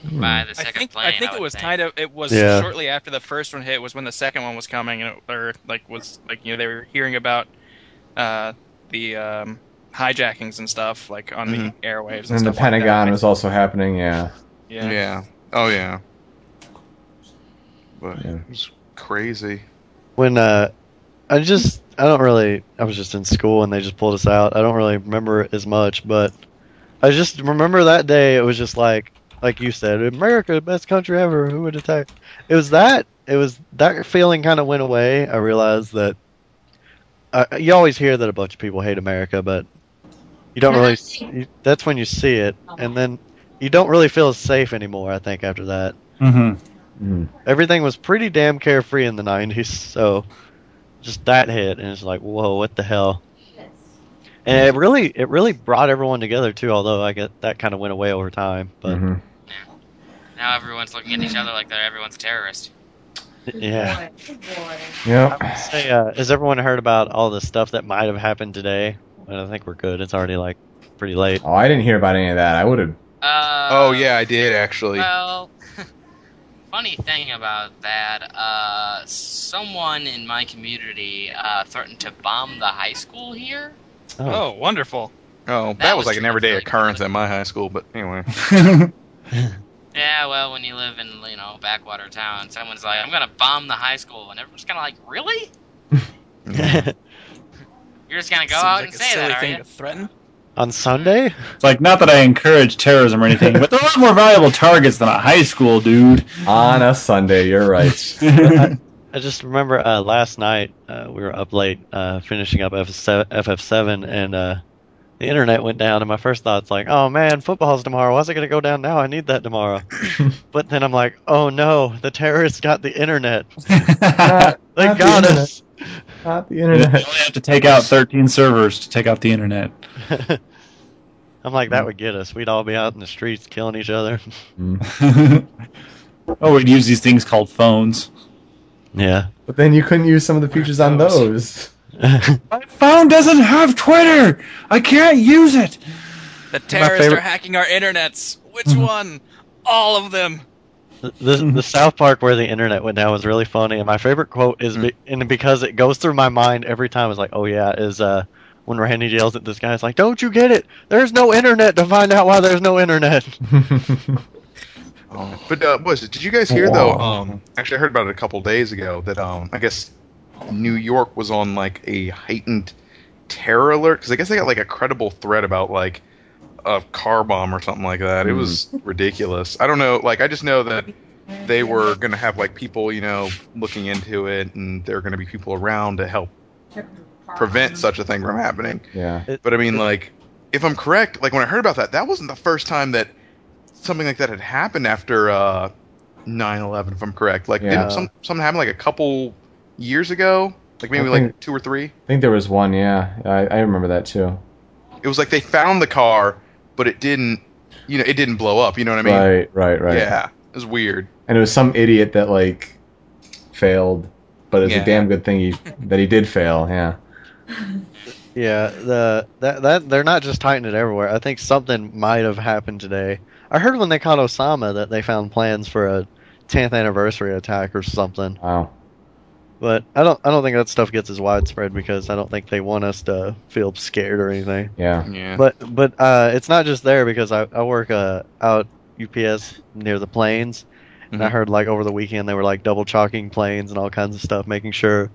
S5: By the
S7: I think
S5: plane,
S7: I think
S5: would
S7: it was
S5: think.
S7: kind of it was
S6: Yeah.
S7: shortly after the first one hit was when the second one was coming and it, or like was like you know they were hearing about uh, the um, hijackings and stuff like on
S8: Mhm.
S7: the airwaves and,
S3: and the
S7: stuff like
S3: Pentagon
S7: that.
S3: was also happening. Yeah.
S7: yeah.
S8: Oh yeah. But
S3: Yeah.
S8: it was crazy.
S6: when uh I just I don't really I was just in school and they just pulled us out. I don't really remember it as much, but I just remember that day it was just like like you said, America, the best country ever. Who would attack? It was that. It was that feeling kind of went away. I realized that uh, you always hear that a bunch of people hate America, but you don't really. See, you, that's when you see it, and then you don't really feel safe anymore. I think after that,
S4: hmm
S3: Mhm.
S6: everything was pretty damn carefree in the '90s. So just that hit, and it's like, whoa, what the hell? And it really, it really brought everyone together too. Although I get that kind of went away over time, but
S3: Mhm.
S5: Now everyone's looking at each other like they're everyone's a terrorist.
S6: yeah.
S3: Yeah.
S6: Say, uh, has everyone heard about all the stuff that might have happened today? And I think we're good. It's already like pretty late.
S3: Oh, I didn't hear about any of that. I would have.
S5: Uh,
S8: oh yeah, I did actually.
S5: Well, funny thing about that, uh, someone in my community uh, threatened to bomb the high school here.
S7: Oh, wonderful.
S8: oh, that,
S5: that
S8: was
S5: was
S8: like an everyday
S5: really.
S8: occurrence at my high school. But anyway,
S5: Yeah, well, when you live in you know backwater town, someone's like, "I'm gonna bomb the high school," and everyone's kind of like, "Really? You're just gonna go
S7: Seems
S5: out
S7: like
S5: and
S7: a
S5: say
S7: silly
S5: that, are
S7: thing
S5: you?"
S7: to threaten.
S6: On Sunday?
S4: It's like not that I encourage terrorism or anything, but there are a lot more valuable targets than a high school dude.
S3: On a Sunday, you're right.
S6: I, I just remember uh, last night uh, we were up late uh, finishing up FF7, FF7 and uh, the internet went down. And my first thought's like, oh man, football's tomorrow. Why's it going to go down now? I need that tomorrow. but then I'm like, oh no, the terrorists got the internet.
S3: Not-
S6: They
S3: not the
S6: got
S3: internet.
S6: Us.
S3: Not the
S4: You only have to take out 13 servers to take out the internet.
S6: I'm like, that would get us. We'd all be out in the streets killing each other.
S3: Mm.
S4: oh, we'd use these things called phones.
S6: Yeah.
S3: But then you couldn't use some of the features on those.
S4: My phone doesn't have Twitter. I can't use it.
S7: The terrorists
S6: favorite-
S7: are hacking our internets. Which one? All of them.
S6: The the South Park where the internet went down was really funny, and my favorite quote is be, and because it goes through my mind every time. It's like, oh yeah, is uh when Randy yells at this guy, it's like, don't you get it? There's no internet to find out why there's no internet.
S8: Oh, but uh, what was it? Did you guys hear though? Um, actually, I heard about it a couple days ago. That um, I guess New York was on like a heightened terror alert because I guess they got like a credible threat about like a car bomb or something like that. It was ridiculous. I don't know. Like, I just know that they were gonna have like people, you know, looking into it, and there are gonna be people around to help prevent such a thing from happening.
S3: yeah.
S8: But I mean, like, if I'm correct, like when I heard about that, that wasn't the first time that something like that had happened after uh, 9/11. If I'm correct, like
S3: Yeah.
S8: didn't some something happened like a couple years ago, like maybe
S3: I
S8: like two or three.
S3: I think there was one, yeah. I, I remember that too.
S8: It was like they found the car, but it didn't, you know, it didn't blow up. You know what I mean?
S3: right, right, right.
S8: Yeah, it was weird.
S3: And it was some idiot that like failed, but it's
S8: Yeah.
S3: a damn good thing he that he did fail. Yeah.
S6: Yeah, the that that they're not just tightening it everywhere. I think something might have happened today. I heard when they caught Osama that they found plans for a 10th anniversary attack or something.
S3: Wow.
S6: But I don't I don't think that stuff gets as widespread because I don't think they want us to feel scared or anything.
S3: Yeah.
S8: Yeah.
S6: But but uh, it's not just there because I, I work uh, out UPS near the planes, and I
S8: Mhm.
S6: heard like over the weekend they were like double chalking planes and all kinds of stuff, making sure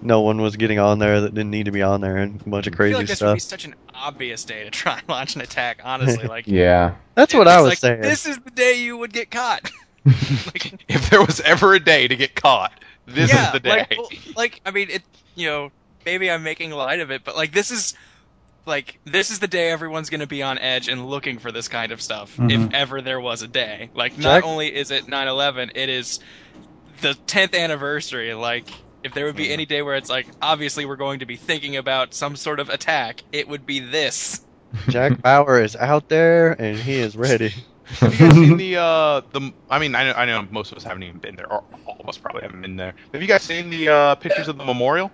S6: no one was getting on there that didn't need to be on there, and a bunch of
S7: I
S6: crazy
S7: feel like this would be
S6: stuff.
S7: such an obvious day to try and launch an attack. Honestly, like
S3: Yeah.
S6: That's what I was
S7: like,
S6: saying.
S7: This is the day you would get caught. like,
S8: if there was ever a day to get caught, this
S7: yeah,
S8: is the day.
S7: Like, well, like, I mean, it. You know, maybe I'm making light of it, but like, this is. Like this is the day everyone's going to be on edge and looking for this kind of stuff.
S4: Mhm.
S7: If ever there was a day, like not
S6: Jack-
S7: only is it 9/11, it is the 10th anniversary. Like if there would be any day where it's like obviously we're going to be thinking about some sort of attack, it would be this.
S6: Jack Bauer is out there and he is ready.
S8: Have you guys seen the uh the? I mean, I know, I know most of us haven't even been there, or all of us probably haven't been there. Have you guys seen the uh, pictures of the memorial?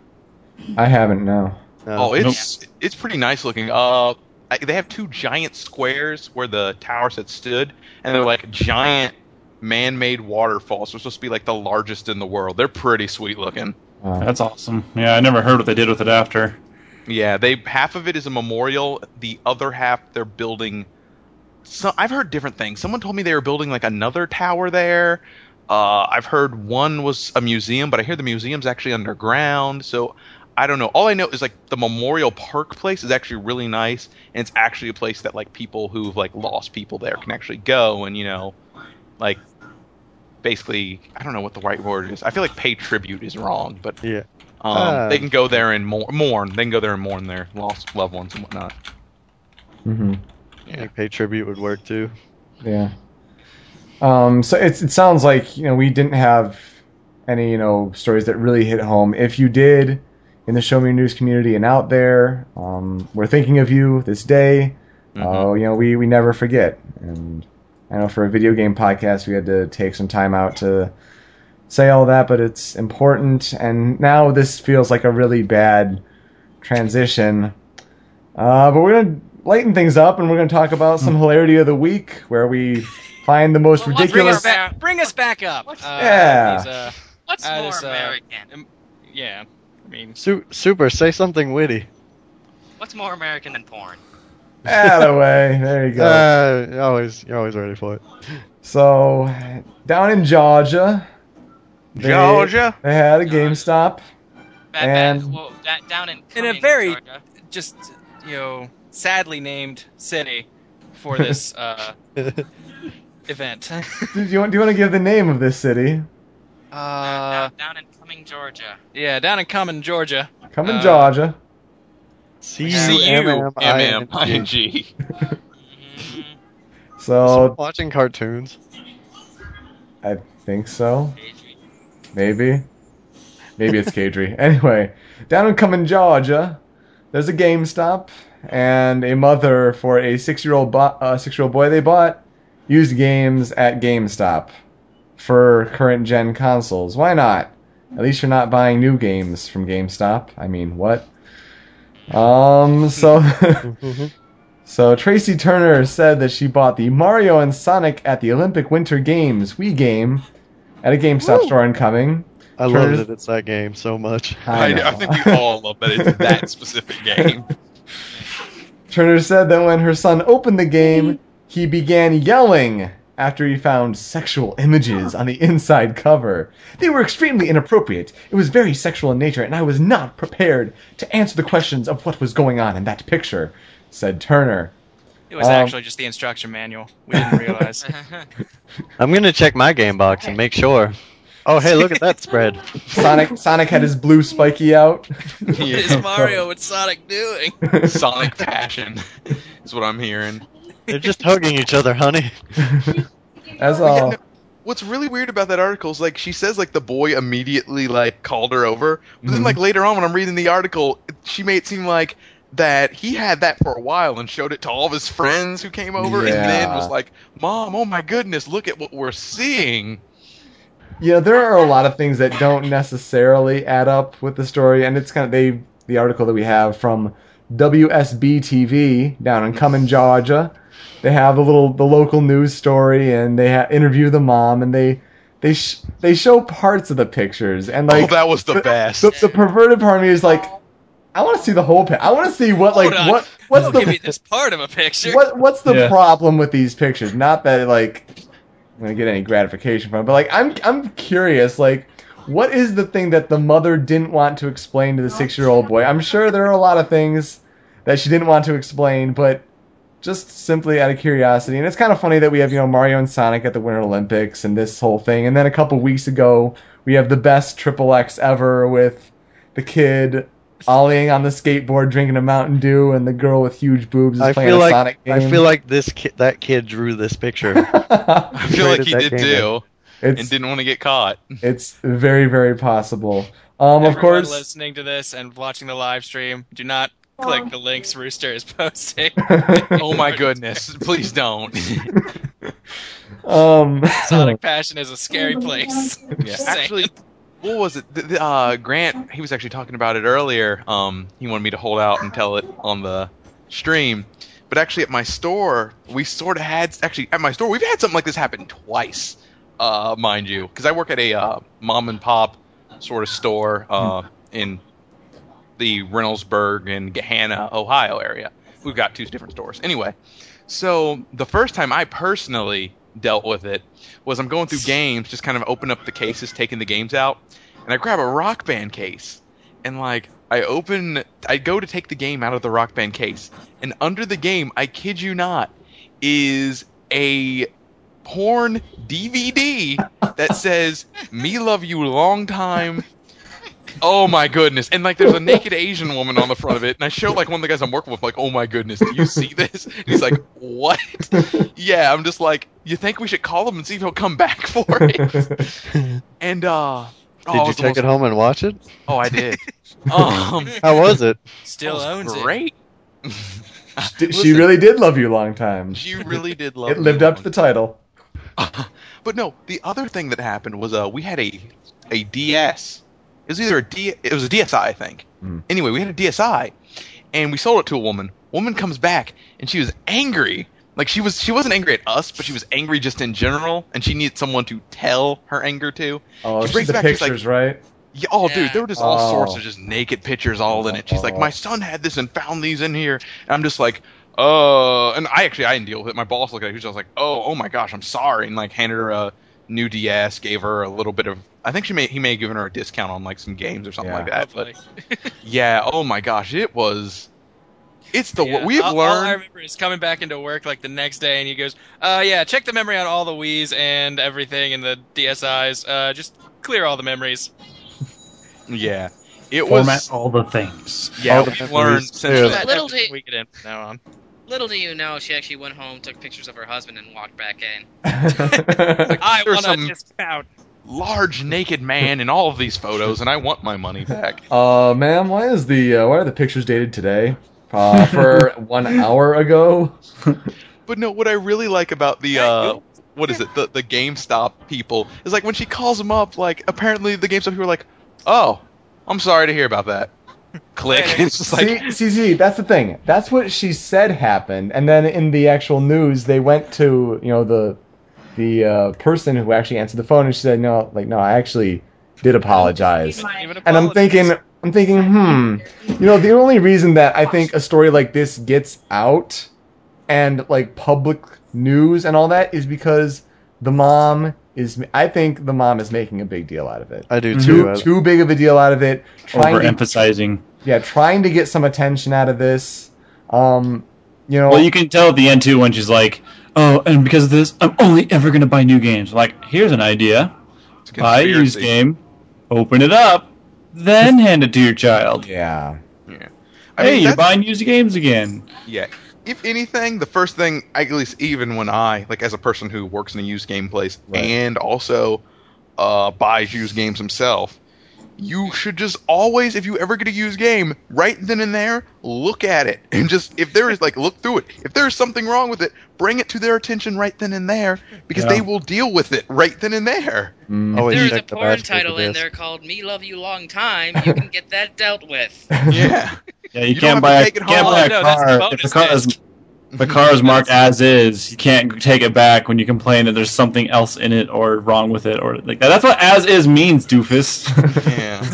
S3: I haven't. No.
S6: No.
S8: Oh, it's it's pretty nice looking. Uh, they have two giant squares where the towers had stood, and they're like giant man-made waterfalls. They're supposed to be like the largest in the world. They're pretty sweet looking.
S3: Wow.
S4: That's awesome. Yeah, I never heard what they did with it after.
S8: Yeah, they half of it is a memorial. The other half they're building. So I've heard different things. Someone told me they were building like another tower there. Uh, I've heard one was a museum, but I hear the museum's actually underground. So I don't know. All I know is like the Memorial Park place is actually really nice, and it's actually a place that like people who've like lost people there can actually go and you know, like basically I don't know what the right word is. I feel like pay tribute is wrong, but
S6: Yeah.
S8: um,
S6: Uh,
S8: they can go there and mourn, mourn. They can go there and mourn their lost loved ones and whatnot.
S3: hmm
S6: I think pay tribute would work too.
S3: Yeah. Um, so it's, it sounds like you know we didn't have any you know stories that really hit home. If you did in the Show Me News community and out there, um, we're thinking of you this day. Uh, you know we, we never forget. And I know for a video game podcast we had to take some time out to say all that, but it's important. And now this feels like a really bad transition. Uh, but we're gonna lighten things up, and we're gonna talk about some hilarity of the week, where we find the most
S5: Well, let's
S7: Bring
S3: ridiculous.
S7: us back, bring us back up. Uh,
S3: Yeah.
S7: these, uh,
S5: What's
S7: Uh,
S5: more
S7: this, uh,
S5: American?
S7: yeah. I mean,
S6: Su- super, say something witty.
S5: What's more American than porn?
S3: Atta-way. There you go.
S6: Uh, you're always, you're always ready for it.
S3: so down in Georgia, they,
S8: Georgia?
S3: they had a GameStop.
S5: Bad,
S3: And-
S5: bad, well, da- down in
S7: In a very-
S5: Georgia.
S7: just you know, sadly named city for this uh, event.
S3: Do you want? Do you want to give the name of this city?
S7: uh,
S5: down, down in Cumming, Georgia.
S7: yeah, down in Cumming, Georgia.
S3: Come in
S7: Uh,
S3: Georgia.
S6: C
S8: C
S6: U
S8: U
S6: M
S8: M
S6: M
S8: M
S6: I
S8: I
S6: N
S8: N
S6: G.
S8: G.
S3: So
S6: Watching cartoons.
S3: I think so.
S5: Adrian.
S3: Maybe. Maybe it's Kadri. Anyway, down in Cumming, Georgia, there's a GameStop, and a mother for a six-year-old bo- uh, six-year-old boy they bought used games at GameStop for current gen consoles. Why not? At least you're not buying new games from GameStop. I mean, what? Um, so so Tracy Turner said that she bought the Mario and Sonic at the Olympic Winter Games Wii game at a GameStop
S6: Woo.
S3: store in Cumming.
S6: I
S3: Turner-
S6: love that it's that game so much.
S3: I
S8: I. I think we all love that it's that specific game.
S3: Turner said that when her son opened the game, he began yelling after he found sexual images on the inside cover. They were extremely inappropriate. It was very sexual in nature, and I was not prepared to answer the questions of what was going on in that picture, said Turner.
S7: It was
S3: Um,
S7: actually just the instruction manual. We didn't realize.
S6: I'm gonna check my game box and make sure. Oh, hey, look at that spread.
S3: Sonic Sonic had his blue spiky out.
S7: what is Mario and Sonic doing?
S8: Sonic passion is what I'm hearing.
S6: They're just hugging each other, honey.
S3: That's
S8: Yeah,
S3: all.
S8: no, What's really weird about that article is like she says like the boy immediately like called her over, but then
S3: Mhm.
S8: like later on when I'm reading the article, she made it seem like that he had that for a while and showed it to all of his friends who came over, and then was like, "Mom, oh my goodness, look at what we're seeing."
S3: Yeah, there are a lot of things that don't necessarily add up with the story, and it's kind of they the article that we have from WSB TV down in Cumming, Georgia. They have the little the local news story, and they ha- interview the mom, and they they sh- they show parts of the pictures, and like
S8: oh, that was the
S3: the-
S8: best.
S3: the, the perverted part of me is like, I want to see the whole. Pi- I want to see what like
S7: on.
S3: what what's
S7: Don't give me
S3: the
S7: this part of a picture.
S3: what what's the
S4: Yeah.
S3: problem with these pictures? Not that like I'm gonna get any gratification from it, but like I'm I'm curious, like what is the thing that the mother didn't want to explain to the six year old boy? I'm sure there are a lot of things that she didn't want to explain, but just simply out of curiosity. And it's kind of funny that we have, you know, Mario and Sonic at the Winter Olympics and this whole thing. And then a couple weeks ago, we have the best triple X ever with the kid ollieing on the skateboard, drinking a Mountain Dew, and the girl with huge boobs is
S6: I
S3: playing
S6: feel
S3: a
S6: like
S3: Sonic game.
S6: I feel like this ki- that kid drew this picture.
S8: I feel like he did
S6: game
S8: too, and didn't want to get caught.
S3: it's very very possible. Um, of course.
S7: listening to this and watching the live stream, do not click the links Rooster is posting.
S8: Oh my goodness! Please don't.
S3: um,
S7: Sonic Passion is a scary place.
S8: Yeah, actually, what was it? The, the, uh, Grant, he was actually talking about it earlier. Um, he wanted me to hold out and tell it on the stream. But actually, at my store, we sort of had actually at my store we've had something like this happen twice, uh, mind you, because I work at a uh, mom and pop sort of store uh, in the Reynoldsburg and Gahanna, Ohio area. We've got two different stores. Anyway, so the first time I personally dealt with it was I'm going through games, just kind of open up the cases, taking the games out, and I grab a rock band case, and like I open, I go to take the game out of the rock band case, and under the game, I kid you not, is a porn DVD that says "Me love you long time." Oh my goodness! And like, there's a naked Asian woman on the front of it, and I show like one of the guys I'm working with, like, oh my goodness, do you see this? And he's like, what? yeah, I'm just like, you think we should call him and see if he'll come back for it? And uh, oh,
S6: Did
S8: it
S6: you
S8: was
S6: take
S8: most-
S6: it home and watch it?
S8: Oh, I did. um,
S6: How was it?
S7: Still
S8: it was
S7: owns it.
S8: great.
S3: She really did love you long time.
S8: She really did love.
S3: It lived
S8: me
S3: up to the title.
S8: but no, the other thing that happened was uh, we had a a DS. It was either a D. It was a DSi, I think.
S3: Hmm.
S8: Anyway, we had a DSi, and we sold it to a woman. Woman comes back, and she was angry. Like she was, she wasn't angry at us, but she was angry just in general, and she needed someone to tell her anger to.
S3: Oh,
S8: She brings back, she's like-
S3: pictures, right?
S8: Yeah, oh,
S5: Yeah.
S8: dude, there were just all
S3: Oh.
S8: sorts of just naked pictures all in it. She's like,
S3: Oh.
S8: my son had this and found these in here. And I'm just like, uh, and I actually I didn't deal with it. My boss looked at it. He was just like, oh, oh my gosh, I'm sorry, and like handed her a new DS, gave her a little bit of. I think she may he may have given her a discount on like some games or something
S3: Yeah.
S8: like that. But yeah, oh my gosh, it was. It's the
S7: Yeah,
S8: we've
S7: all, all I remember is coming back into work like the next day, and he goes, "Uh, yeah, check the memory on all the Wii's and everything and the DSI's. Uh, just clear all the memories."
S8: yeah, it
S4: Format
S8: was.
S4: all the things.
S8: Yeah,
S6: all the
S8: we've
S6: memories.
S8: learned since
S6: Yeah.
S5: Little
S7: Everything
S5: do-
S7: we get in from now on.
S5: Little do you know, she actually went home, took pictures of her husband, and walked back in.
S7: I want
S8: some-
S7: a discount.
S8: large naked man in all of these photos, and I want my money back.
S3: uh, ma'am, why is the uh, why are the pictures dated today? Uh, for one hour ago.
S8: But no, what I really like about the uh, what is it? The the GameStop people is like when she calls them up. Like apparently the GameStop people are like, "Oh, I'm sorry to hear about that." Click.
S7: Later.
S8: it's just like,
S3: see, see, see, that's the thing. That's what she said happened, and then in the actual news, they went to you know the the uh, person who actually answered the phone, and she said, "No, like no, I actually did apologize." And I'm thinking, I'm thinking, hmm, you know, the only reason that I think a story like this gets out and like public news and all that is because the mom is. I think the mom is making a big deal out of it.
S6: I do too.
S3: Too
S6: I-
S3: too big of a deal out of it. Trying to,
S4: Overemphasizing.
S3: yeah, trying to get some attention out of this. Um, you know,
S4: Well, you can tell at the end too when she's like, "Oh, and because of this, I'm only ever going to buy new games." Like, here's an idea: buy a used game, open it up, then hand it to your child.
S3: yeah,
S8: Yeah. I
S4: hey,
S8: mean,
S4: you're buying used games again.
S8: Yeah. If anything, the first thing, at least even when I, like as a person who works in a used game place
S3: Right.
S8: and also uh, buys used games himself, you should just always, if you ever get a used game, right then and there, look at it and just, if there is like, look through it. If there is something wrong with it, bring it to their attention right then and there because
S4: Yeah.
S8: they will deal with it right then and there.
S3: Mm.
S6: Always
S5: There's a
S6: check the
S5: porn title in there called "Me Love You Long Time." You can get that dealt with.
S8: Yeah.
S4: Yeah, you,
S8: You
S4: can't buy a,
S8: take it
S4: can't
S8: home.
S4: buy a
S7: Oh, no,
S4: car if the car is the car is marked as is. You can't take it back when you complain that there's something else in it or wrong with it or like that. That's what as is means, doofus.
S8: Yeah.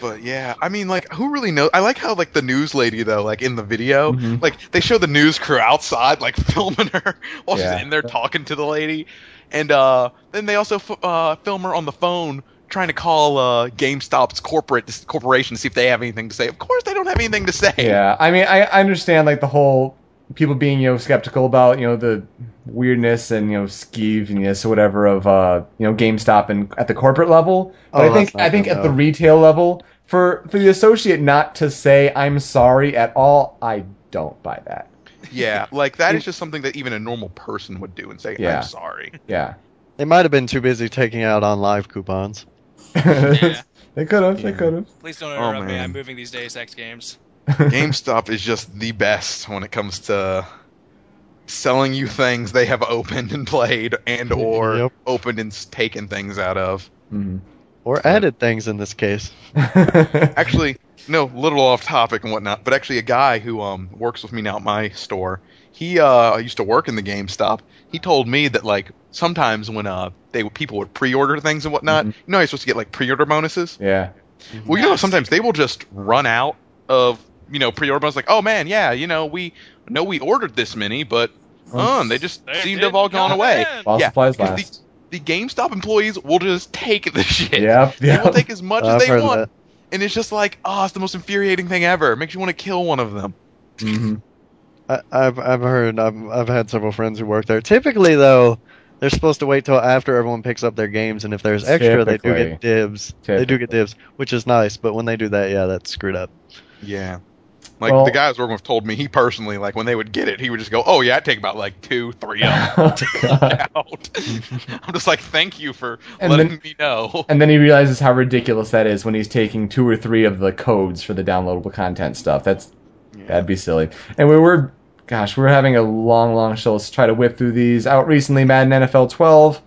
S8: But yeah, I mean, like, who really knows? I like how, like, the news lady, though, like, in the video,
S3: Mhm.
S8: like, they show the news crew outside, like, filming her while
S3: Yeah.
S8: she's in there talking to the lady. And, uh, then they also, f- uh, film her on the phone trying to call, uh, GameStop's corporate, this corporation to see if they have anything to say. Of course they don't have anything to say.
S3: Yeah, I mean, I, I understand like the whole people being you know skeptical about you know the weirdness and you know skeeviness or whatever of uh you know GameStop and at the corporate level. But
S6: Oh,
S3: I think I think
S6: good,
S3: at the retail level for for the associate not to say I'm sorry at all, I don't buy that.
S8: Yeah, like, that is just something that even a normal person would do and say,
S3: Yeah.
S8: I'm sorry.
S3: Yeah,
S6: They might have been too busy taking out OnLive coupons.
S5: Yeah.
S3: they could have. They could have.
S7: Please don't
S8: Oh,
S7: interrupt me.
S8: man.
S7: I'm moving these Deus Ex games.
S8: GameStop is just the best when it comes to selling you things they have opened and played and or
S6: Yep.
S8: opened and s- taken things out of.
S3: Mhm.
S6: Or added things in this case.
S8: Actually, no, little off topic and whatnot, but actually a guy who um works with me now at my store, he uh used to work in the GameStop. He told me that like sometimes when uh they people would pre-order things and whatnot,
S3: Mhm.
S8: you know you're supposed to get like pre-order bonuses.
S3: yeah.
S8: Well, you know, sometimes they will just run out of, you know, pre-order bonuses. Like, oh man, yeah, you know, we know we ordered this many, but
S3: Oh.
S8: uh, they just
S7: They
S8: seem to have all gone away.
S3: While
S8: Yeah,
S3: supplies last.
S8: The, the GameStop employees will just take the shit.
S3: Yep.
S8: They will take as much as they want,
S6: that.
S8: and it's just like, oh, it's the most infuriating thing ever. It makes you want to kill one of them.
S3: Mhm.
S6: I, I've I've heard I've I've had several friends who work there. Typically, though, they're supposed to wait till after everyone picks up their games, and if there's extra, they do get dibs. They do get dibs, which is nice. But when they do that, yeah, that's screwed up.
S8: Yeah. Like
S3: Well-
S8: the guys I was working with told me he personally like when they would get it, he would just go, "Oh yeah, I'd take about like two, three of them
S3: Oh,
S8: out." I'm just like, "Thank you for
S3: And
S8: letting
S3: then-
S8: me know."
S3: And then he realizes how ridiculous that is when he's taking two or three of the codes for the downloadable content stuff. That's that'd be silly. And we were, gosh, we're having a long, long show. Let's try to whip through these. Out recently, Madden NFL 12.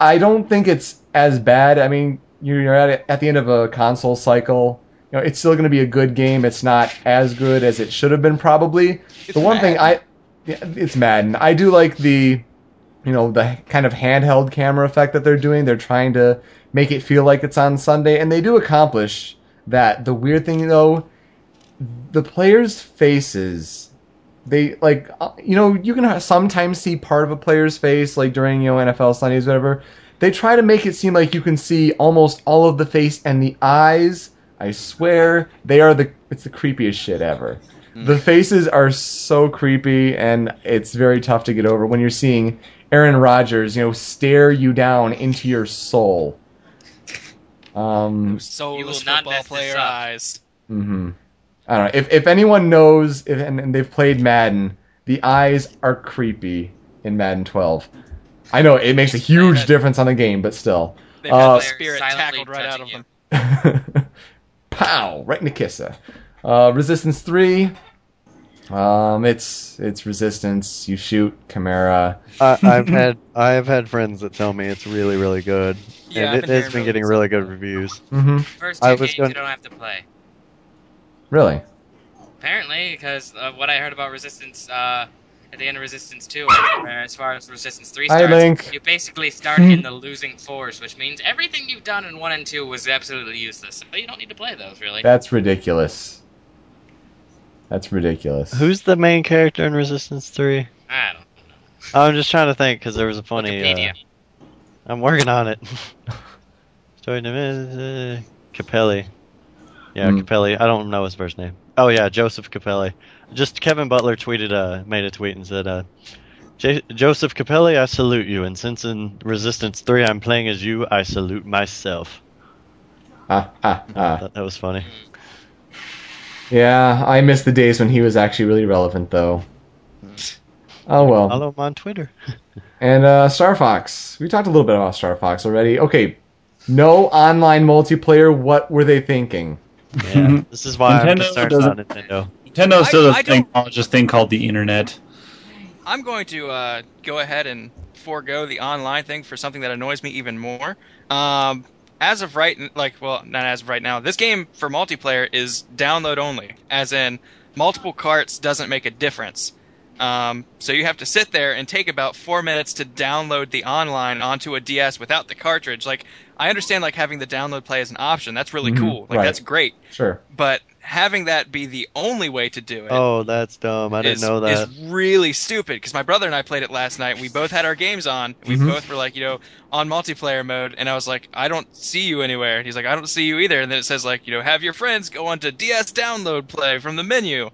S3: I don't think it's as bad. I mean, you're at at the end of a console cycle. You know, it's still going to be a good game. It's not as good as it should have been, probably.
S8: It's
S3: the one thing I, yeah, it's Madden. I do like the, you know, the kind of handheld camera effect that they're doing. They're trying to make it feel like it's on Sunday, and they do accomplish that. The weird thing though, the players' faces, they like, uh, you know, you can sometimes see part of a player's face, like during you know NFL Sundays, whatever. They try to make it seem like you can see almost all of the face and the eyes. I swear, they are the it's the creepiest shit ever. The faces are so creepy, and it's very tough to get over when you're seeing Aaron Rodgers, you know, stare you down into your soul. Um,
S5: You will
S7: Soulless
S5: not
S7: football
S5: mess this
S7: player
S5: up.
S7: eyes.
S3: hmm I don't know if if anyone knows if, and, and they've played Madden, the eyes are creepy in Madden 12. I know it makes a huge difference on the game, but still.
S7: They've
S3: Uh,
S7: had spirit tackled right out of
S5: touching
S7: them.
S3: Pow! Right in the kisser. Uh, Resistance three. Um, it's it's Resistance. You shoot Chimera.
S6: I, I've had I've had friends that tell me it's really really good,
S7: Yeah,
S6: and
S7: I've
S6: it has
S7: hearing
S6: been getting really good reviews.
S3: Mm-hmm.
S5: First two
S6: I was
S5: games
S6: gonna-
S5: you don't have to play.
S3: Really?
S5: Apparently, because uh, what I heard about Resistance uh, at the end of Resistance 2, as far as Resistance 3
S3: Hi,
S5: starts,
S3: Link.
S5: you basically start in the losing force, which means everything you've done in 1 and 2 was absolutely useless. So you don't need to play those, really.
S3: That's ridiculous. That's ridiculous.
S6: Who's the main character in Resistance Three?
S5: I don't know.
S6: I'm just trying to think because there was a funny.
S5: Wikipedia.
S6: Uh, I'm working on it. Story name is uh, Capelli. Yeah,
S3: Hmm.
S6: Capelli. I don't know his first name. Oh yeah, Joseph Capelli. Just Kevin Butler tweeted, uh, made a tweet and said, uh, J- Joseph Capelli, I salute you, and since in Resistance Three I'm playing as you, I salute myself.
S3: Ah, ah, ah.
S6: That, that was funny.
S3: Yeah, I miss the days when he was actually really relevant, though. Oh well.
S6: Follow him on Twitter.
S3: And uh, Star Fox. We talked a little bit about Star Fox already. Okay, no online multiplayer. What were they thinking?
S6: Yeah, this is why I'm
S4: Nintendo
S6: concerned
S4: doesn't-
S6: about Nintendo.
S4: Nintendo
S7: I-
S4: still does
S7: I
S4: a thing, this thing called the internet.
S7: I'm going to uh, go ahead and forego the online thing for something that annoys me even more. Um, as of right, like, well, not as of right now, this game for multiplayer is download only, as in multiple carts doesn't make a difference. Um, so you have to sit there and take about four minutes to download the online onto a DS without the cartridge. Like, I understand like having the download play as an option. That's really
S3: Mhm,
S7: cool. Like,
S3: right.
S7: that's great.
S3: Sure.
S7: But having that be the only way to do it
S6: Oh, that's dumb. I didn't
S7: is,
S6: know that.
S7: is really stupid because my brother and I played it last night. We both had our games on. We
S3: Mhm.
S7: both were like, you know, on multiplayer mode, and I was like, I don't see you anywhere. And he's like, I don't see you either. And then it says like, you know, have your friends go onto DS download play from the menu.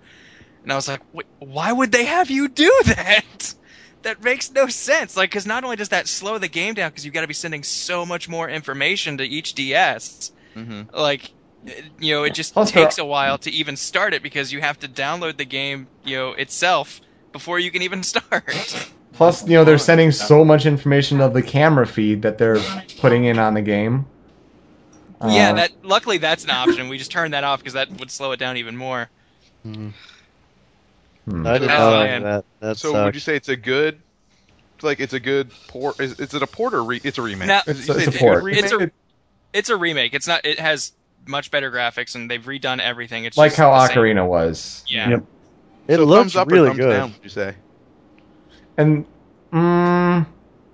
S7: And I was like, Wait, why would they have you do that? That makes no sense. Like, because not only does that slow the game down, because you've got to be sending so much more information to each DS.
S8: hmm
S7: Like, you know, it just
S3: Plus there
S7: takes a while to even start it because you have to download the game, you know, itself before you can even start.
S3: Plus, you know, they're sending so much information of the camera feed that they're putting in on the game.
S7: yeah,
S3: Uh,
S7: that luckily that's an option. We just turned that off because that would slow it down even more.
S6: Hmm.
S3: Hmm.
S6: I didn't
S7: Oh,
S6: know that. That
S8: So
S6: sucks.
S8: would you say it's a good, like it's a good port? Is, is it a port or re, it's a remake?
S7: No,
S8: Is it-
S3: It's a- it's a port.
S8: remake?
S7: It's a- It's a remake. It's not. It has much better graphics and they've redone everything. It's
S3: like
S7: just
S3: how
S7: the same.
S3: Ocarina was.
S7: Yeah.
S4: Yep.
S6: it
S8: So
S6: looks
S8: thumbs up
S6: really
S8: thumbs
S6: good.
S8: Down, would you say?
S3: And, mm,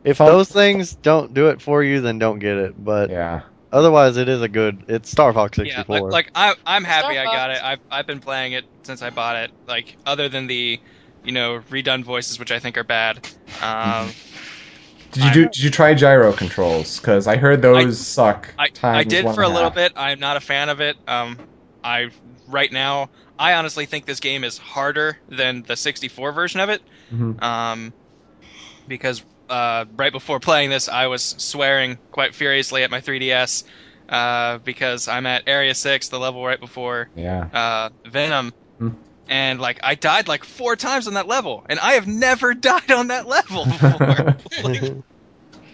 S6: If
S3: Thumb-
S6: those things don't do it for you, then don't get it. But
S3: yeah.
S6: Otherwise, it is a good. It's Star Fox
S7: Yeah,
S6: 64.
S7: like, like I, I'm happy
S5: Star
S7: I got
S5: Fox.
S7: it. I've, I've been playing it since I bought it. Like other than the, you know, redone voices, which I think are bad. Um,
S3: Did you do? Did you try gyro controls? Because I heard those suck.
S7: I,
S3: times
S7: I did
S3: one
S7: for a
S3: and
S7: little bit. I'm not a fan of it. Um, I right now, I honestly think this game is harder than the 64 version of it.
S3: Mhm.
S7: Um, because uh, right before playing this, I was swearing quite furiously at my 3DS uh, because I'm at Area 6, the level right before
S3: Yeah.
S7: uh, Venom.
S3: Hmm.
S7: And like I died like four times on that level, and I have never died on that level before. like,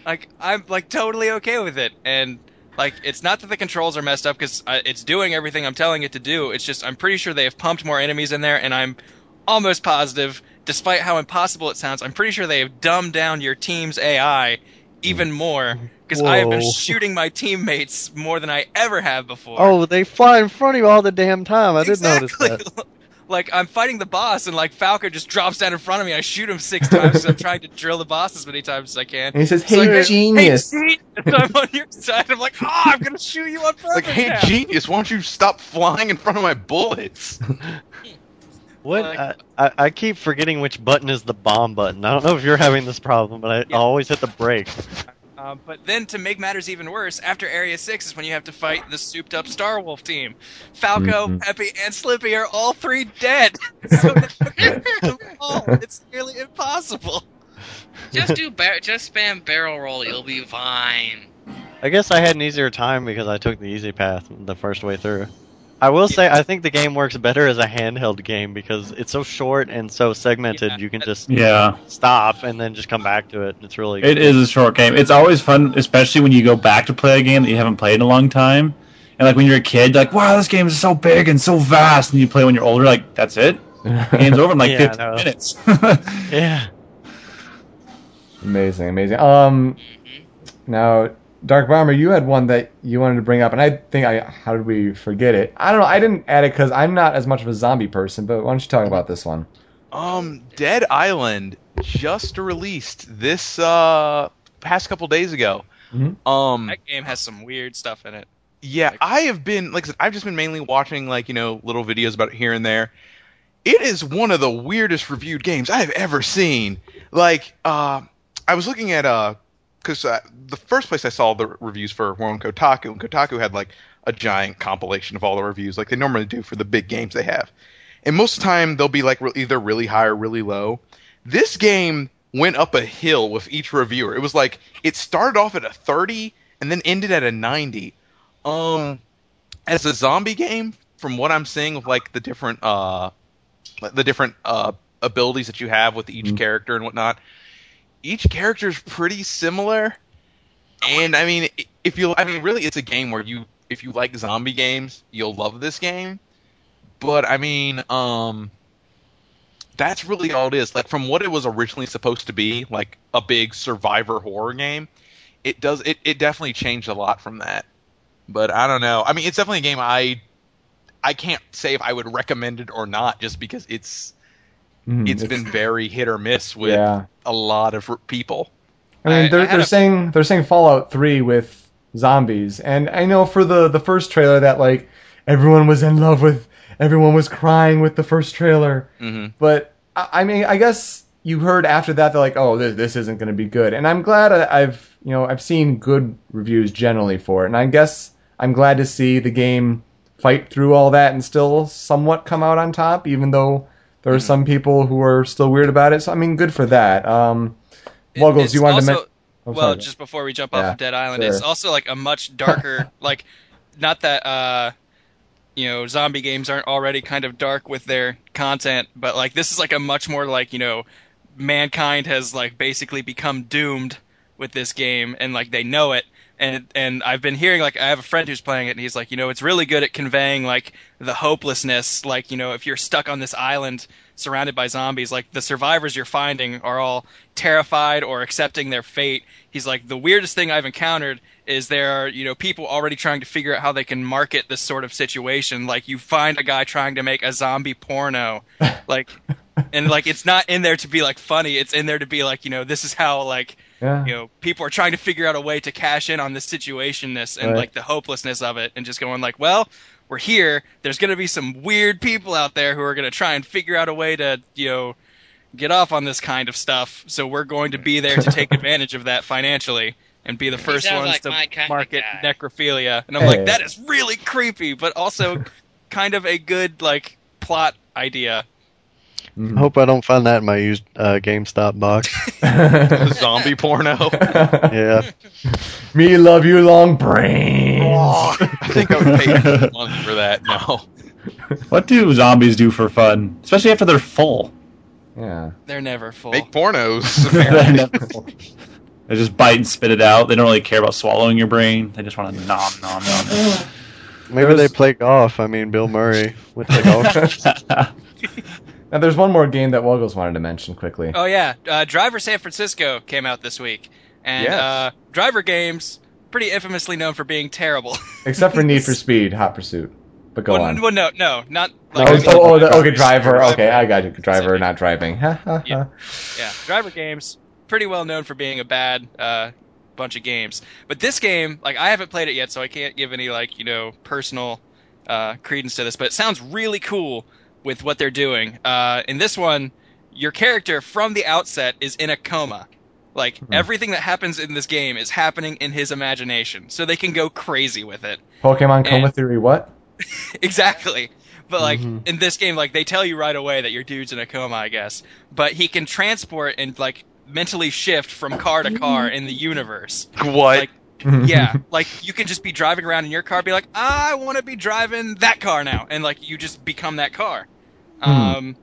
S7: like I'm like totally okay with it, and like it's not that the controls are messed up because it's doing everything I'm telling it to do. It's just I'm pretty sure they have pumped more enemies in there, and I'm almost positive, despite how impossible it sounds, I'm pretty sure they have dumbed down your team's AI even more because I have been shooting my teammates more than I ever have before.
S6: oh, they fly in front of you all the damn time. I didn't notice that.
S7: Like I'm fighting the boss, and like Falco just drops down in front of me. I shoot him six times because I'm trying to drill the boss as many times as I can.
S3: And he says, "Hey,
S7: like,
S3: genius."
S7: Hey, genius! I'm on your side. I'm like, oh, I'm gonna shoot you on purpose
S8: Like, hey,
S7: now.
S8: genius, why don't you stop flying in front of my bullets?
S6: What?
S7: Like-
S6: I, I, I keep forgetting which button is the bomb button. I don't know if you're having this problem, but I,
S7: Yeah.
S6: Always hit the brake.
S7: Um, but then to make matters even worse, after Area 6 is when you have to fight the souped up Star Wolf team. Falco,
S3: Mhm.
S7: Peppy, and Slippy are all three dead. so now you have to them all. it's nearly impossible.
S1: Just do bar- just spam barrel roll. You'll be fine.
S6: I guess I had an easier time because I took the easy path the first way through. I will say I think the game works better as a handheld game because it's so short and so segmented.
S7: Yeah.
S6: You can just
S4: Yeah,
S6: stop and then just come back to it. It's really
S4: it is a short game. It's always fun, especially when you go back to play a game that you haven't played in a long time. And like when you're a kid, like wow, this game is so big and so vast. And you play when you're older, like that's it. The game's over in like
S6: Yeah,
S4: 15
S6: no.
S4: minutes.
S6: yeah.
S3: amazing, amazing. Um, now, Dark Bomber, you had one that you wanted to bring up, and I think I how did we forget it? I don't know. I didn't add it because I'm not as much of a zombie person. But why don't you talk about this one?
S8: Um, Dead Island just released this uh past couple days ago.
S3: Mhm.
S8: Um,
S7: That game has some weird stuff in it.
S8: yeah, I have been like I said, I've just been mainly watching like you know little videos about it here and there. It is one of the weirdest reviewed games I have ever seen. Like, uh, I was looking at uh, because uh, the first place I saw the reviews for were on Kotaku, and Kotaku had like a giant compilation of all the reviews, like they normally do for the big games they have. And most of the time they'll be like re- either really high or really low. This game went up a hill with each reviewer. It was like it started off at a 30 and then ended at a 90. Um, as a zombie game, from what I'm seeing with like the different uh, the different uh abilities that you have with each
S3: Mhm.
S8: character and whatnot, each character is pretty similar. And I mean, if you, I mean, really, it's a game where you, if you like zombie games, you'll love this game. But I mean, um, that's really all it is. Like from what it was originally supposed to be, like a big survivor horror game, it does, it, it definitely changed a lot from that. But I don't know. I mean, it's definitely a game I, I can't say if I would recommend it or not, just because it's,
S3: Mhm,
S8: it's been very hit or miss with
S3: yeah.
S8: A lot of people.
S3: I mean, they're
S7: I
S3: they're
S7: a-
S3: saying they're saying Fallout Three with zombies, and I know for the the first trailer that like everyone was in love with, everyone was crying with the first trailer,
S8: hmm
S3: but I, I mean, I guess you heard after that they're like, oh, this this isn't going to be good, and I'm glad I, I've you know I've seen good reviews generally for it, and I guess I'm glad to see the game fight through all that and still somewhat come out on top, even though there are some people who are still weird about it. So I mean, good for that. Um, Wuggles, you wanted to
S7: also-
S3: men- oh,
S7: well,
S3: sorry.
S7: just before we jump
S3: Yeah,
S7: off of Dead Island, it's also like a much darker, like, not that uh, you know, zombie games aren't already kind of dark with their content, but like this is like a much more like you know, mankind has like basically become doomed with this game, and like they know it. And and I've been hearing like I have a friend who's playing it, and he's like, you know, it's really good at conveying like the hopelessness, like you know, if you're stuck on this island surrounded by zombies, like the survivors you're finding are all terrified or accepting their fate. He's like, the weirdest thing I've encountered is there are, you know, people already trying to figure out how they can market this sort of situation. Like you find a guy trying to make a zombie porno, like, and like it's not in there to be like funny. It's in there to be like, you know, this is how like
S3: yeah.
S7: you know people are trying to figure out a way to cash in on this situationness and
S3: Right.
S7: like the hopelessness of it and just going like well we're here there's going to be some weird people out there who are going to try and figure out a way to you know get off on this kind of stuff so we're going to be there to take advantage of that financially and be the first ones
S1: like
S7: to market necrophilia and i'm
S3: Hey.
S7: like that is really creepy but also kind of a good like plot idea
S3: Mhm.
S6: Hope I don't find that in my used uh, GameStop box.
S8: Zombie porno.
S6: yeah.
S3: Me love you long brains.
S8: I think I would pay money for that. No.
S4: What do zombies do for fun, especially after they're full?
S3: Yeah.
S7: They're never full.
S8: Make pornos.
S4: They're
S8: apparently.
S4: never full. They just bite and spit it out. They don't really care about swallowing your brain. They just want to nom nom nom.
S6: Maybe they play golf. I mean, Bill Murray with the golf.
S3: Now, there's one more game that Wuggles wanted to mention quickly.
S7: Oh yeah, uh, Driver San Francisco came out this week, and
S8: Yes.
S7: uh, Driver games pretty infamously known for being terrible.
S3: Except for Need for Speed, Hot Pursuit. But go
S7: well,
S3: on.
S7: well, no, no, not
S3: Oh,
S7: like
S3: oh, oh, the- okay,
S8: Driver.
S3: driver. Okay, I got you. Driver, not driving.
S7: Yeah. yeah, Driver games pretty well known for being a bad uh, bunch of games. But this game, like, I haven't played it yet, so I can't give any like you know personal uh, credence to this. But it sounds really cool with what they're doing. Uh, in this one, your character from the outset is in a coma. Like everything that happens in this game is happening in his imagination, so they can go crazy with it.
S3: Pokemon Coma
S7: And-
S3: Theory, what?
S7: exactly. But like
S6: Mhm.
S7: in this game, like they tell you right away that your dude's in a coma, I guess. But he can transport and like mentally shift from car to car in the universe.
S8: what?
S7: Like, yeah, like you can just be driving around in your car, be like, I want to be driving that car now, and like you just become that car. Um,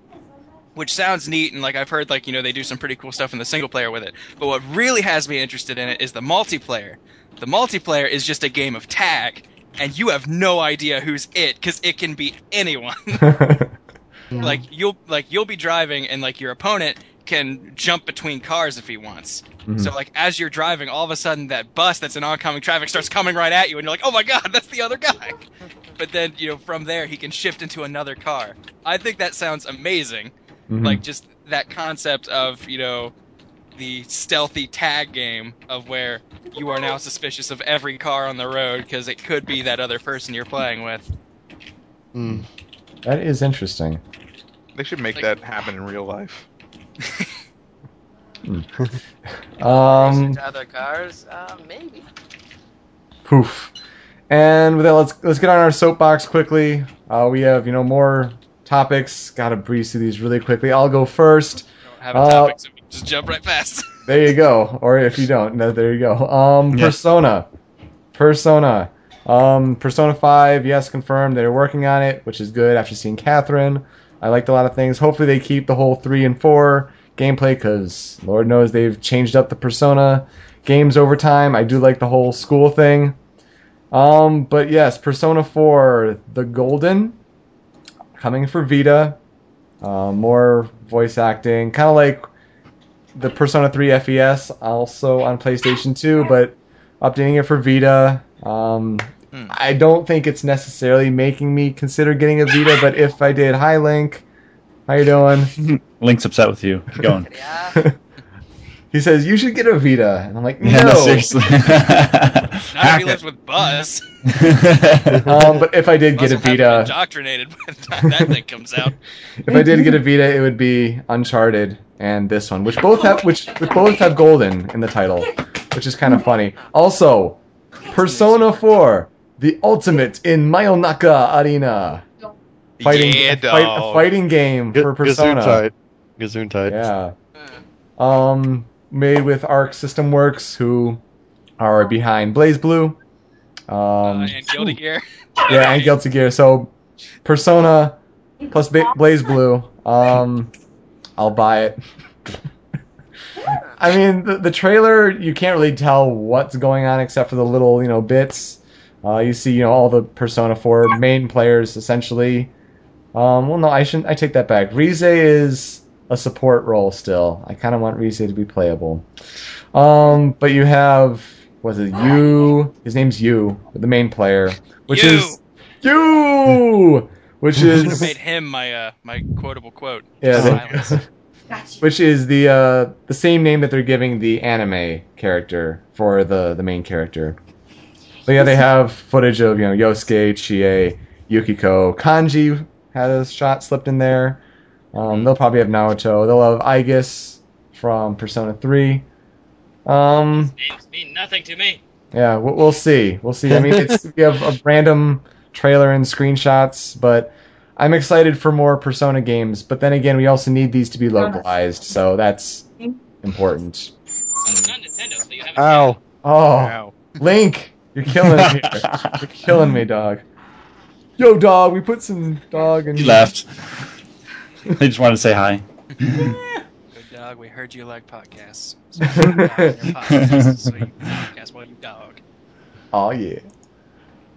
S7: which sounds neat, and like I've heard, like you know they do some pretty cool stuff in the single player with it. But what really has me interested in it is the multiplayer. The multiplayer is just a game of tag, and you have no idea who's it because it can be anyone. like you'll like you'll be driving, and like your opponent can jump between cars if he wants.
S3: Mhm.
S7: So like as you're driving, all of a sudden that bus that's in oncoming traffic starts coming right at you, and you're like, oh my god, that's the other guy. But then you know from there he can shift into another car. I think that sounds amazing.
S3: Mhm.
S7: Like just that concept of you know the stealthy tag game of where you are now suspicious of every car on the road because it could be that other person you're playing with.
S6: Mm.
S3: that is interesting.
S8: They should make
S7: Like-
S8: that happen in real life.
S3: Um,
S5: to other cars, uh, maybe.
S3: poof. And with that, let's let's get on our soapbox quickly. Uh, we have you know more topics. Got to breeze through these really quickly. I'll go first.
S7: Don't have a
S3: Uh,
S7: topic, so just jump right past.
S3: There you go. Or if you don't, no, there you go. Um,
S4: Yeah.
S3: Persona. Persona. Um, Persona 5, yes, confirmed. They're working on it, which is good after seeing Catherine. I liked a lot of things. Hopefully, they keep the whole 3 and 4 gameplay because Lord knows they've changed up the Persona games over time. I do like the whole school thing. Um, but yes, Persona 4, the Golden, coming for Vita. Uh, more voice acting, kind of like the Persona 3 FES, also on PlayStation 2, but updating it for Vita. Um,
S7: Hmm.
S3: I don't think it's necessarily making me consider getting a Vita, but if I did, hi Link, how you doing?
S4: Link's upset with you. Keep going.
S5: Yeah.
S3: he says you should get a Vita, and I'm like, no.
S4: Yeah, no, seriously.
S7: Not if he lives with Buzz.
S3: Um, but if I did
S7: Buzz
S3: get a
S7: will have him
S3: Vita,
S7: indoctrinated by the time that thing comes out.
S3: if I did get a Vita, it would be Uncharted and this one, which both have which, which both have golden in the title, which is kind of funny. Also, Persona 4, the ultimate in Mayonaka Arena. Fighting,
S8: yeah,
S3: fight- a fighting game
S6: G-
S3: for Persona.
S6: Gesundheit. Gesundheit.
S3: Yeah. Um, made with Arc System Works, who are behind BlazBlue. Um,
S7: uh, and Guilty Gear.
S3: yeah, and Guilty Gear. So, Persona plus Ba- BlazBlue. Um, I'll buy it. I mean, the, the trailer you can't really tell what's going on except for the little you know bits. Uh, you see, you know, all the Persona 4 main players essentially. Um, well, no, I shouldn't. I take that back. Rise is a support role still. I kind of want Rise to be playable. Um, but you have was it you? His name's you, the main player, which
S7: You.
S3: is you, which
S7: Should have
S3: is
S7: made him my uh, my quotable quote.
S3: yeah, the- which is the uh, the same name that they're giving the anime character for the the main character. But yeah, they have footage of you know Yosuke, Chie, Yukiko, Kanji had a shot slipped in there. Um, they'll probably have Naoto. They'll have Aigis from Persona 3. Um,
S5: Names mean nothing to me.
S3: yeah, we'll, we'll see. We'll see. I mean, it's we have a random trailer and screenshots, but I'm excited for more Persona games, but then again, we also need these to be localized, so that's important.
S5: It's not Nintendo, so you have a
S6: Ow.
S3: Oh,
S7: Wow.
S3: Link, you're killing me. you're killing me, dog. Yo, dog, we put some dog in.
S4: He left. they just wanted to say hi.
S7: Good dog. We heard you like podcasts. So you dog in your podcasts, so you podcast while you dog.
S3: Oh yeah.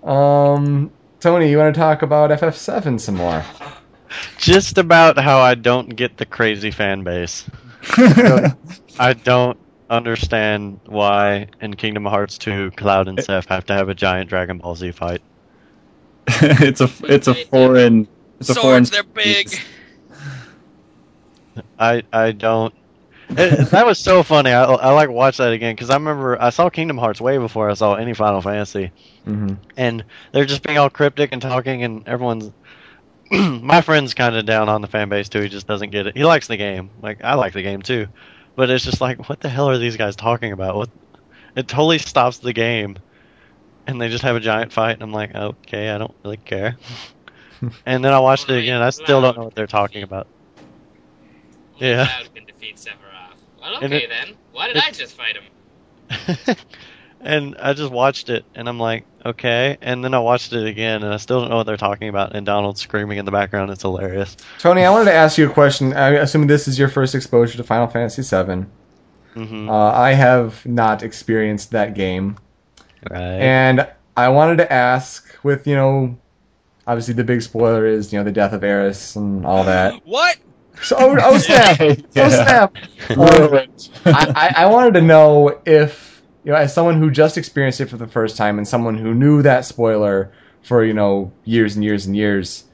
S3: Um, Tony, you want to talk about FF7 some more?
S6: Just about how I don't get the crazy fan base. I don't understand why in Kingdom Hearts 2, Cloud and Seph have to have a giant Dragon Ball Z fight.
S4: it's a it's a foreign it's a foreign
S5: Swords, they're big.
S6: I I don't. It, that was so funny. I, I like watch that again because I remember I saw Kingdom Hearts way before I saw any Final Fantasy,
S3: Mm-hmm.
S6: and they're just being all cryptic and talking, and everyone's. my friend's kind of down on the fan base too. He just doesn't get it. He likes the game. Like I like the game too, but it's just like, what the hell are these guys talking about? What? It totally stops the game, and they just have a giant fight, and I'm like, okay, I don't really care. and then I watched it again. I still don't know what they're talking about. Yeah.
S5: Cloud can defeat Sephiroth. Well,
S6: And
S5: okay
S6: it-
S5: then. Why did
S6: it-
S5: I just fight him?
S6: and I just watched it, and I'm like, okay. And then I watched it again, and I still don't know what they're talking about. And Donald's screaming in the background. It's hilarious.
S3: Tony, I wanted to ask you a question. I assume this is your first exposure to Final Fantasy VII.
S6: hmm
S3: Uh, I have not experienced that game,
S6: right.
S3: and I wanted to ask, with you know, obviously the big spoiler is you know the death of Aeris and all that.
S7: What?
S3: So, oh, oh snap! Oh snap!
S4: Ruined.
S3: I, I, I wanted to know if, you know, as someone who just experienced it for the first time and someone who knew that spoiler for, you know, years and years and years,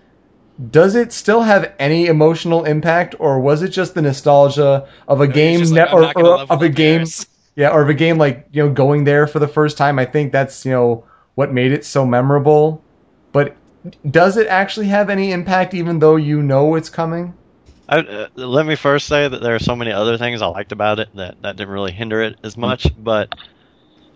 S3: does it still have any emotional impact, or was it just the nostalgia of a
S7: No,
S3: game,
S7: you're
S3: ne-
S7: like,
S3: or, or of a game,
S7: Aeris.
S3: yeah, or of a game like you know going there for the first time? I think that's you know what made it so memorable. But does it actually have any impact, even though you know it's coming?
S6: I, uh, let me first say that there are so many other things I liked about it that that didn't really hinder it as much, but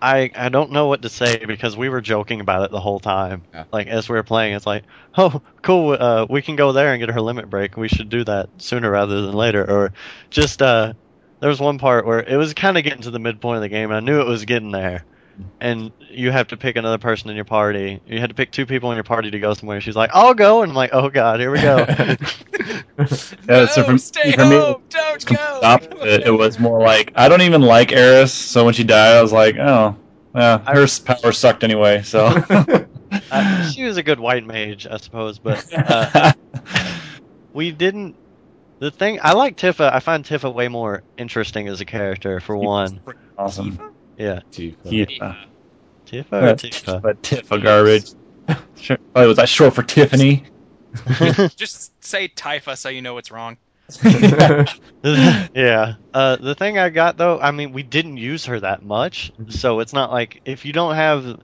S6: I I don't know what to say because we were joking about it the whole time.
S3: Yeah.
S6: Like as we were playing, it's like, oh, cool, uh, we can go there and get her limit break. We should do that sooner rather than later. Or just uh, there was one part where it was kind of getting to the midpoint of the game, and I knew it was getting there. And you have to pick another person in your party. You had to pick two people in your party to go somewhere. She's like, "I'll go," and I'm like, "Oh God, here we go."
S4: Yeah, so
S7: no,
S4: for,
S7: stay
S4: for me, it was.
S7: Don't go.
S4: opposite. It was more like I don't even like Aeris, so when she died, I was like, oh, yeah, her s- power sucked anyway. So
S6: uh, she was a good white mage, I suppose, but uh, we didn't. The thing I like Tifa. I find Tifa way more interesting as a character. For one,
S4: awesome.
S6: Yeah,
S4: Yeah.
S5: Tifa.
S6: Tifa or Tifa.
S4: but Tifa garbage. Sure. Oh, was that short for Tiffany?
S7: Just say Typha so you know what's wrong.
S6: yeah. Uh, the thing I got though, I mean, we didn't use her that much, so it's not like if you don't have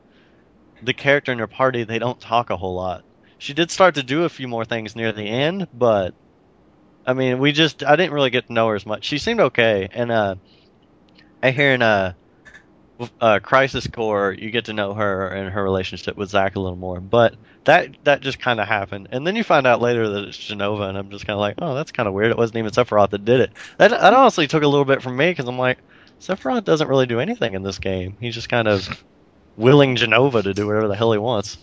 S6: the character in your party, they don't talk a whole lot. She did start to do a few more things near the end, but I mean, we just I didn't really get to know her as much. She seemed okay, and uh, I hear in uh, uh, Crisis Core, you get to know her and her relationship with Zack a little more, but that that just kind of happened, and then you find out later that it's Jenova, and I'm just kind of like, oh, that's kind of weird. It wasn't even Sephiroth that did it. That, that honestly took a little bit from me because I'm like, Sephiroth doesn't really do anything in this game. He's just kind of willing Jenova to do whatever the hell he wants.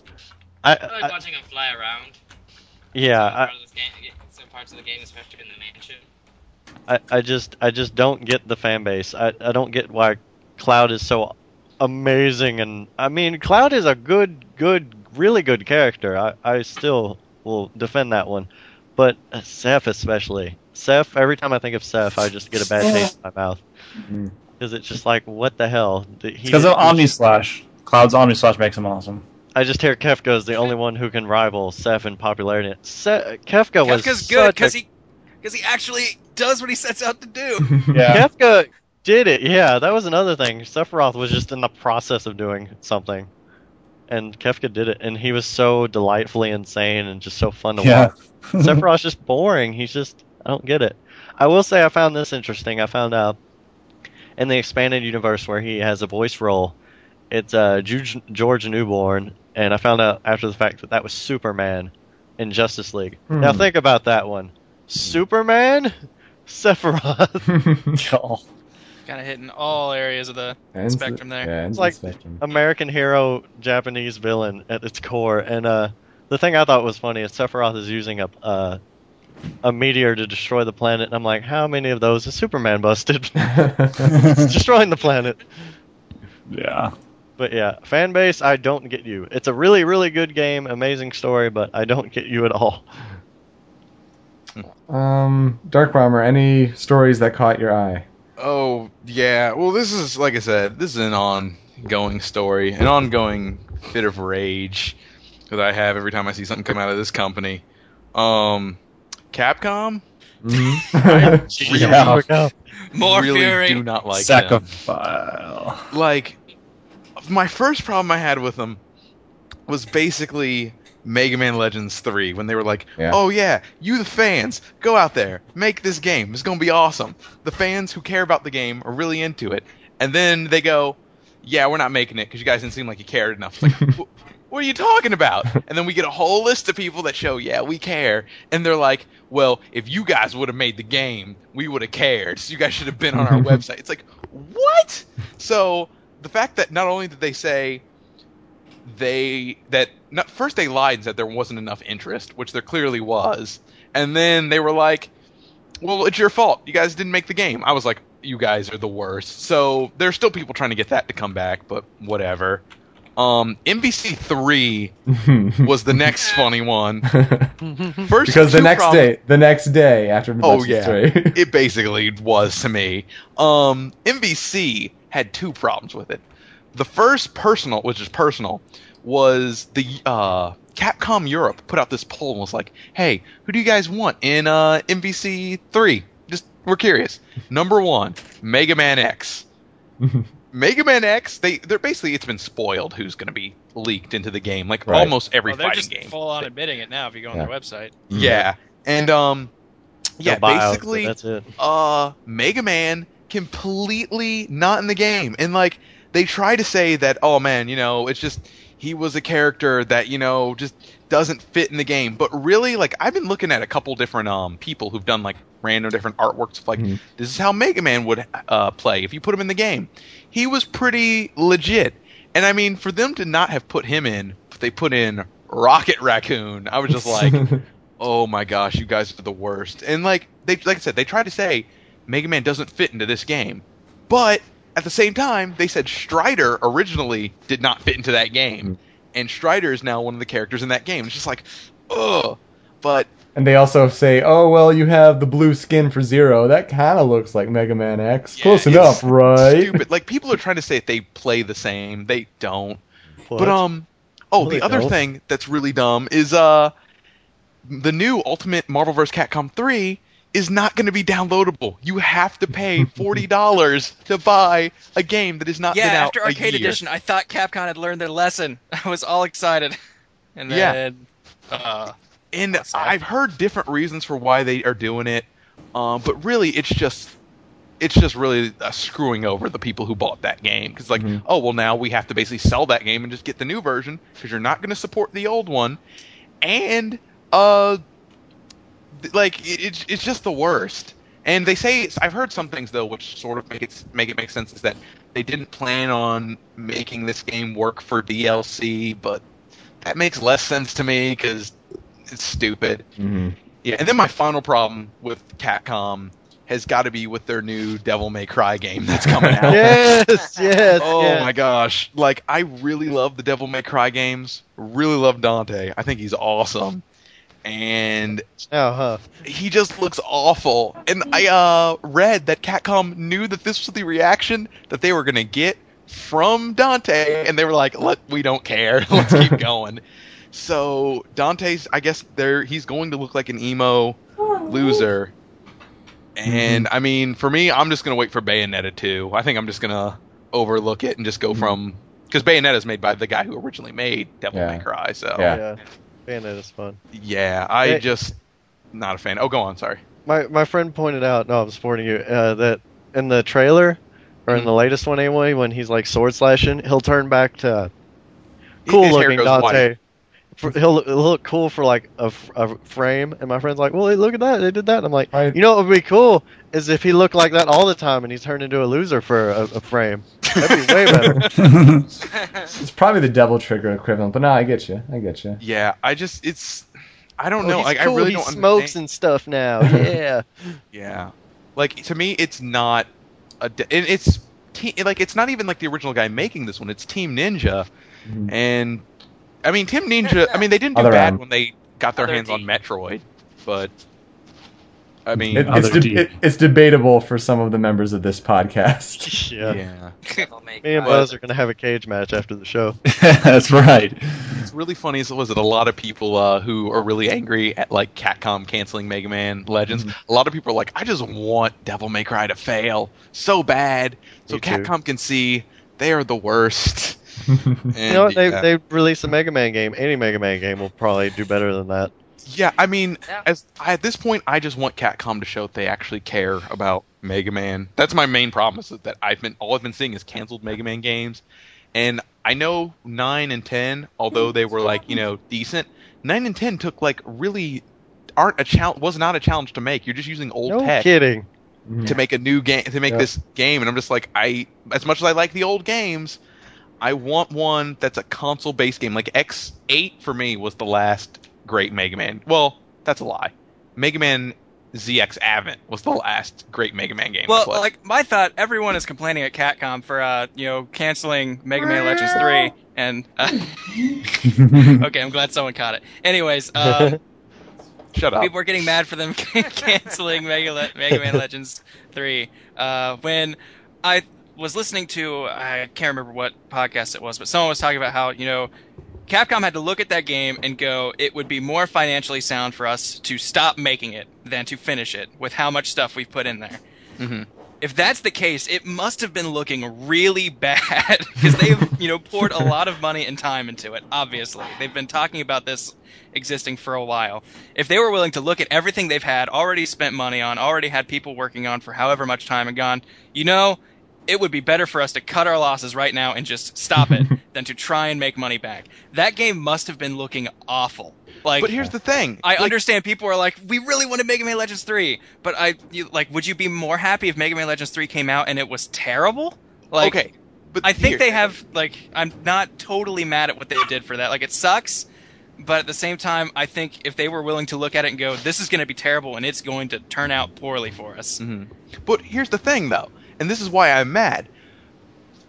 S6: I,
S5: I like
S6: I
S5: watching him fly around.
S6: yeah,
S5: Some
S6: I,
S5: part of this game- some parts of the game, especially in the mansion.
S6: I, I just I just don't get the fan base. I, I don't get why Cloud is so amazing and I mean Cloud is a good good really good character. I, I still will defend that one. But uh, Seph especially. Seph every time I think of Seph I just get a bad taste in my mouth.
S3: Mhm.
S6: Cuz it's just like what the hell? He-
S4: Because of Omni Slash. Cloud's Omni Slash makes him awesome.
S6: I just hear Kefka is the only one who can rival Seph in popularity. Se- Kefka was
S7: Kefka's good
S6: such a
S7: because he because he actually does what he sets out to do.
S4: Yeah.
S6: Kefka did it. Yeah, that was another thing. Sephiroth was just in the process of doing something, and Kefka did it, and he was so delightfully insane and just so fun to
S4: Yeah.
S6: watch. Sephiroth's just boring. He's just I don't get it. I will say I found this interesting. I found out in the expanded universe where he has a voice role, it's uh George, George Newbern, and I found out after the fact that that was Superman in Justice League.
S3: Hmm.
S6: Now think about that one. Superman, Sephiroth,
S4: Oh,
S7: Kind of hitting all areas of the
S3: Ends
S7: spectrum there.
S3: Yeah,
S6: It's like-
S3: the spectrum.
S6: American hero, Japanese villain at its core. And uh, the thing I thought was funny is Sephiroth is using a uh, a meteor to destroy the planet, and I'm like, how many of those has Superman busted? it's destroying the planet.
S4: yeah.
S6: But yeah, fan base, I don't get you. It's a really, really good game, amazing story, but I don't get you at all.
S3: um, Dark Bomber, any stories that caught your eye?
S8: Oh yeah. Well, this is like I said. This is an ongoing story, an ongoing fit of rage that I have every time I see something come out of this company. Um, Capcom
S3: Mhm.
S4: Yeah.
S6: we go.
S7: More
S8: really
S7: fury.
S8: do not like them.
S4: Sacrifice.
S8: Like, my first problem I had with them was basically Mega Man Legends 3 when they were like,
S3: Yeah.
S8: "Oh yeah, you the fans, go out there, make this game. It's going to be awesome." The fans who care about the game are really into it. And then they go, "Yeah, we're not making it because you guys didn't seem like you cared enough." It's like, what are you talking about? And then we get a whole list of people that show, "Yeah, we care." And they're like, "Well, if you guys would have made the game, we would have cared. So you guys should have been on our website." It's like, "What?" So, the fact that not only did they say they that not, first they lied and said there wasn't enough interest, which there clearly was, and then they were like, "Well, it's your fault. You guys didn't make the game." I was like, "You guys are the worst." So there's still people trying to get that to come back, but whatever. Um, MvC three was the next funny one. First,
S3: because the next
S8: prob-
S3: day, the next day after
S8: Oh yeah, it basically was to me. Um, MvC had two problems with it. The first personal, which is personal, was the uh, Capcom Europe put out this poll and was like, "Hey, who do you guys want in uh, MvC three? Just we're curious. Number one, Mega Man X. Mega Man X. They they're basically it's been spoiled. Who's going to be leaked into the game? Like
S3: Right.
S8: almost every
S7: they're
S8: fighting
S7: just
S8: game.
S7: full on admitting it now if you go on
S3: Yeah.
S7: their website.
S8: Yeah, and um, yeah,
S6: No buyouts, but
S8: basically
S6: that's it.
S8: uh Mega Man completely not in the game. And like they try to say that oh man, you know, it's just he was a character that, you know, just doesn't fit in the game. But really like I've been looking at a couple different um people who've done like random different artworks of like
S3: Mhm.
S8: this is how Mega Man would uh play if you put him in the game. He was pretty legit. And I mean for them to not have put him in, but they put in Rocket Raccoon. I was just like oh my gosh, you guys are the worst. And like they like I said, they tried to say Mega Man doesn't fit into this game. But at the same time, they said Strider originally did not fit into that game. And Strider is now one of the characters in that game. It's just like, ugh. But
S3: and they also say, "Oh well, you have the blue skin for Zero. That kind of looks like Mega Man X.
S8: Yeah,
S3: Close enough, right?"
S8: stupid. Like people are trying to say that they play the same. They don't.
S6: What?
S8: But um oh,
S6: No,
S8: the
S6: they
S8: other
S6: don't.
S8: thing that's really dumb is uh the new Ultimate Marvel vs. Capcom 3 is not going to be downloadable. You have to pay $40 to buy a game that is not
S7: Yeah,
S8: been out
S7: after
S8: a
S7: Arcade
S8: year.
S7: Edition, I thought Capcom had learned their lesson. I was all excited. And
S8: Yeah.
S7: uh
S8: And I've heard different reasons for why they are doing it. Um, but really it's just it's just really uh, screwing over the people who bought that game because like
S3: Mhm.
S8: oh well now we have to basically sell that game and just get the new version because you're not going to support the old one and uh th- like it, it's it's just the worst and they say I've heard some things though which sort of make it make it make sense is that they didn't plan on making this game work for DLC but that makes less sense to me because it's stupid
S3: Mhm.
S8: yeah, and then my final problem with Capcom has got to be with their new Devil May Cry game that's coming out.
S6: yes, yes.
S8: Oh
S6: yes.
S8: my gosh. Like I really love the Devil May Cry games. Really love Dante. I think he's awesome. And
S6: Oh, huh.
S8: he just looks awful. And I uh read that Capcom knew that this was the reaction that they were going to get from Dante and they were like, "Let we don't care. Let's keep going." So, Dante's I guess there he's going to look like an emo loser. And I mean, for me, I'm just going to wait for Bayonetta 2. I think I'm just going to overlook it and just go from cuz Bayonetta is made by the guy who originally made Devil
S3: Yeah.
S8: May Cry. So,
S3: Yeah.
S6: yeah. Bayonetta's fun.
S8: yeah, I
S6: Hey.
S8: just not a fan. Oh, go on, sorry.
S6: My my friend pointed out, no, I'm supporting you, uh, that in the trailer, or in
S8: Mhm.
S6: the latest one anyway, when he's like sword slashing, he'll turn back to cool
S8: hair
S6: looking
S8: goes
S6: Dante.
S8: white.
S6: for, he'll, look- he'll look cool for like a, a, frame, and my friend's like, "Well, look at that, they did that." And I'm like,
S3: Right.
S6: "You know what would be cool is if he looked like that all the time, and he's turned into a loser for a, a frame. That'd be way better."
S3: It's probably the Devil Trigger equivalent, but no, I get you. I get you.
S8: Yeah, I just it's I don't
S6: Oh,
S8: know. Like
S6: cool,
S8: I really
S6: he
S8: don't
S6: smokes
S8: understand.
S6: and stuff now. Yeah.
S8: Yeah, like to me, it's not a. de- It's te- like it's not even like the original guy making this one. It's Team Ninja,
S3: Mhm.
S8: and I mean Team Ninja. I mean they didn't do
S3: Other
S8: bad
S3: end.
S8: when they got their
S5: Other
S8: hands on. Metroid, but I mean
S3: It- it's, de- it- it's debatable for some of the members of this podcast.
S6: yeah.
S8: yeah.
S6: Me and Buzz are gonna have a cage match after the show.
S4: That's right.
S8: It's really funny. Is was it a lot of people uh, who are really angry at like Capcom canceling Mega Man Legends? A lot of people are like, I just want Devil May Cry to fail so bad, so
S6: Me too.
S8: Capcom can see they are the worst. And,
S6: You know what? They
S8: yeah.
S6: they release a Mega Man game. Any Mega Man game will probably do better than that.
S8: Yeah, I mean,
S5: Yeah.
S8: as I, at this point, I just want Capcom to show that they actually care about Mega Man. That's my main problem. Is that I've been all I've been seeing is canceled Mega Man games, and I know nine and ten, although they were like you know decent, nine and ten took like really aren't a challenge was not a challenge to make. You're just using old
S6: No
S8: tech
S6: kidding.
S8: to make a new game to make
S3: Yeah.
S8: this game, and I'm just like I as much as I like the old games. I want one that's a console based game. Like X8 for me was the last great Mega Man. Well, that's a lie. Mega Man ZX Advent was the last great Mega Man game.
S7: Well, like my thought, everyone is complaining at Catcom for uh, you know, canceling Mega Man Legends three, and uh, okay, I'm glad someone caught it. Anyways, uh,
S8: shut up.
S7: people are getting mad for them canceling Mega, Le- Mega Man Legends 3. Uh, when I was listening to, I can't remember what podcast it was, but someone was talking about how, you know, Capcom had to look at that game and go, it would be more financially sound for us to stop making it than to finish it with how much stuff we've put in there.
S8: Mhm.
S7: If that's the case, it must have been looking really bad because they've, you know, poured a lot of money and time into it. Obviously, they've been talking about this existing for a while. If they were willing to look at everything they've had, already spent money on, already had people working on for however much time, and gone, you know, it would be better for us to cut our losses right now and just stop it than to try and make money back. That game must have been looking awful. Like,
S8: but here's the thing.
S7: I
S8: like,
S7: understand people are like, we really wanted Mega Man Legends 3, but I you, like, would you be more happy if Mega Man Legends 3 came out and it was terrible? Like,
S8: okay, but
S7: I think
S8: here-
S7: they have like, I'm not totally mad at what they did for that. Like, it sucks, but at the same time, I think if they were willing to look at it and go, this is going to be terrible and it's going to turn out poorly for us.
S8: Mhm. But here's the thing, though, and this is why I'm mad.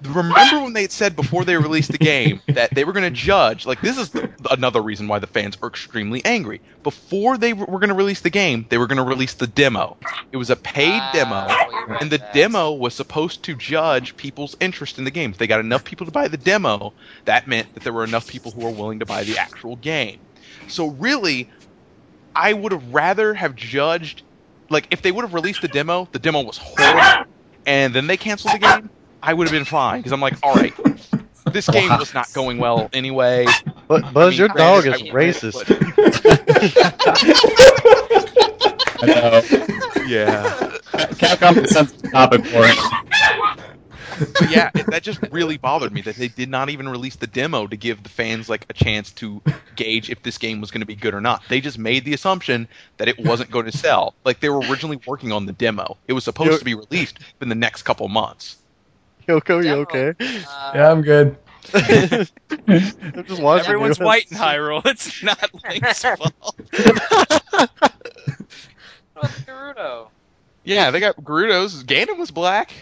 S8: Remember when they said before they released the game that they were going to judge? Like, this is the, another reason why the fans are extremely angry. Before they were going to release the game, they were going to release the demo. It was a paid
S5: Ah,
S8: demo,
S5: you're
S8: and the
S5: Baz.
S8: demo was supposed to judge people's interest in the game. If they got enough people to buy the demo, that meant that there were enough people who were willing to buy the actual game. So really, I would have rather have judged like if they would have released the demo, the demo was horrible, and then they canceled the game, I would have been fine because I'm like, all right, this game was not going well anyway.
S6: But Buzz,
S8: mean,
S6: your dog is
S8: granted, I-
S6: racist.
S4: I know.
S8: Yeah,
S4: Capcom is a sensitive topic for it.
S8: But yeah, it, that just really bothered me that they did not even release the demo to give the fans like a chance to gauge if this game was going to be good or not. They just made the assumption that it wasn't going to sell. Like they were originally working on the demo. It was supposed
S6: Yo-
S8: to be released in the next couple months.
S6: Yoko, you okay?
S5: Uh,
S3: Yeah, I'm good.
S6: I'm just watching
S7: Everyone's
S6: you.
S7: white in Hyrule. It's not Link's fault.
S5: what's Gerudo?
S8: Yeah, they got Gerudo's. Ganon was black.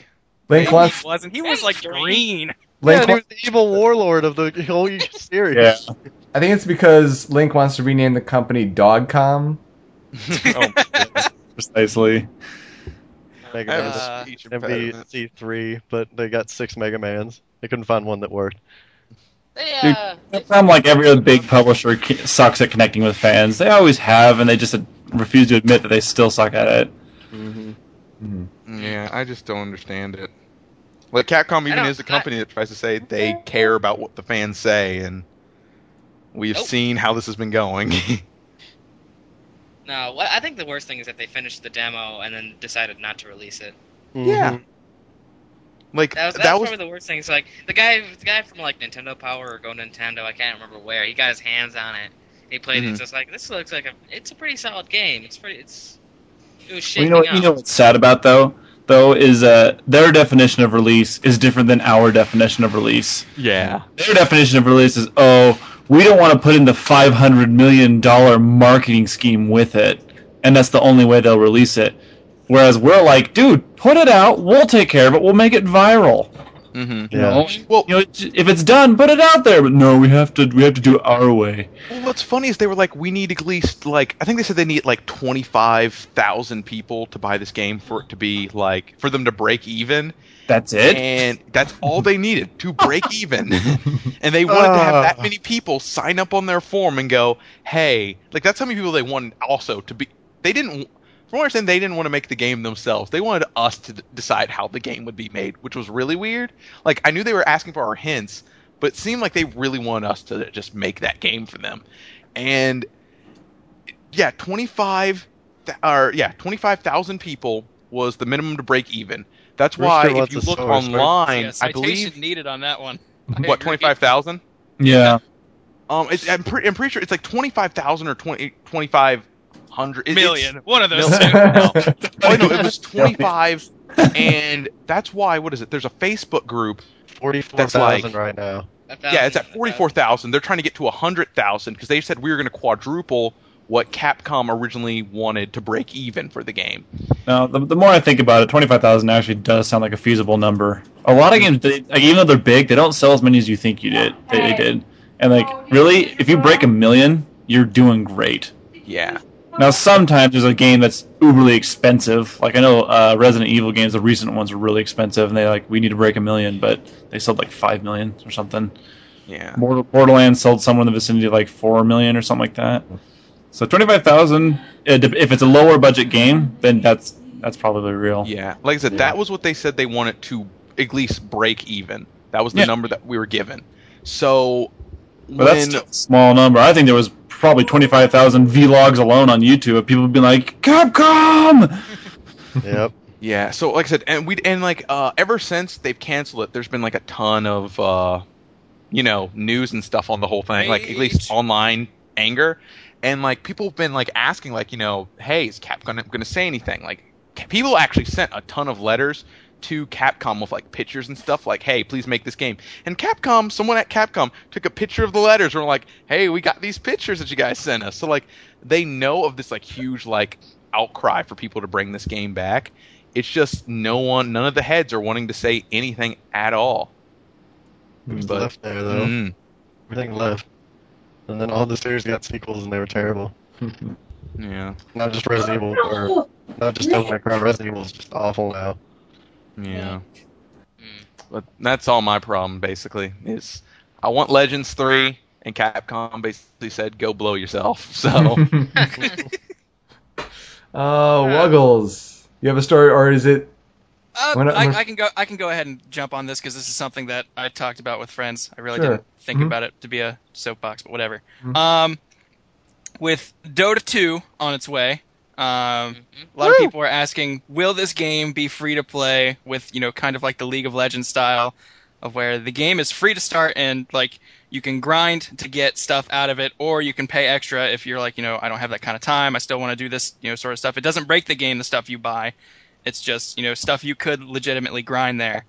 S3: Link
S7: He
S3: wants
S7: wasn't. He was like green.
S6: Yeah,
S3: Link.
S6: and he was the evil warlord of the whole series.
S4: Yeah.
S3: I think it's because Link wants to rename the company Dogcom.
S8: oh,
S4: Precisely.
S6: Mega
S8: I
S6: Man
S7: Uh,
S8: speech impediment.
S6: MVC3, but they got six Mega Mans. They couldn't find one that worked.
S5: They,
S4: Dude,
S5: uh,
S4: Capcom, like every other big publisher, sucks at connecting with fans. They always have, and they just uh, refuse to admit that they still suck at it.
S6: Mm-hmm.
S3: Mhm.
S8: Yeah, I just don't understand it. Like Capcom even is a company that tries to say they care about what the fans say, and we've
S5: Nope.
S8: seen how this has been going.
S5: no, what, I think the worst thing is that they finished the demo and then decided not to release it.
S8: Yeah. like
S5: That was,
S8: that,
S5: that was
S8: was
S5: probably the worst thing. So like the guy, the guy from like Nintendo Power or Go Nintendo, I can't remember where, he got his hands on it, He played it.
S8: Mhm.
S5: It's just like this looks like a. It's a pretty solid game. It's pretty. It's. It was
S4: Well, you know,
S5: up.
S4: you know what's sad about though, though is uh, their definition of release is different than our definition of release.
S8: Yeah.
S4: Their definition of release is oh, we don't want to put in the five hundred million dollar marketing scheme with it, and that's the only way they'll release it. Whereas we're like, dude, put it out. We'll take care of it. We'll make it viral.
S8: Mm-hmm.
S4: You
S6: Yeah.
S4: know,
S8: Well,
S4: you know, if it's done, put it out there. But no, we have to. We have to do it our way.
S8: Well, what's funny is they were like, we need at least like I think they said they need like twenty five thousand people to buy this game for it to be like for them to break even,
S4: That's it.
S8: and that's all they needed to break even. and they wanted to have that
S6: Ah.
S8: many people sign up on their form and go, hey, like that's how many people they wanted also to be. They didn't. From what I understand, they didn't want to make the game themselves. They wanted us to d- decide how the game would be made, which was really weird. Like I knew they were asking for our hints, but it seemed like they really wanted us to just make that game for them. And yeah, 25 th- or yeah, 25,000 people was the minimum to break even. That's why if you look
S6: source,
S8: online,
S7: Yeah,
S8: I
S7: citation
S8: believe
S7: needed on that one. I
S8: what
S7: agree.
S8: 25,000?
S4: yeah.
S8: Um it's, I'm, pre- I'm pretty sure it's like 25,000 or 20 2500 It- it's-
S7: One of those
S8: No.
S7: two.
S8: Oh, no, it was 25 and that's why what is it? There's a Facebook group.
S6: Forty
S8: four
S6: thousand
S8: like-
S6: right now.
S8: Yeah, it's at 44,000. They're trying to get to 100,000 because they said we were going to quadruple what Capcom originally wanted to break even for the game.
S4: Now, the, the more I think about it, twenty five thousand actually does sound like a feasible number. A lot of games, they, like, even though they're big, they don't sell as many as you think you did. They, they did, and like oh, really, if you break a million, you're doing great.
S8: Yeah.
S4: Now sometimes there's a game that's uberly expensive. Like I know uh, Resident Evil games, the recent ones are really expensive, and they like we need to break a million, but they sold like five million or something.
S8: Yeah.
S4: Border- Borderlands sold somewhere in the vicinity of like four million or something like that. So twenty five thousand, if it's a lower budget game, then that's that's probably real.
S8: Yeah. Like I said, that was what they said they wanted to at least break even. That was the
S4: Yeah.
S8: number that we were given. So
S4: But that's
S8: when
S4: still a small number. I think there was probably 25,000 vlogs alone on YouTube of people being like, Capcom!
S6: Yep.
S8: Yeah, so like I said, and we and like uh, ever since they've canceled it, there's been like a ton of uh, you know news and stuff on the whole thing, like at least online anger, and like people have been like asking, like you know, hey, is Capcom going to say anything? Like people actually sent a ton of letters to Capcom with like pictures and stuff, like hey, please make this game. And Capcom, someone at Capcom took a picture of the letters and were like, hey, we got these pictures that you guys sent us. So like they know of this like huge like outcry for people to bring this game back. It's just no one, none of the heads are wanting to say anything at all.
S6: Who's
S8: But-
S6: left there though?
S8: Mm,
S6: Everything left. And then all the series got sequels and they were terrible.
S8: yeah,
S6: Not just Resident Evil, or not just Devil May Cry. Resident Evil is just awful now.
S8: Yeah.
S5: Mm.
S8: But that's all my problem basically is I want Legends three, and Capcom basically said go blow yourself. So
S3: Oh, Wuggles. You have a story, or is it?
S7: Uh,
S3: We're not-
S7: I,
S3: we're-
S7: I can go. I can go ahead and jump on this because this is something that I talked about with friends. I really
S3: Sure.
S7: didn't think
S3: Mhm.
S7: about it to be a soapbox, but whatever.
S3: Mhm.
S7: Um, with Dota 2 on its way, um,
S5: Mhm.
S7: a lot of people are asking, will this game be free to play with you know kind of like the League of Legends style, of where the game is free to start and like you can grind to get stuff out of it, or you can pay extra if you're like you know I don't have that kind of time. I still want to do this you know sort of stuff. It doesn't break the game. The stuff you buy. It's just you know stuff you could legitimately grind there.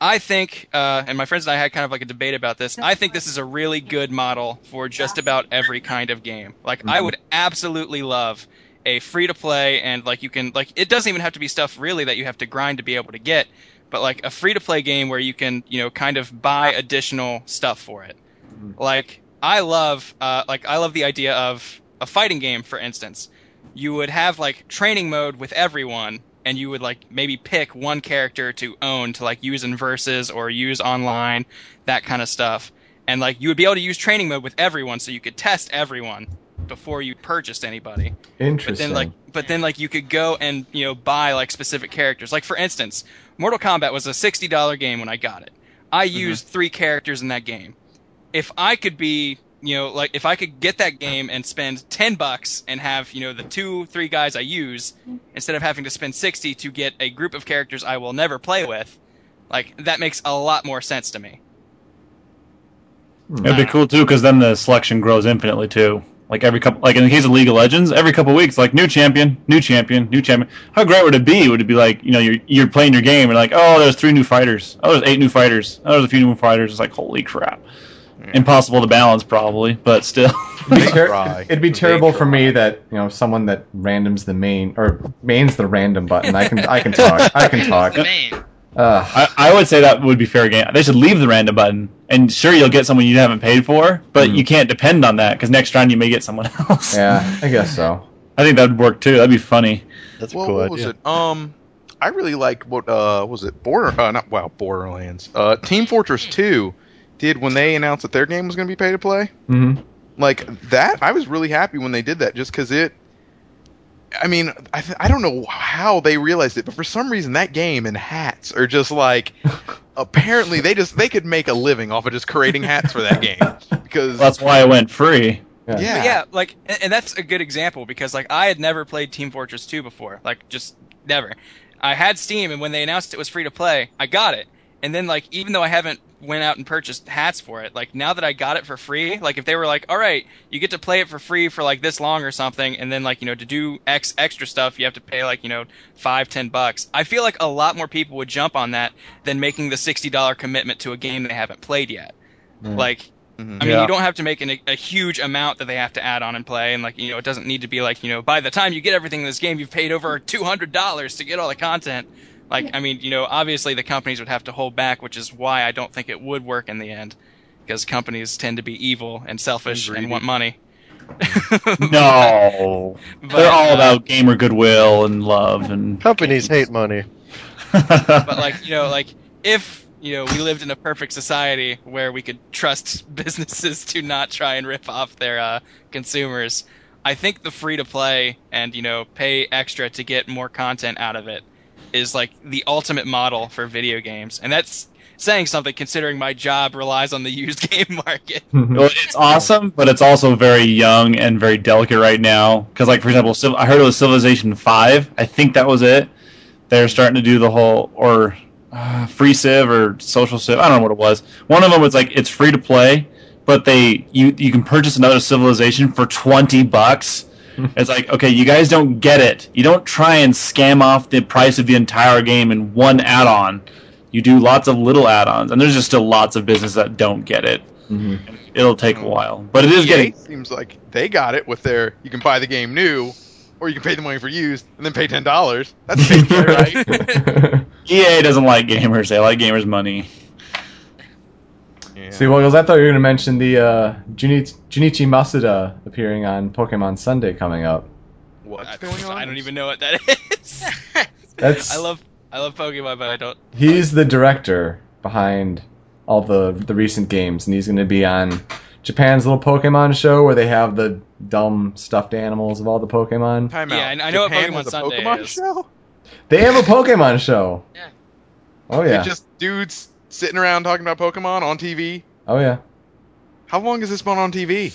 S7: I think, uh, and my friends and I had kind of like a debate about this. I think this is a really good model for just about every kind of game. Like I would absolutely love a free to play and like you can like it doesn't even have to be stuff really that you have to grind to be able to get, but like a free to play game where you can you know kind of buy additional stuff for it. Like I love uh, like I love the idea of a fighting game, for instance. You would have like training mode with everyone, and you would like maybe pick one character to own to like use in verses or use online, that kind of stuff. And like you would be able to use training mode with everyone, so you could test everyone before you purchased anybody. Interesting. But
S3: Interesting.
S7: then like but then like you could go and you know buy like specific characters. Like for instance, Mortal Kombat was a sixty dollar game when I got it. I mm-hmm. used three characters in that game. If I could be you know like if I could get that game and spend ten bucks and have you know the two three guys I use instead of having to spend sixty to get a group of characters I will never play with, like that makes a lot more sense to me. Hmm.
S4: It'd be cool too, because then the selection grows infinitely too. Like every couple, like in the case of League of Legends, every couple weeks, like new champion, new champion, new champion. How great would it be? Would it be like you know you're you're playing your game and like oh there's three new fighters, oh there's eight new fighters, oh there's a few new fighters. It's like holy crap, impossible to balance probably, but still.
S3: It'd be, ter- it'd be terrible for me that you know someone that randoms the main or mains the random button. I can I can talk. I can talk.
S1: The main.
S3: Uh,
S4: I, I would say that would be fair game. They should leave the random button, and sure you'll get someone you haven't paid for, but
S3: Mhm.
S4: you can't depend on that because next round you may get someone else.
S3: yeah, I guess so.
S4: I think that would work too. That'd be funny.
S6: That's a
S8: Well,
S6: cool
S8: what was it? Um, I really liked what uh was it Border? Uh, not wow, Borderlands. Uh, Team Fortress Two did when they announced that their game was going to be pay to play.
S3: hmm
S8: Like that, I was really happy when they did that, just because it. I mean, I th- I don't know how they realized it, but for some reason that game and hats are just like. apparently, they just they could make a living off of just creating hats for that game because
S4: That's why it went free.
S3: Yeah.
S8: yeah,
S7: yeah, like, and, and that's a good example because like I had never played Team Fortress 2 before, like just never. I had Steam, and when they announced it was free to play, I got it. And then like even though I haven't went out and purchased hats for it, like now that I got it for free, like if they were like, all right, you get to play it for free for like this long or something, and then like you know to do X extra stuff, you have to pay like you know five ten bucks. I feel like a lot more people would jump on that than making the sixty dollar commitment to a game they haven't played yet.
S3: Mm.
S7: Like
S8: Mhm.
S7: I mean,
S4: Yeah.
S7: you don't have to make an, a huge amount that they have to add on and play, and like you know, it doesn't need to be like you know, by the time you get everything in this game, you've paid over two hundred dollars to get all the content. Like, I mean, you know, obviously the companies would have to hold back, which is why I don't think it would work in the end, because companies tend to be evil and selfish
S8: And
S7: and, want money.
S4: No,
S7: But,
S4: they're all
S7: uh,
S4: about gamer goodwill and love and.
S6: Companies hate money.
S7: but like you know like if you know we lived in a perfect society where we could trust businesses to not try and rip off their uh, consumers i think the free to play and you know pay extra to get more content out of it is like the ultimate model for video games and that's saying something considering my job relies on the used game market
S4: Well, it's awesome, but it's also very young and very delicate right now. Because, like for example, I heard it was Civilization Five. I think that was it. They're starting to do the whole or uh, free Civ or social Civ. I don't know what it was. One of them was like it's free to play, but they you you can purchase another Civilization for twenty bucks. It's like okay, you guys don't get it. You don't try and scam off the price of the entire game in one add-on. You do lots of little add-ons, and there's just still lots of business that don't get it.
S3: Mhm.
S4: It'll take a while, but it is
S8: EA
S4: getting.
S8: seems like they got it with their you can buy the game new, or you can pay the money for used and then pay ten dollars. That's pay to right?
S4: EA doesn't like gamers; they like gamers' money.
S8: Yeah.
S3: See, Wiggles, I thought you were going to mention the uh, Junichi, Junichi Masuda appearing on Pokemon Sunday coming up.
S8: What's
S7: I,
S8: going on?
S7: I don't even know what that is
S3: That's
S7: i love i love pokemon but i don't
S3: he's the director behind all the the recent games, and he's going to be on Japan's little Pokemon show where they have the dumb stuffed animals of all the Pokemon.
S8: Time
S7: Yeah. I- I know what Pokemon
S8: a
S7: Sunday
S8: Pokemon
S7: is.
S8: show.
S3: They have a Pokemon show.
S1: Yeah.
S3: Oh
S8: They're
S3: yeah.
S8: just dudes sitting around talking about Pokemon on TV.
S3: Oh yeah.
S8: How long has this been on TV?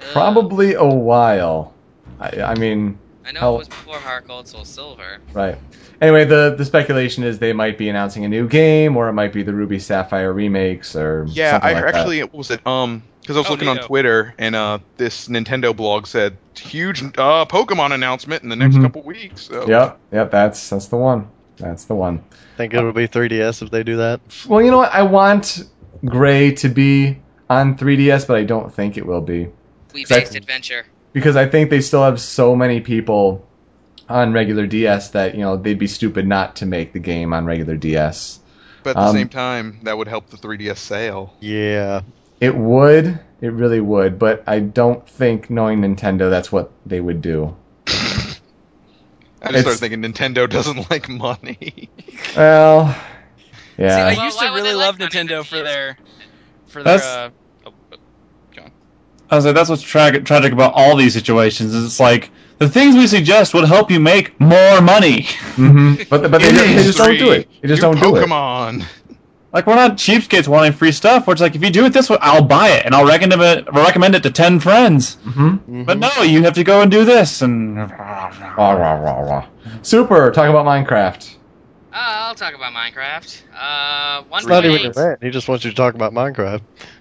S1: Uh,
S3: Probably a while. I, I mean,
S1: I know
S3: Hell-
S1: it was before Heart Gold, Soul Silver.
S3: right. Anyway, the the speculation is they might be announcing a new game, or it might be the Ruby Sapphire remakes, or
S8: Yeah,
S3: something
S8: I
S3: like
S8: actually what was it um because I was
S7: Oh,
S8: looking on. Twitter and uh this Nintendo blog said huge uh Pokemon announcement in the next
S3: Mhm.
S8: couple weeks. So
S3: Yep, yep, that's that's the one. That's the one.
S6: Think it'll be 3DS if they do that.
S3: Well, you know what? I want Gray to be on 3DS, but I don't think it will be
S1: Wii-based
S3: Exactly.
S1: adventure.
S3: because I think they still have so many people on regular DS that you know they'd be stupid not to make the game on regular DS.
S8: but at the
S3: Um,
S8: same time that would help the 3DS sale.
S6: Yeah.
S3: It would, it really would, but I don't think knowing Nintendo, that's what they would do.
S8: I
S3: It's-
S8: just started thinking Nintendo doesn't like money.
S3: Well,
S7: See,
S3: yeah.
S7: I
S1: Well,
S7: used
S1: why
S7: to really love
S1: like?
S7: Nintendo for their for their
S4: That's-
S7: uh, oh, oh,
S4: I was like, that's what's tra- tragic about all these situations. Is it's like the things we suggest would help you make more money.
S3: hmm But but they, they just don't do it. They just don't do it.
S8: Pokemon.
S4: Like we're not cheapskates wanting free stuff. We're just like, if you do it this way, I'll buy it and I'll recommend it. Recommend it to ten friends.
S3: hmm
S4: But no, you have to go and do this and.
S3: Rah, rah, rah, rah. Super. Talk about Minecraft.
S1: Uh, I'll talk about Minecraft. Uh,
S6: It's not even a rant. He just wants you to talk about Minecraft.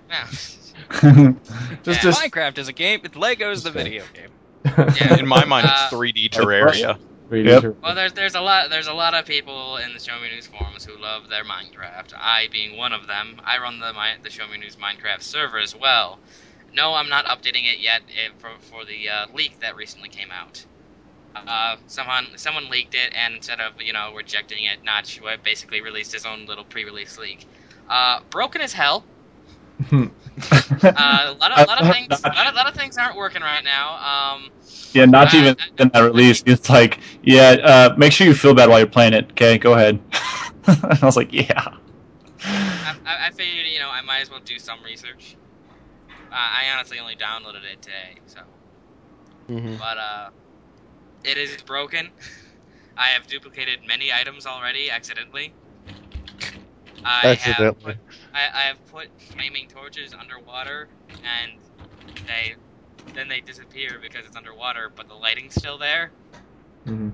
S1: Yeah.
S3: Just,
S5: Yeah.
S3: just
S7: Minecraft is a game. It's Lego's the video game.
S5: Yeah.
S8: In my mind,
S5: Uh,
S8: it's 3D Terraria.
S3: Read
S4: Yep.
S3: your-
S5: Well, there's there's a lot there's a lot of people in the Show Me News forums who love their Minecraft. I being one of them. I run the my, the Show Me News Minecraft server as well. No, I'm not updating it yet eh, for for the uh, leak that recently came out. Uh, someone someone leaked it, and instead of you know rejecting it, Notch basically released his own little pre-release leak. Uh, broken as hell. Uh, a lot of, a lot of things, a lot of, lot of things aren't working right now. Um,
S4: yeah, not
S5: Uh,
S4: even in that release. It's like, yeah, uh, make sure you feel bad while you're playing it. Okay, go ahead. I was like, yeah.
S5: I, I I figured, you know, I might as well do some research. Uh, I honestly only downloaded it today, so.
S6: Mhm.
S5: But uh, it is broken. I have duplicated many items already accidentally. I have
S6: Accidentally.
S5: put, I, I have put flaming torches underwater, and they then they disappear because it's underwater, but the lighting's still there,
S3: Mhm.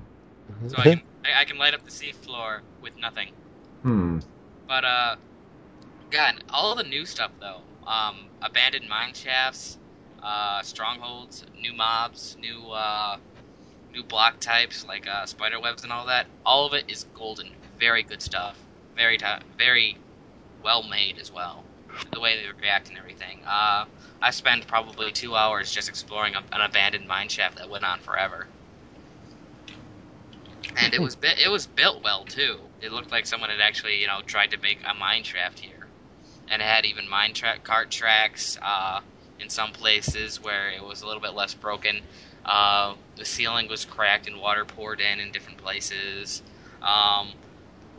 S5: so I can I, I can light up the seafloor with nothing.
S3: Hmm.
S5: But uh, God, all the new stuff though. Um, abandoned mine shafts, uh, strongholds, new mobs, new uh, new block types like uh, spider webs and all that. All of it is golden. Very good stuff. Very ti very well made as well. The way they react and everything. Uh, I spent probably two hours just exploring a, an abandoned mine shaft that went on forever. And it was it was built well too. It looked like someone had actually you know tried to make a mine shaft here, and it had even mine tra- cart tracks uh, in some places where it was a little bit less broken. Uh, the ceiling was cracked and water poured in in different places. Um,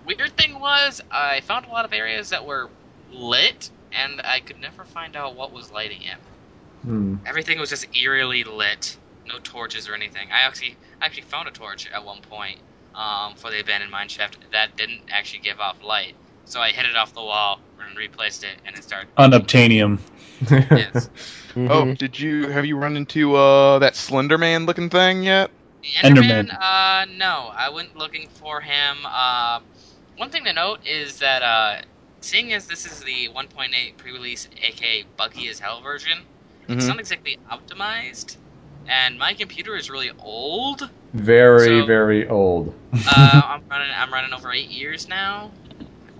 S5: weird thing was I found a lot of areas that were lit, and I could never find out what was lighting it.
S3: Hmm.
S5: Everything was just eerily lit. No torches or anything. I actually actually found a torch at one point um, for the abandoned mine shaft that didn't actually give off light. So I hit it off the wall and replaced it, and it started.
S4: Unobtainium.
S5: Yes.
S6: Mhm.
S8: Oh, did you have you run into uh that Slender Man looking thing yet?
S5: The Enderman,
S4: Enderman.
S5: uh, no, I went looking for him. Uh, one thing to note is that, uh, seeing as this is the 1.8 pre-release, aka buggy as hell version, it's
S8: Mhm.
S5: not exactly optimized, and my computer is really old.
S3: very,
S5: So-
S3: very old.
S5: Uh, I'm running, I'm running over eight years now.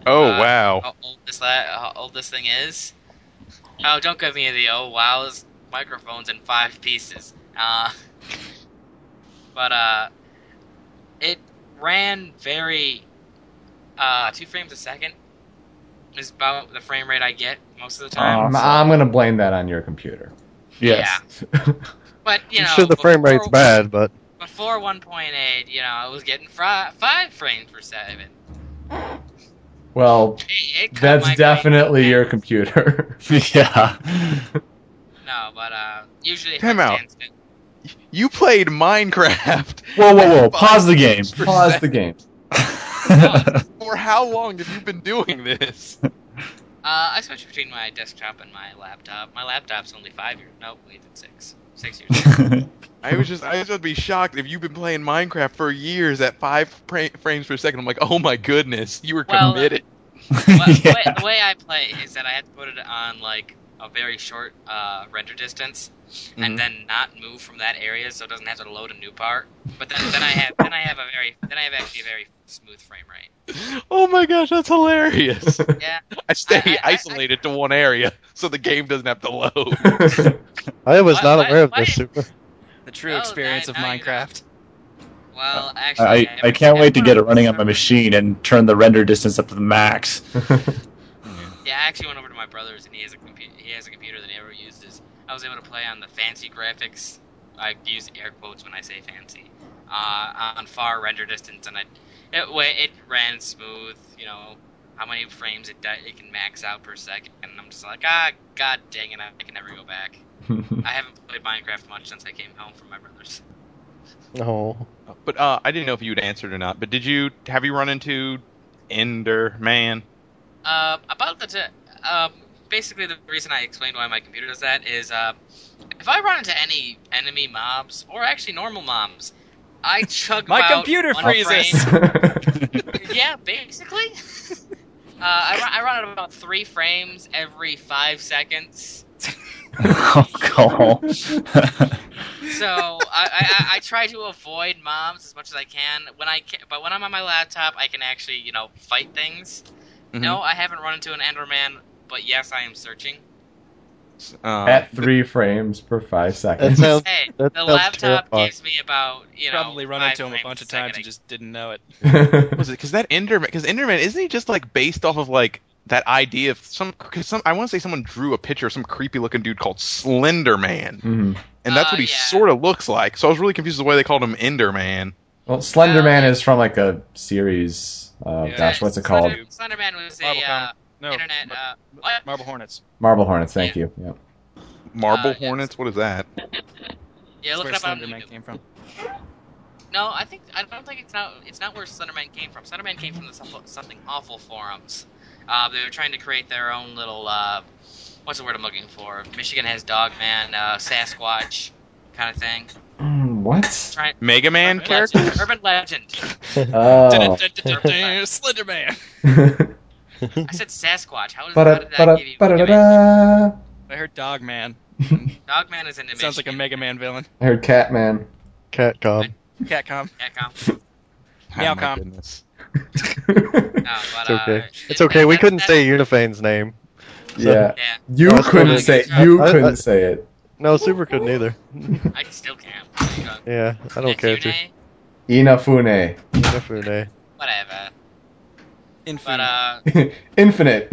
S8: Oh
S5: Uh,
S8: wow.
S5: How old this, la- how old this thing is? Oh, don't give me the oh wow, this microphone's in five pieces. Uh, but uh, it ran very uh two frames a second is about the frame rate I get most of the time.
S3: I'm, I'm gonna blame that on your computer.
S4: Yes.
S5: But you
S6: I'm
S5: know,
S6: sure the frame rate's
S5: before-
S6: bad, but
S5: Before 1.8, you know, I was getting fri- five frames per second.
S3: well,
S5: It, it
S3: that's definitely
S5: brain.
S3: your computer.
S4: yeah.
S5: No, but uh, usually if
S8: Time
S5: I
S8: out.
S5: stand
S8: You played Minecraft.
S4: Whoa, whoa, whoa! Pause the game.
S3: Pause the
S8: second.
S3: game.
S8: For how long have you been doing this?
S5: Uh, I switch between my desktop and my laptop. My laptop's only five years. No, wait, it's six. Six years.
S8: I was just I was just be shocked if you've been playing Minecraft for years at five fra- frames per second. I'm like, oh my goodness, you were
S5: Well, uh,
S8: committed.
S5: Well, the, way, the way I play is that I have to put it on like a very short uh, render distance,
S8: Mhm.
S5: and then not move from that area, so it doesn't have to load a new part. But then, then I have then I have a very then I have actually a very smooth frame rate.
S8: oh my gosh, that's hilarious.
S5: Yeah,
S8: I stay
S5: I- I- I-
S8: isolated to one area so the game doesn't have to load.
S6: I was
S5: Why-
S6: not
S5: why-
S6: aware of this. Super.
S7: The true
S5: Oh,
S7: experience
S5: now-
S7: of
S5: now you.
S7: Minecraft.
S5: well, actually,
S4: I, I
S5: every-
S4: can't wait to get it running on my machine and turn the render distance up to the max.
S5: Yeah, I actually went over to my brother's and he has a computer. He has a computer that he never uses. I was able to play on the fancy graphics. I use air quotes when I say fancy. Uh, on far render distance, and I, it it ran smooth. You know how many frames it it can max out per second, and I'm just like, ah, god dang it, I can never go back. I haven't played Minecraft much since I came home from my brother's.
S6: Oh,
S8: but uh, I didn't know if you'd answered or not. But did you have you run into Ender Man?
S5: Uh, about the t- um, basically the reason I explained why my computer does that is uh, if I run into any enemy mobs or actually normal mobs, I chug
S7: My computer freezes.
S5: yeah, basically. uh, I run I run at about three frames every five seconds.
S4: oh, Cole.
S5: So I, I, I try to avoid mobs as much as I can. When I can, but when I'm on my laptop, I can actually you know fight things.
S8: Mhm.
S5: No, I haven't run into an Enderman, but yes, I am searching.
S8: Um,
S3: At three frames per five
S6: That
S3: seconds.
S6: sounds
S5: Hey,
S6: That
S5: the laptop
S6: terrifying.
S5: gives me about you know
S7: Probably run
S5: five
S7: into him a bunch of times and just didn't know it.
S8: was it because that Enderman? Because Enderman isn't he just like based off of like that idea of some? Cause some I want to say someone drew a picture of some creepy looking dude called Slender Man,
S3: Mhm.
S8: and that's
S5: Uh,
S8: what he
S5: yeah.
S8: sort of looks like. So I was really confused with the way they called him Enderman.
S3: Well, Slender
S5: Well,
S3: Man
S5: it-
S3: is from like a series. Uh,
S7: Yeah.
S3: gosh, what's it called?
S5: Slender, Slenderman was a uh,
S7: Comet. No,
S5: internet.
S7: Mar-
S5: Uh, what?
S7: Marble Hornets.
S3: Marble Hornets. Thank you. Yep.
S8: Marble
S5: Uh, yes.
S8: Hornets. What is that?
S5: Yeah, look
S7: That's
S5: it
S7: where
S5: up on
S7: Slenderman
S5: YouTube.
S7: came from.
S5: No, I think I don't think it's not. It's not where Slenderman came from. Slenderman came from the something awful forums. Uh, they were trying to create their own little. Uh, what's the word I'm looking for? Michigan has Dogman, uh, Sasquatch, kind of thing.
S3: Mm, what?
S5: Trying.
S8: Mega Man
S5: urban
S8: character?
S5: legend, urban legend.
S3: Oh.
S7: Slenderman.
S5: I said Sasquatch. How, does, how did that give you? give you-
S3: Ba-da-ba-da-ba-da-da.
S7: I heard Dogman.
S5: Dogman is an image.
S7: Sounds like a Mega Man villain.
S3: I heard Catman.
S6: Catcom.
S7: Catcom.
S5: Catcom.
S8: Oh, my
S7: Meowcom.
S8: goodness.
S5: No, but,
S6: It's okay.
S5: Uh,
S6: It's okay. We
S5: that-
S6: couldn't
S5: that-
S6: say Unifane's name.
S3: yeah.
S5: Yeah,
S3: You
S6: No,
S3: couldn't
S6: fine.
S3: say.
S5: I-
S3: You
S6: I-
S3: couldn't
S6: I-
S3: say it.
S6: No, Super couldn't either.
S5: I still can. Uh,
S6: Yeah, I don't care to.
S5: Yune,
S3: Inafune.
S6: Inafune.
S5: Whatever.
S7: Infinite.
S5: But uh,
S3: Infinite.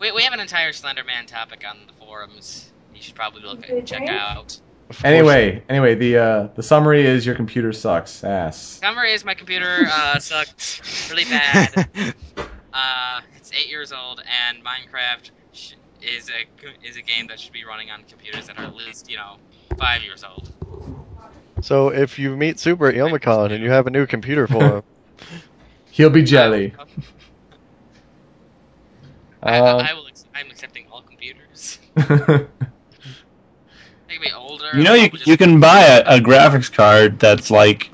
S5: we, we have an entire Slenderman topic on the forums. You should probably look at, check out.
S3: Anyway, anyway, the uh, the summary is your computer sucks ass.
S5: Summary is my computer uh, sucked really bad. Uh, it's eight years old, and Minecraft sh- is a is a game that should be running on computers that are at least you know five years old.
S6: So if you meet Super at Youmacon and you have a new computer for him,
S3: He'll be jelly.
S5: I,
S3: Uh,
S5: I will. Ex- I'm accepting all computers. They can older.
S4: You know, you
S5: just-
S4: you can buy a, a graphics card that's like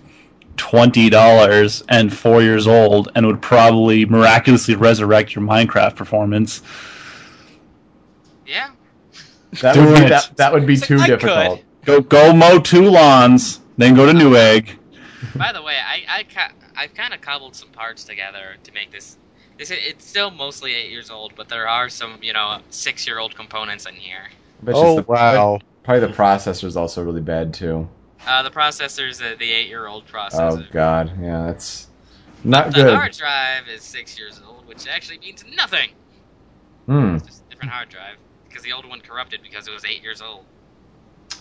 S4: twenty dollars and four years old, and would probably miraculously resurrect your Minecraft performance.
S5: Yeah.
S3: that
S4: Do
S3: would be
S4: it.
S3: that, that would be
S7: It's
S3: too
S7: like, I
S3: difficult.
S4: Go go mow two lawns, then go to Newegg.
S5: By the way, I I I've kind of cobbled some parts together to make this. This it's still mostly eight years old, but there are some you know six year old components in here.
S3: Bet you
S6: oh
S3: it's the-
S6: wow,
S3: Probably the processor is also really bad too.
S5: Uh, the processor is the eight year old processor.
S3: Oh god, yeah, that's not
S5: the
S3: good.
S5: The hard drive is six years old, which actually means nothing.
S3: Hmm.
S5: It's just a different hard drive because the old one corrupted because it was eight years old.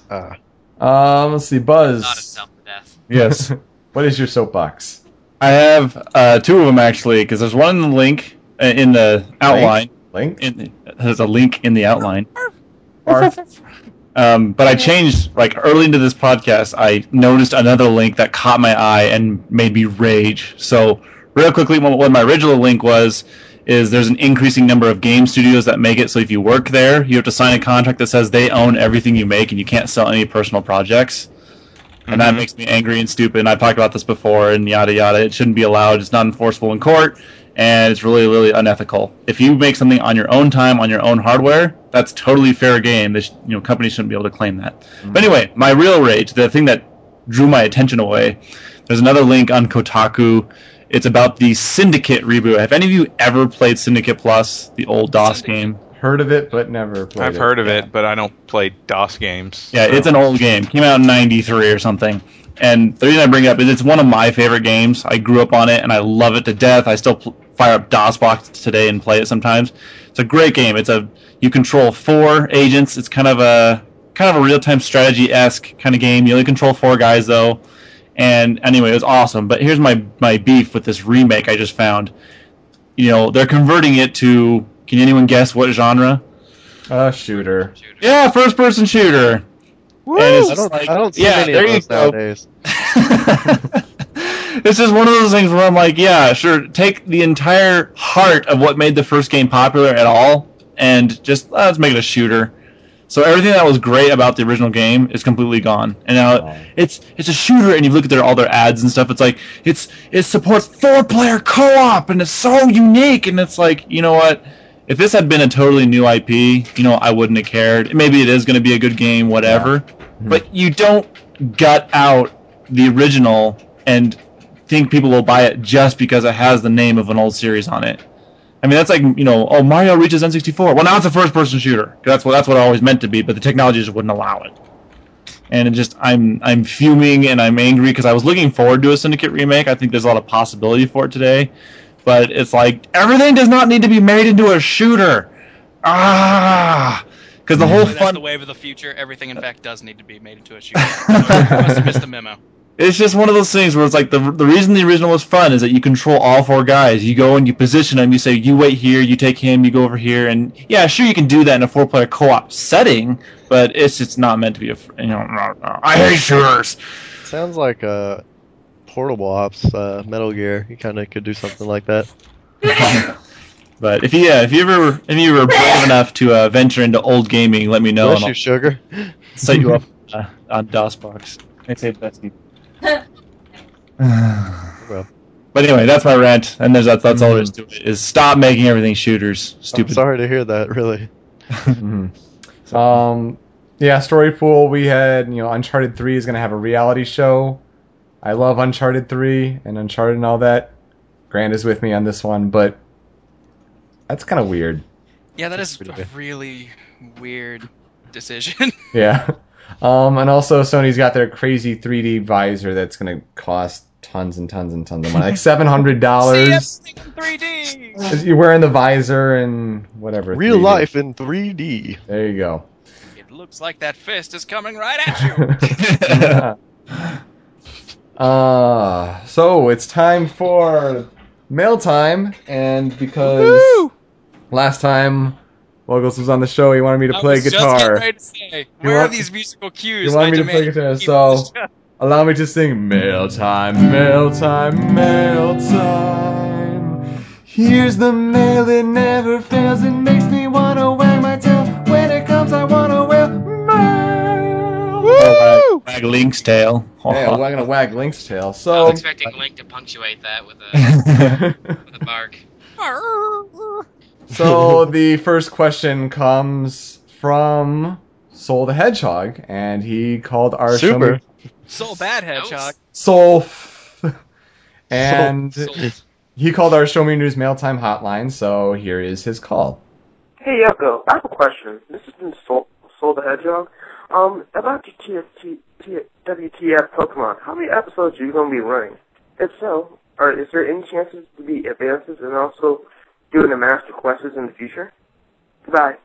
S6: uh,
S3: Um, let's see, Buzz.
S5: Not
S3: Buzz.
S5: itself to death.
S4: Yes,
S3: what is your soapbox?
S4: I have uh, two of them actually, because there's one in the link uh, in the outline.
S3: Link.
S4: In, there's a link in the outline. Um, but I changed like early into this podcast. I noticed another link that caught my eye and made me rage. So real quickly, what my original link was is there's an increasing number of game studios that make it so if you work there, you have to sign a contract that says they own everything you make and you can't sell any personal projects. And that
S8: Mhm.
S4: makes me angry and stupid. And I've talked about this before and yada yada. It shouldn't be allowed. It's not enforceable in court and it's really really unethical. If you make something on your own time on your own hardware, that's totally fair game. They sh- you know companies shouldn't be able to claim that. But anyway, my real rage, the thing that drew my attention away, there's another link on Kotaku. It's about the Syndicate reboot. Have any of you ever played Syndicate Plus, the old DOS game?
S3: Heard of it, but never played
S8: I've
S3: it.
S8: heard of it, but I don't play DOS games.
S4: Yeah, it's an old game. Came out in '93 or something. And the reason I bring it up is it's one of my favorite games. I grew up on it and I love it to death. I still pl- fire up DOSBox today and play it sometimes. It's a great game. It's a you control four agents. It's kind of a kind of a real time strategy esque kind of game. You only control four guys though. And anyway, it was awesome. But here's my my beef with this remake I just found. You know, they're converting it to. Can anyone guess what genre?
S3: Uh, shooter.
S5: Shooter.
S4: Yeah, first person shooter. And it's
S6: I don't,
S4: like-
S6: I don't see
S4: yeah,
S6: many
S4: there
S6: of
S4: you
S6: those
S4: go.
S6: nowadays.
S4: it's just one of those things where I'm like, yeah, sure, take the entire heart of what made the first game popular at all, and just uh, let's make it a shooter. So everything that was great about the original game is completely gone, and now it's it's a shooter. And you look at their all their ads and stuff. It's like it's it supports four player co op, and it's so unique. And it's like you know what? If this had been a totally new IP, you know, I wouldn't have cared. Maybe it is going to be a good game, whatever. But mm-hmm. you don't gut out the original and think people will buy it just because it has the name of an old series on it. I mean, that's like you know, oh, Mario reaches N64. Well, now it's a first-person shooter. That's what that's what it always meant to be, but the technology just wouldn't allow it. And it just, I'm I'm fuming and I'm angry because I was looking forward to a Syndicate remake. I think there's a lot of possibility for it today, but it's like everything does not need to be made into a shooter. Ah, because the whole
S7: That's
S4: fun
S7: the wave of the future. Everything, in fact, does need to be made into a shooter. You must have missed the memo.
S4: It's just one of those things where it's like the the reason the original was fun is that you control all four guys. You go and you position them. You say you wait here, you take him, you go over here, and yeah, sure you can do that in a four player co op setting, but it's just not meant to be a you know. I hate shooters.
S6: Sounds like uh, Portable Ops, uh, Metal Gear. You kind of could do something like that.
S4: But if you yeah, if you ever if you were brave enough to uh, venture into old gaming, let me know
S6: Bless
S4: and
S6: you, sugar.
S4: I'll set you up uh, on DOSBox. I say Betsy.
S6: Well.
S4: But anyway, that's my rant, and there's that's, that's all there is to it. Is stop making everything shooters. Stupid.
S6: I'm sorry to hear that. Really.
S3: Mhm. Um, yeah, story pool. We had you know Uncharted Three is gonna have a reality show. I love Uncharted Three and Uncharted and all that. Grant is with me on this one, but that's kind of weird.
S7: Yeah, that is
S6: pretty
S7: a
S6: good.
S7: really weird decision.
S3: Yeah. Um, and also Sony's got their crazy 3D visor that's gonna cost tons and tons and tons of money, like seven hundred
S7: See
S3: dollars.
S7: everything in 3D.
S3: You're wearing the visor and whatever.
S6: Real
S3: 3D.
S6: life in 3D.
S3: There you go.
S7: It looks like that fist is coming right at you.
S3: uh, so it's time for mail time, and because
S7: Woo!
S3: last time Logos was on the show, he wanted me to
S7: I
S3: play
S7: was
S3: guitar.
S7: getting to say, where
S3: want-
S7: are these musical cues?
S3: you want
S7: I
S3: me to play guitar, so- Allow me to sing mail time, mail time, mail time. Here's the mail, it never fails. It makes me wanna wag,
S4: wag Link's tail.
S3: Yeah, we're gonna wag Link's tail.
S5: I was
S3: So,
S5: expecting Link to punctuate that with a with a bark.
S3: so the first question comes from Soul the Hedgehog, and he called our show
S6: Super.
S3: me-
S7: So bad, Hedgehog.
S3: Soul, and
S5: Soul.
S3: he called our Show Me News Mail Time hotline. So here is his call.
S9: Hey Yoko, I have a question. This is from Soul, Soul the Hedgehog. Um, about your TFT, T, WTF Pokemon, how many episodes are you going to be running? If so, are, is there any chances to be advances and also doing the Master Quests in the future? Goodbye.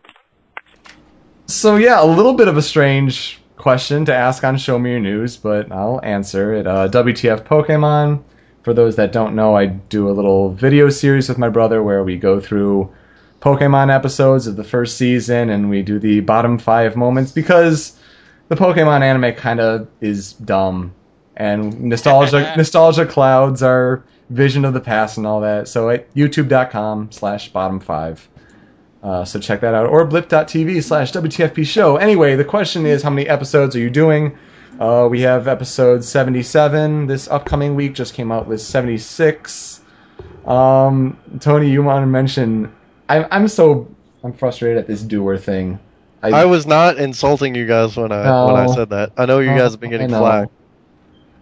S3: So yeah, a little bit of a strange question to ask on Show Me Your News, but I'll answer it. Uh, WTF Pokemon. For those that don't know, I do a little video series with my brother where we go through Pokemon episodes of the first season and we do the bottom five moments because the Pokemon anime kind of is dumb and nostalgia nostalgia clouds our vision of the past and all that. So at youtube.com slash bottom five. Uh, so check that out. Or blip.tv slash WTFP show. Anyway, the question is how many episodes are you doing? Uh, we have episode 77 this upcoming week, just came out with 76. Um, Tony, you want to mention. I'm, I'm so. I'm frustrated at this doer thing.
S6: I was not insulting you guys when I
S3: No.
S6: when I said that. I know you guys have been getting
S3: I
S6: flack.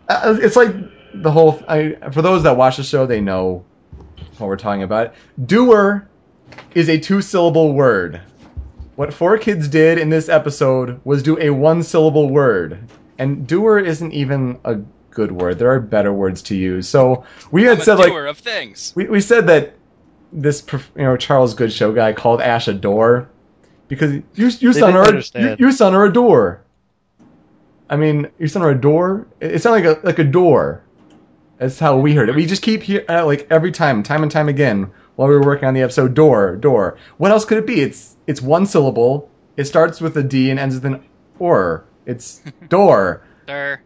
S3: Uh, it's like the whole. I, for those that watch the show, they know what we're talking about. Doer is a two syllable word. What 4Kids did in this episode was do a one syllable word. And doer isn't even a good word. There are better words to use. So we had
S7: I'm a
S3: said like
S7: of things.
S3: we, we said that this you know Charles Goodshow guy called Ash a door because you you
S6: They
S3: son
S6: didn't
S3: are a, you, you son are a door. I mean, you son are a door. It, it sounded like a like a door. That's how we heard it. We just keep hear uh, like every time, time and time again, while we were working on the episode. Door, door. What else could it be? It's it's one syllable. It starts with a D and ends with an or. It's door.
S7: There.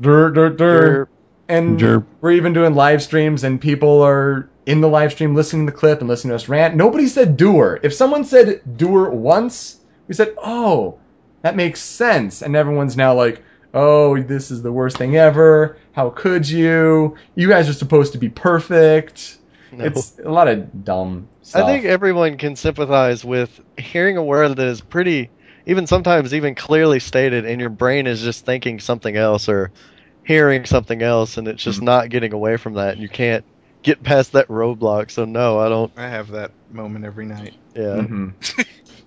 S3: Dur, dur, dur.
S6: Derp.
S3: And
S4: Derp.
S3: we're even doing live streams, and people are in the live stream listening to the clip and listening to us rant. Nobody said doer. If someone said doer once, we said, oh, that makes sense. And everyone's now like, oh, this is the worst thing ever. How could you? You guys are supposed to be perfect.
S6: No.
S3: It's a lot of dumb stuff.
S6: I think everyone can sympathize with hearing a word that is pretty, even sometimes even clearly stated, and your brain is just thinking something else or hearing something else, and it's just
S3: Mhm.
S6: not getting away from that, and you can't get past that roadblock. So no, I don't.
S8: I have that moment every night.
S6: Yeah,
S3: Mhm.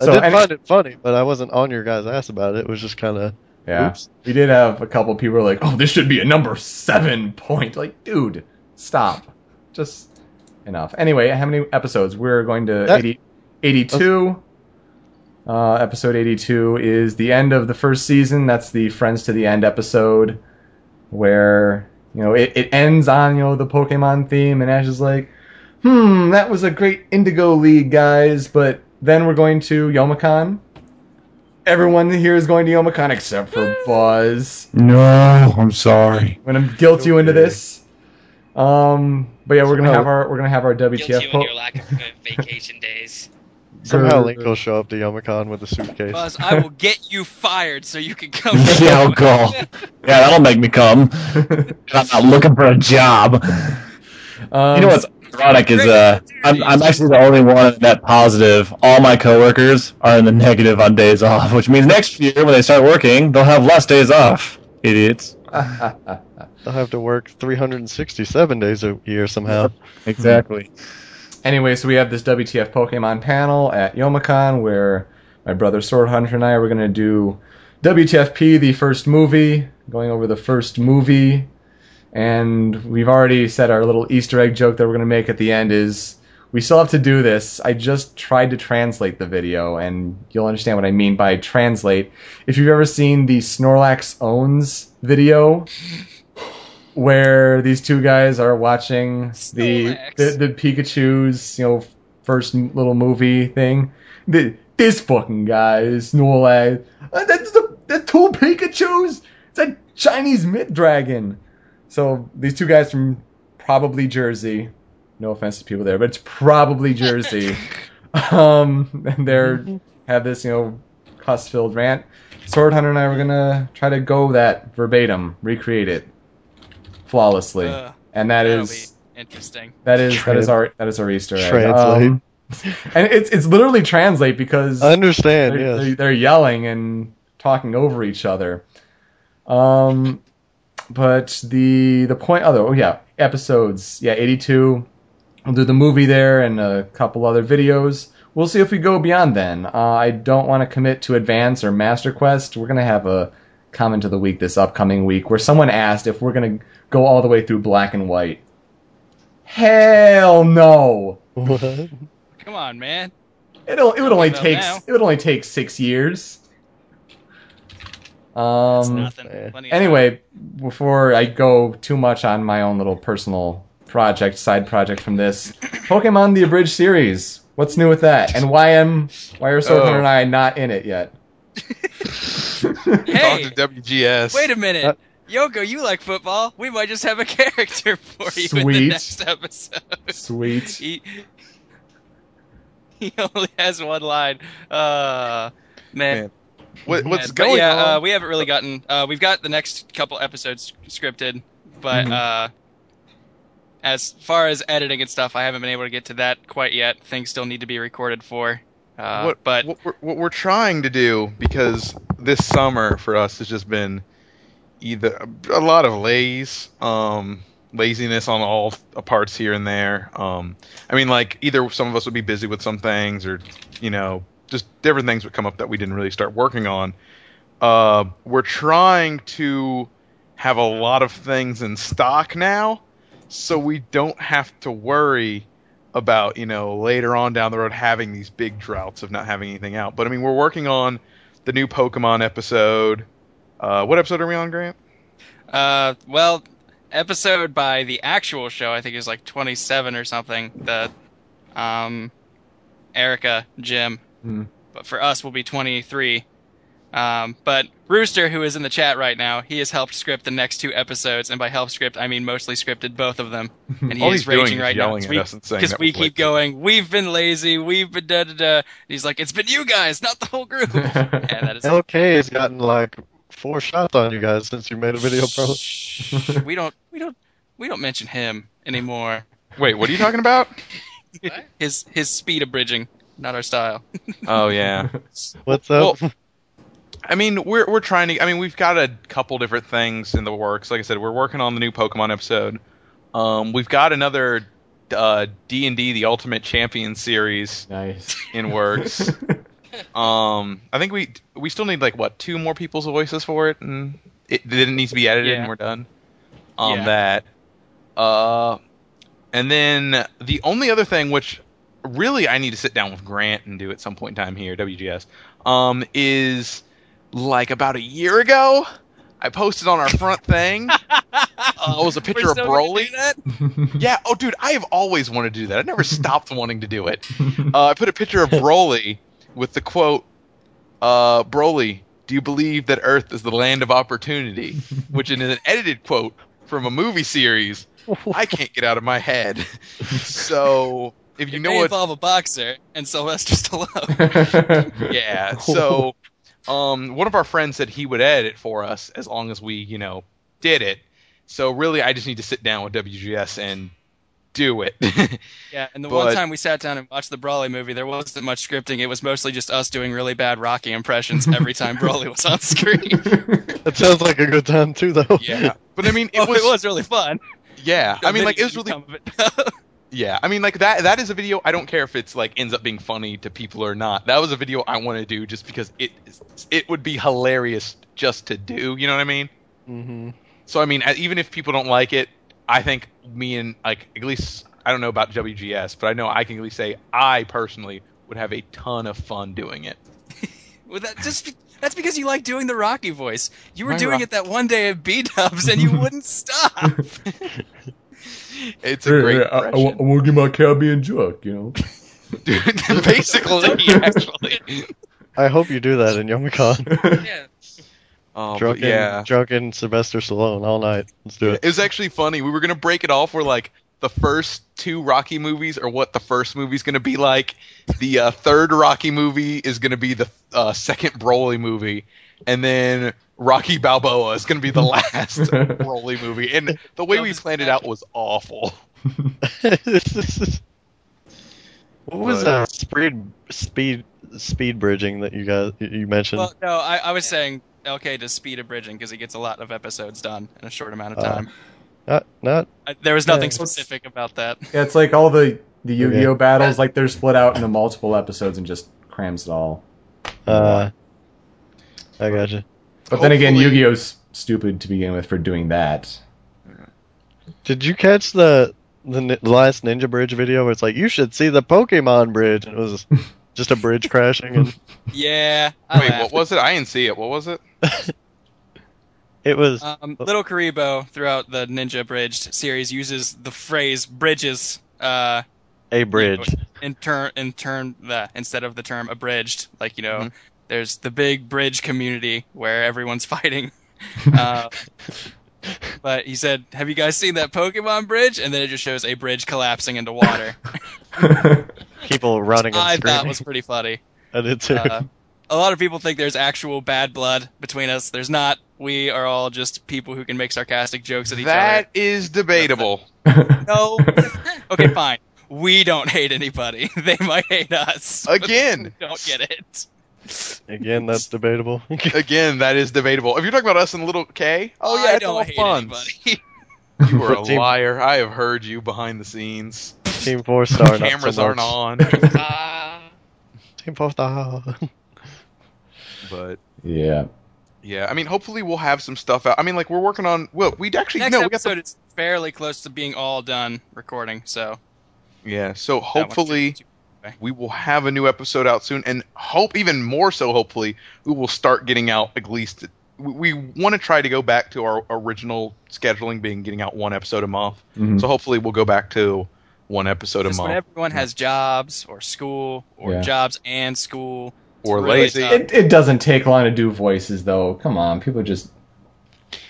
S6: I
S3: So
S6: did find it funny, but I wasn't on your guys' ass about it. It was just kind of
S3: Yeah.
S6: Oops.
S3: We did have a couple people were like, "Oh, this should be a number seven point." Like, dude, stop. Just enough. Anyway, how many episodes? We're going to
S6: That-
S3: 80, 82. Uh, episode 82 is the end of the first season. That's the Friends to the End episode, where you know it, it ends on you know the Pokemon theme, and Ash is like, "Hmm, that was a great Indigo League, guys." But then we're going to Youmacon. Everyone here is going to Youmacon except for Buzz.
S4: No, I'm sorry.
S3: I'm gonna guilt you into this. Um, but yeah, we're gonna
S6: So-
S3: have our we're gonna have our
S5: Guilt
S3: WTF.
S5: you
S3: po-
S5: in your lack of vacation days.
S6: Somehow Link will show up to Youmacon with a suitcase.
S7: Buzz, I will get you fired so you can come.
S4: yeah, I'll go. Yeah, that'll make me come. I'm not looking for a job.
S3: um,
S4: You know what's ironic is uh, I'm, I'm actually the only one net positive. All my coworkers are in the negative on days off, which means next year when they start working, they'll have less days off. Idiots.
S6: They'll have to work 367 days a year somehow.
S4: Exactly.
S3: Anyway, so we have this WTF Pokemon panel at Youmacon where my brother Sword Hunter and I were gonna do WTFP, the first movie, going over the first movie, and we've already said our little Easter egg joke that we're gonna make at the end is we still have to do this. I just tried to translate the video, and you'll understand what I mean by translate. If you've ever seen the Snorlax owns video, where these two guys are watching the, the the Pikachu's you know first little movie thing. The, this fucking guy is Snorlax. Uh, that's the the two Pikachu's. It's a Chinese mid dragon. So these two guys from probably Jersey. No offense to people there, but it's probably Jersey. um, and they're have this you know cuss filled rant. Sword Hunter and I were gonna try to go that verbatim, recreate it flawlessly,
S7: Uh,
S3: and that is
S7: be interesting.
S3: that is that
S6: Trans-
S3: is our that is our Easter egg.
S6: Translate.
S3: Um, and it's it's literally translate because
S6: I understand,
S3: they're,
S6: yes.
S3: they're, they're yelling and talking over each other. Um, but the the point. Oh, oh yeah, episodes. Yeah, eighty two. We'll do the movie there and a couple other videos. We'll see if we go beyond then. Uh, I don't want to commit to Advance or Master Quest. We're gonna have a comment of the week this upcoming week where someone asked if we're gonna go all the way through Black and White. Hell no.
S6: What?
S7: Come on, man.
S3: It'll it would only take
S7: now.
S3: it would only take six years. Um.
S7: nothing.
S6: eh.
S7: Plenty of time.
S3: Anyway, before I go too much on my own little personal project, side project from this, Pokemon the Abridged series. What's new with that? And why am why are Sword
S8: Oh.
S3: Hunter and I not in it yet?
S7: Hey!
S8: Talk to WGS.
S7: Wait a minute.
S6: Uh,
S7: Yoko, you like football? We might just have a character for you in the next episode.
S3: Sweet.
S7: He, he only has one line. Uh, man.
S8: Man, What, what's
S7: But
S8: going
S7: yeah,
S8: on?
S7: Uh, we haven't really gotten. Uh, we've got the next couple episodes scripted, but
S3: Mhm.
S7: uh, as far as editing and stuff, I haven't been able to get to that quite yet. Things still need to be recorded for. Uh,
S8: what,
S7: but
S8: what we're, what we're trying to do because this summer for us has just been either a lot of laze, um, laziness on all parts here and there. Um, I mean, like either some of us would be busy with some things, or you know, just different things would come up that we didn't really start working on. Uh, we're trying to have a lot of things in stock now, so we don't have to worry about you know later on down the road having these big droughts of not having anything out. But I mean, we're working on the new Pokemon episode. Uh, what episode are we on, Grant?
S7: Uh, well, episode by the actual show, I think is like 27 or something. The, um, Erika, Jim.
S3: Hmm.
S7: But for us, will be 23. Um, but Rooster, who is in the chat right now, he has helped script the next two episodes, and by help script, I mean mostly scripted both of them. And he
S8: All
S7: is
S8: he's
S7: raging right now
S8: yelling at us and saying
S7: because
S8: that
S7: we keep
S8: late.
S7: going. We've been lazy. We've been da da da. He's like, it's been you guys, not the whole group. and that is
S6: LK has gotten like four shots on you guys since you made a video, bro.
S7: Shh. we don't we don't we don't mention him anymore.
S8: Wait, what are you talking about?
S7: His his speed abridging, not our style.
S8: Oh yeah.
S6: What's up?
S8: Well, I mean, we're we're trying to. I mean, we've got a couple different things in the works. Like I said, we're working on the new Pokemon episode. Um, we've got another uh, D and D: The Ultimate Champion series
S3: Nice.
S8: in works. um, I think we we still need like what two more people's voices for it, and it then it needs to be edited,
S7: Yeah.
S8: and we're done on
S7: Yeah.
S8: that. Uh, and then the only other thing, which really I need to sit down with Grant and do at some point in time here, WGS, um, is like about a year ago. I posted on our front thing. uh, was a picture of Broly.
S7: that?
S8: Yeah. Oh, dude, I have always wanted to do that. I never stopped wanting to do it. Uh, I put a picture of Broly with the quote, uh, "Broly, do you believe that Earth is the land of opportunity?" Which is an edited quote from a movie series. I can't get out of my head. So if you
S7: It
S8: know
S7: may
S8: what,
S7: involve a boxer and Sylvester Stallone.
S8: yeah. So um, one of our friends said he would edit it for us as long as we, you know, did it. So really, I just need to sit down with WGS and do it.
S7: Yeah, and the
S8: But-
S7: one time we sat down and watched the Broly movie, there wasn't much scripting. It was mostly just us doing really bad Rocky impressions every time Broly was on screen.
S6: That sounds like a good time too, though.
S8: yeah. But I mean, it
S7: Oh,
S8: was,
S7: it was really fun.
S8: yeah. I mean, like it was really
S7: come of it.
S8: Yeah, I mean, like that. That is a video. I don't care if it's like ends up being funny to people or not. That was a video I want to do just because it it would be hilarious just to do. You know what I mean?
S6: Mm-hmm.
S8: So I mean, even if people don't like it, I think me and like at least I don't know about WGS, but I know I can at least say I personally would have a ton of fun doing it.
S7: Well, that just be- that's because you like doing the Rocky voice. You were
S8: My
S7: doing
S8: Rock-
S7: it that one day at B Dubs, and you wouldn't stop.
S8: It's a great impression.
S3: want to get my Caribbean joke, you know.
S8: Dude, basically, actually.
S6: I hope you do that in Youmacon.
S5: Yeah.
S8: Oh, but
S6: drunken,
S8: yeah.
S6: drunken Sylvester Stallone all night. Let's do it.
S8: It was actually funny. We were gonna break it off where like the first two Rocky movies are what the first movie's gonna be like. The uh, third Rocky movie is gonna be the uh, second Broly movie, and then Rocky Balboa is gonna be the last Broly movie. And the way we planned it out was awful.
S6: what was
S8: But-
S6: that speed speed speed bridging that you guys you mentioned?
S7: well, no, I, I was saying okay to speed abridging because he gets a lot of episodes done in a short amount of
S6: Uh,
S7: time.
S6: not not
S7: I, there was nothing
S6: yeah.
S7: specific about that.
S3: Yeah, it's like all the the Yu-Gi-Oh
S6: Okay.
S3: battles, like they're split out into multiple episodes and just crams it all.
S6: uh. I gotcha.
S3: But then again, Yu-Gi-Oh's stupid to begin with for doing that.
S6: Did you catch the the last Ninja Bridge video where it's like you should see the Pokemon Bridge and it was just a bridge crashing and
S7: Yeah. I
S8: Wait, what was it? I didn't see it. What was it?
S6: it was
S7: Um, LittleKuriboh throughout the Ninja Bridged series uses the phrase bridges uh,
S6: a bridge.
S7: in turn in turn the instead of the term abridged. Like you know,
S8: Mhm.
S7: There's the big bridge community where everyone's fighting. Uh, but he said, "Have you guys seen that Pokemon bridge?" And then it just shows a bridge collapsing into water.
S6: People running and
S7: I
S6: screaming.
S7: thought was pretty funny.
S6: I did too.
S7: Uh, a lot of people think there's actual bad blood between us. There's not. We are all just people who can make sarcastic jokes at each other.
S8: That is debatable.
S7: No. okay, fine. We don't hate anybody. They might hate us.
S8: Again,
S7: don't get it.
S6: Again, that's debatable.
S8: again, that is debatable. If you're talking about us and Little K, oh yeah,
S7: I
S8: it's
S7: don't
S8: all
S7: hate
S8: fun. You are a
S6: Team-
S8: liar. I have heard you behind the scenes.
S6: Team Four Star. not so
S8: Cameras aren't
S6: much.
S8: on.
S5: Ah.
S6: Team Four Star.
S8: but
S3: yeah.
S8: yeah, I mean, hopefully we'll have some stuff out. I mean, like we're working on. Well, we actually
S7: Next
S8: no, we got
S7: episode
S8: the,
S7: is fairly close to being all done recording, so
S8: yeah. So
S7: that one
S8: hopefully
S7: shouldn't be too-
S8: we will have a new episode out soon, and hope even more so. Hopefully, we will start getting out at least. We, we want to try to go back to our original scheduling, being getting out one episode a month.
S3: Mhm.
S8: So hopefully, we'll go back to one episode a
S7: Just when
S8: month.
S7: everyone has jobs or school or
S3: Yeah.
S7: jobs and school.
S8: Or
S7: really
S8: lazy.
S3: It, it doesn't take long to do voices, though. Come on, people just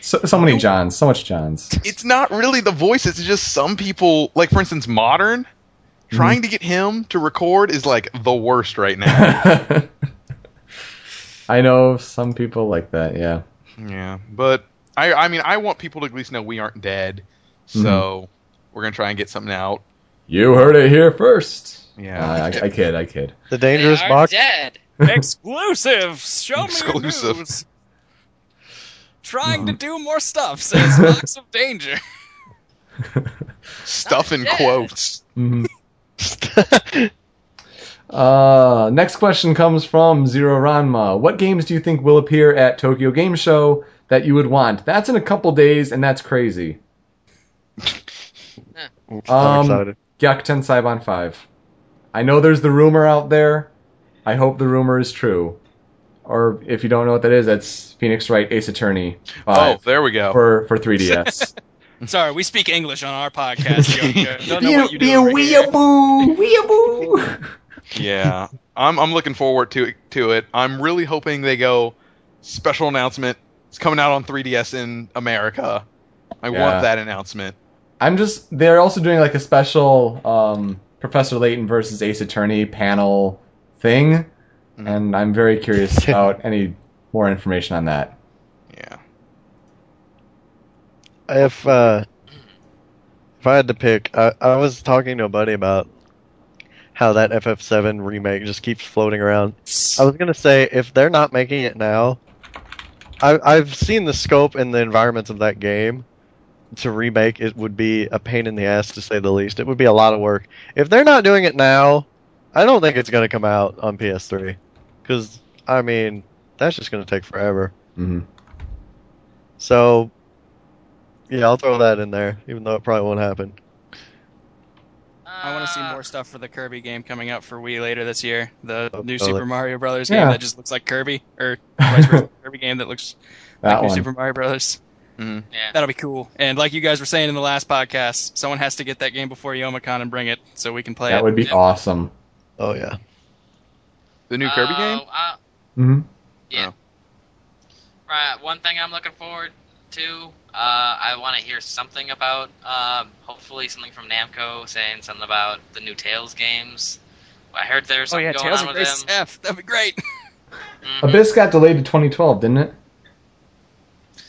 S3: so, so many Johns, so much Johns.
S8: it's not really the voices; It's just some people, like for instance, modern. Trying to get him to record is like the worst right now.
S3: I know some people like that. Yeah.
S8: yeah, but I, I mean, I want people to at least know we aren't dead. So we're gonna try and get something out.
S3: You heard it here first.
S8: Yeah.
S3: Uh, I, I kid, I kid.
S6: The
S5: They
S6: dangerous
S5: are
S6: box.
S5: dead.
S7: Exclusive. Show me
S8: Exclusive.
S7: your news. Trying to do more stuff. Says Box of Danger.
S8: Stuff in
S5: dead.
S8: quotes.
S3: Mhm. Uh, next question comes from Zero Ranma. What games do you think will appear at Tokyo Game Show that you would want? That's in a couple days, and that's crazy.
S6: I'm
S3: Um,
S6: excited.
S3: Gyakuten Saiban 5. I know there's the rumor out there. I hope the rumor is true. Or if you don't know what that is, that's Phoenix Wright Ace Attorney 5
S8: Oh, there we go.
S3: for, for 3DS.
S7: Sorry, we speak English on our podcast. Don't know
S3: be
S7: what you
S3: be
S7: do.
S3: a weeaboo! Weeaboo!
S8: Yeah, I'm I'm looking forward to to it. I'm really hoping they go special announcement. It's coming out on 3DS in America. I
S3: Yeah.
S8: want that announcement.
S3: I'm just. They're also doing like a special um, Professor Layton versus Ace Attorney panel thing,
S8: Mhm.
S3: and I'm very curious about any more information on that.
S8: Yeah.
S6: If uh, if I had to pick, I, I was talking to a buddy about how that FF7 remake just keeps floating around. I was gonna say if they're not making it now, I, I've seen the scope and the environments of that game. To remake it would be a pain in the ass to say the least. It would be a lot of work. If they're not doing it now, I don't think it's gonna come out on PS3. Because I mean, that's just gonna take forever.
S3: hmm
S6: So, yeah, I'll throw that in there, even though it probably won't happen.
S7: I want to see
S5: Uh,
S7: more stuff for the Kirby game coming out for Wii later this year. The
S6: Oh,
S7: new
S6: totally.
S7: Super Mario Brothers
S3: Yeah.
S7: game that just looks like Kirby, or vice versa, Kirby game that looks
S3: That
S7: like new. Super Mario Brothers.
S8: Mhm.
S5: Yeah.
S7: That'll be cool. And like you guys were saying in the last podcast, someone has to get that game before Youmacon and bring it so we can play
S3: That
S7: it.
S3: would be
S5: Yep.
S3: awesome.
S6: Oh yeah.
S8: The new Kirby
S5: uh,
S8: game.
S5: uh,
S3: hmm
S5: yeah.
S8: Oh.
S5: Right. One thing I'm looking forward to. Uh, I want to hear something about. Um, hopefully, something from Namco saying something about the new Tales games. I heard there's
S7: Oh
S5: something
S7: yeah,
S5: going
S7: Tales
S5: on
S7: of
S5: with
S7: Grace
S5: them.
S7: F. That'd be great.
S5: Mhm.
S3: Abyss got delayed to 2012, didn't it?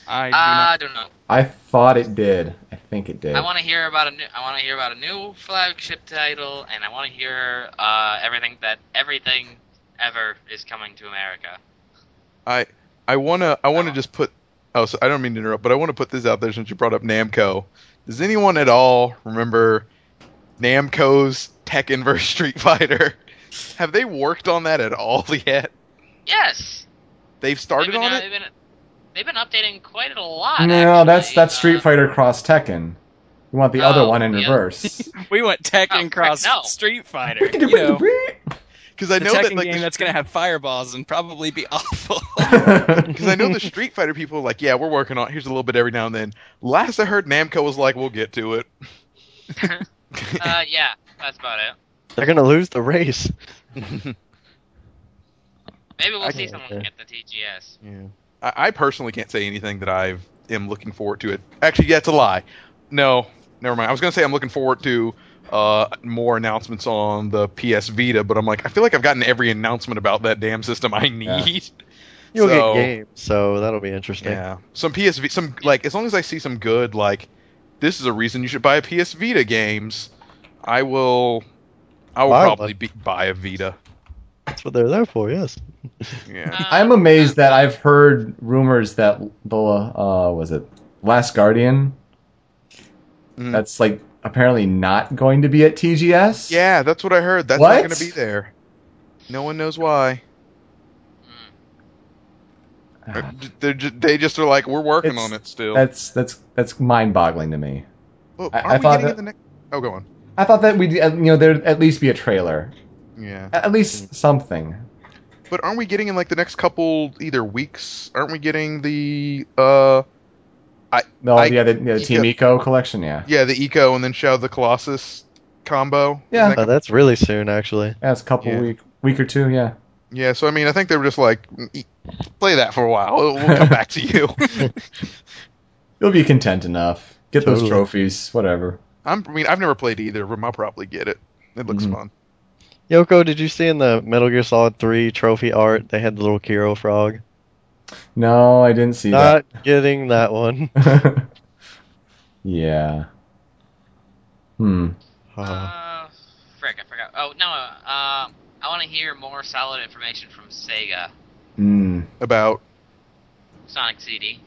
S7: I do
S5: Uh, I don't know.
S3: I thought it did. I think it did.
S5: I want to hear about a new. I want to hear about a new flagship title, and I want to hear uh, everything that everything ever is coming to America.
S8: I I wanna I wanna just put. Oh, so I don't mean to interrupt, but I want to put this out there since you brought up Namco. Does anyone at all remember Namco's Tekken vs Street Fighter? Have they worked on that at all yet?
S5: Yes.
S8: They've started
S5: they've been,
S8: on
S5: uh,
S8: it.
S5: They've been, they've been updating quite a lot.
S3: no, that's
S5: actually.
S3: that's Street
S5: Uh,
S3: Fighter Cross Tekken. We want the
S5: Oh,
S3: other one in
S5: yeah.
S3: reverse.
S7: We went Tekken
S5: Oh,
S7: cross
S5: no.
S7: Street Fighter. You know,
S8: Because I
S7: the
S8: know that like
S7: game
S8: the,
S7: that's gonna have fireballs and probably be awful.
S8: Because I know the Street Fighter people are like, yeah, we're working on. Here's a little bit every now and then. Last I heard, Namco was like, we'll get to it.
S5: uh, yeah, that's about it.
S6: They're gonna lose the race.
S5: Maybe we'll
S8: I
S5: see
S6: can't-
S5: someone get the TGS.
S8: Yeah. I, I personally can't say anything that I am looking forward to it. Actually, yeah, it's a lie. No, never mind. I was gonna say I'm looking forward to uh, more announcements on the PS Vita, but I'm like, I feel like I've gotten every announcement about that damn system I need.
S6: You'll
S8: So-
S6: get games, so that'll be interesting.
S8: Yeah, some PSV, some like as long as I see some good like, this is a reason you should buy a PS Vita games. I will. I will
S6: Buy
S8: probably be, buy a Vita.
S6: That's what they're there for. Yes.
S8: Yeah.
S3: I'm amazed that I've heard rumors that the uh was it Last Guardian
S8: Mhm.
S3: that's like apparently not going to be at TGS.
S8: Yeah, that's what I heard. That's
S3: What?
S8: not going to be there. No one knows why.
S3: Ah,
S8: They're ju- they just are like, we're working on it still.
S3: That's that's that's mind-boggling to me.
S8: Well,
S3: I-
S8: aren't
S3: I
S8: we
S3: thought
S8: getting
S3: that-
S8: next? Oh, go on.
S3: I thought that we'd you know there'd at least be a trailer,
S8: Yeah,
S3: at least something.
S8: but aren't we getting in like the next couple either weeks? Aren't we getting the uh,
S3: No,
S8: I-
S3: yeah, the, yeah, the Team Ico collection, yeah,
S8: yeah, the Ico and then Shadow of the Colossus combo?
S3: Yeah.
S8: That
S6: Uh, that's really soon, actually.
S3: that's a couple
S8: Yeah.
S3: week week or two, yeah.
S8: Yeah, so I mean, I think they were just like, "E- play that for a while. We'll we'll come back to you.
S3: You'll be content enough. Get those trophies, whatever.
S8: I'm, I mean, I've never played either of them. I'll probably get it. It looks
S3: Mhm.
S8: fun.
S6: Yoko, did you see in the Metal Gear Solid 3 trophy art they had the little Kiro frog?
S3: No, I didn't see that.
S6: Not getting that one.
S3: yeah. Hmm.
S6: Uh,
S5: Uh, I forgot. Oh no, uh, I want to hear more solid information from Sega.
S3: Hmm.
S8: About
S5: Sonic CD.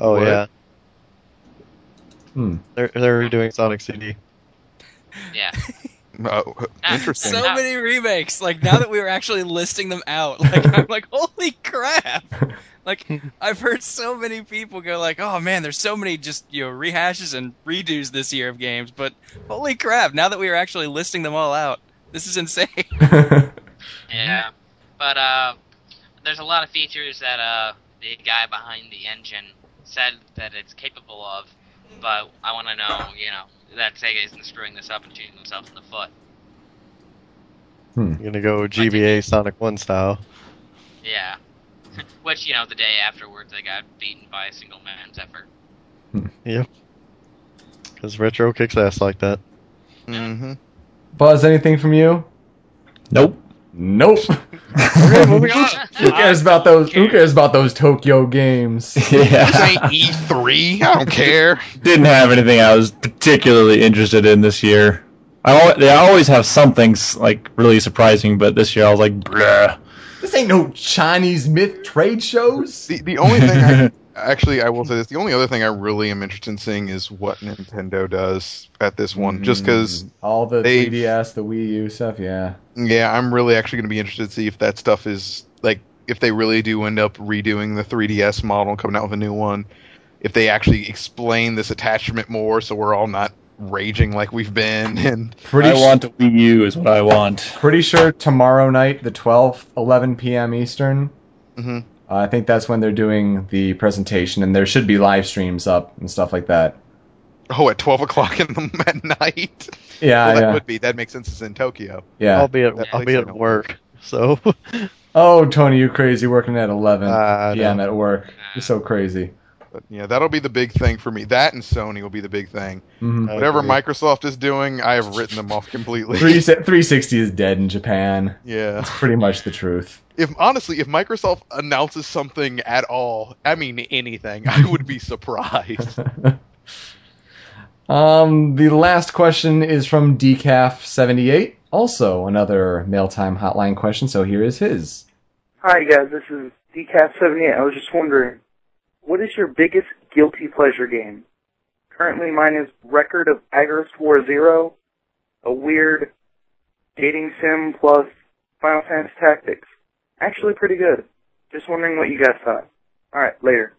S6: Oh
S8: What?
S6: yeah,
S3: Hmm.
S6: they're they're redoing Sonic CD.
S5: Yeah.
S8: oh,
S5: Ah,
S8: interesting.
S7: So many remakes. Like now that we were actually listing them out, like I'm like, holy crap! Like I've heard so many people go like, oh man, there's so many just you know rehashes and redos this year of games, but holy crap! Now that we are actually listing them all out, this is insane.
S5: Yeah. But uh, there's a lot of features that uh the guy behind the engine said that it's capable of, but I want to know, you know, that Sega isn't screwing this up and shooting themselves in the foot.
S3: Hmm.
S6: You're gonna go GBA Sonic One style.
S5: Yeah. Which, you know, the day afterwards they got beaten by a single man's effort. Yep.
S6: Because retro kicks ass like that.
S8: Mm-hmm.
S3: Buzz, anything from you?
S4: Nope.
S3: Nope.
S6: Okay, moving on.
S3: Who cares about those? Who cares about those Tokyo games?
S8: This
S4: Yeah.
S8: ain't E3. I don't care.
S4: Didn't have anything I was particularly interested in this year. I al- they always have something like really surprising, but this year I was like, bruh.
S3: This ain't no Chinese myth trade shows.
S8: The the only thing I actually I will say this. The only other thing I really am interested in seeing is what Nintendo does at this one. Just because,
S3: Mm, all the
S8: they-
S3: 3DS, the Wii U stuff, yeah.
S8: yeah, I'm really actually going to be interested to see if that stuff is like if they really do end up redoing the 3DS model and coming out with a new one. If they actually explain this attachment more, so we're all not raging like we've been. And
S3: Pretty
S4: I
S3: su-
S4: want a Wii U is what I want.
S3: pretty sure tomorrow night, the 12th, 11 p.m. Eastern.
S8: Mhm.
S3: Uh, I think that's when they're doing the presentation, and there should be live streams up and stuff like that.
S8: oh, at 12 o'clock in the at night.
S3: Yeah,
S8: well, that
S3: yeah,
S8: would be that makes sense. It's in Tokyo.
S3: yeah.
S6: I'll be at
S8: That
S6: I'll be at work. So
S3: Oh, Tony, you crazy working at 11
S6: I
S3: p.m.
S6: know.
S3: at work. You're so crazy.
S8: But yeah, that'll be the big thing for me. That and Sony will be the big thing.
S3: Mhm.
S8: Whatever. Microsoft is doing, I have written them off completely.
S3: 360 is dead in Japan.
S8: yeah.
S3: That's pretty much the truth.
S8: If honestly, if Microsoft announces something at all, I mean anything, I would be surprised.
S3: um, the last question is from Decaf78. Also, another mail time hotline question. So here is his.
S9: Hi guys, this is Decaf78. I was just wondering, what is your biggest guilty pleasure game? Currently mine is Record of Agarest War Zero, a weird dating sim plus Final Fantasy Tactics. Actually pretty good. Just wondering what you guys thought. Alright, later.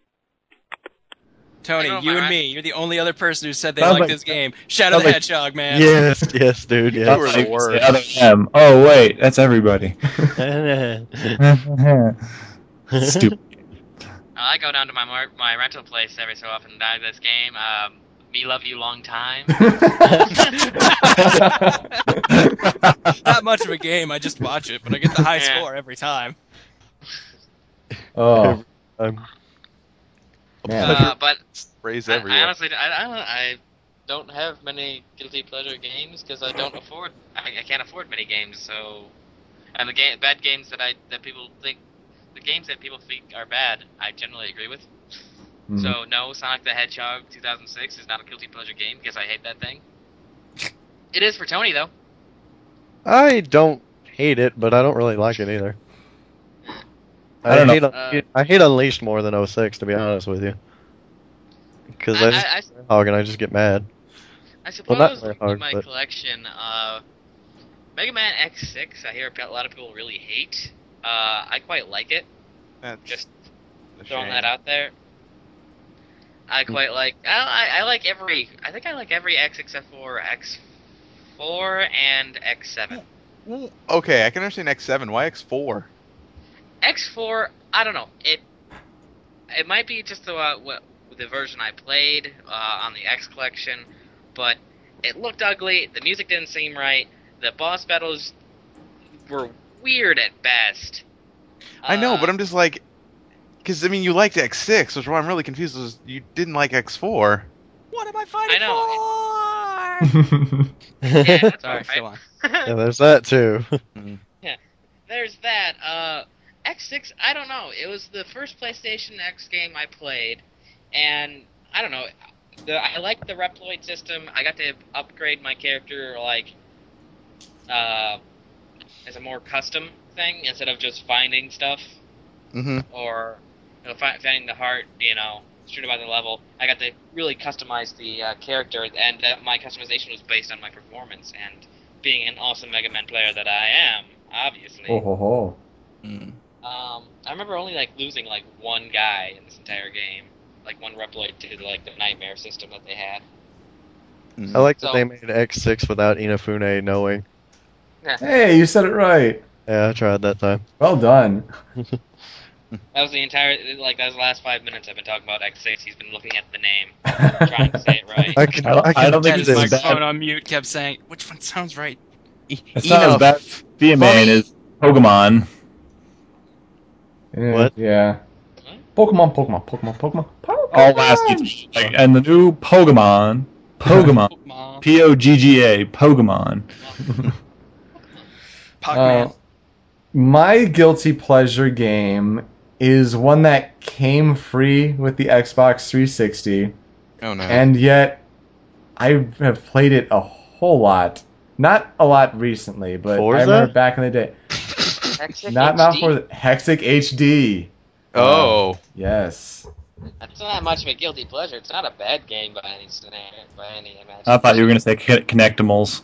S7: Tony,
S5: Oh,
S7: you and me, you're the only other person who said they
S6: Sounds
S7: like
S6: like-
S7: this game. Shadow
S6: sounds
S7: the
S6: like-
S7: Hedgehog, man.
S6: yes, yes, dude, Yes.
S8: You were the worst.
S4: Other M. Oh wait, that's everybody. Stupid.
S5: I go down to my mar- my rental place every so often and buy this game. Um, Me love you long time.
S7: Not much of a game. I just watch it, but I get the high
S5: Yeah.
S7: score every time.
S3: oh,
S6: Um,
S3: man.
S5: Uh, but
S8: Sprays
S5: I, I honestly, I, I, don't, I don't have many guilty pleasure games because I don't afford. I, I can't afford many games. So, and the game, bad games that I that people think, the games that people think are bad, I generally agree with.
S3: Mhm.
S5: So no, Sonic the Hedgehog 2006 is not a guilty pleasure game because I hate that thing. It is for Tony though.
S6: I don't hate it, but I don't really like it either.
S4: I don't know.
S6: hate,
S5: Uh,
S6: I hate Unleashed more than 06, to be honest with you. Because I,
S5: I,
S6: just
S5: I, I,
S6: hog and I just get mad.
S5: I
S6: Well,
S5: suppose
S6: not
S5: looking
S6: very
S5: at my
S6: but-
S5: collection, uh, Mega Man X6, I hear a lot of people really hate. Uh, I quite like it.
S8: That's
S5: Just throwing
S8: shame.
S5: that out there. I quite like. I, I I like every. I think I like every X except for X4 and X7.
S8: Okay, I can understand X7. Why X4?
S5: X4, I don't know. It it might be just the uh, what, the version I played uh, on the X collection, but it looked ugly. The music didn't seem right. The boss battles were weird at best.
S8: I know,
S5: Uh,
S8: but I'm just like, because I mean, you liked X6, which is why I'm really confused. Is you didn't like X4?
S7: What am I fighting
S5: I know.
S7: for?
S5: yeah, that's
S7: Sorry,
S5: all
S7: go
S6: Yeah, there's that too.
S5: Yeah, there's that. Uh, X6, I don't know. It was the first PlayStation X game I played, and I don't know. The, I liked the Reploid system. I got to upgrade my character like uh, as a more custom thing instead of just finding stuff
S8: hmm
S5: or you know, finding the heart, you know, straight about the level. I got to really customize the uh, character, and that my customization was based on my performance and being an awesome Mega Man player that I am, obviously.
S3: Oh ho ho.
S8: Mm.
S5: Um, I remember only like losing like one guy in this entire game, like one Reploid to like the nightmare system that they had.
S8: Mhm.
S6: I like that
S5: So-
S6: they made X6 without Inafune knowing.
S3: Hey, you said it right.
S6: Yeah, I tried that time.
S3: Well done.
S5: That was the entire like those last five minutes I've been talking about X6. He's been looking at the name, trying to say it right.
S6: I can.
S4: I don't-
S6: I can
S4: I don't think
S6: do
S7: Had his
S4: it's
S6: this.
S4: bad.
S7: microphone on mute, kept saying, "Which one sounds right?"
S4: It's not as bad. Be a man is Pokemon.
S3: Yeah,
S6: What?
S3: Yeah. Pokemon, Pokemon, Pokemon, Pokemon, Pokemon.
S4: All last each, like, and the new Pokemon, Pokemon,
S7: Pokemon.
S4: P O G G A, Pokemon.
S7: Pac-Man.
S3: Uh, my guilty pleasure game is one that came free with the Xbox 360,
S8: Oh no.
S3: and yet I have played it a whole lot. Not a lot recently, but
S6: Forza?
S3: I remember back in the day.
S5: X6
S3: Not not for the Hexic HD.
S8: oh.
S3: Yes.
S5: That's not much of a guilty pleasure. It's not a bad game by any scenario, by any imagination.
S4: I thought you were gonna say Con- Connectimals.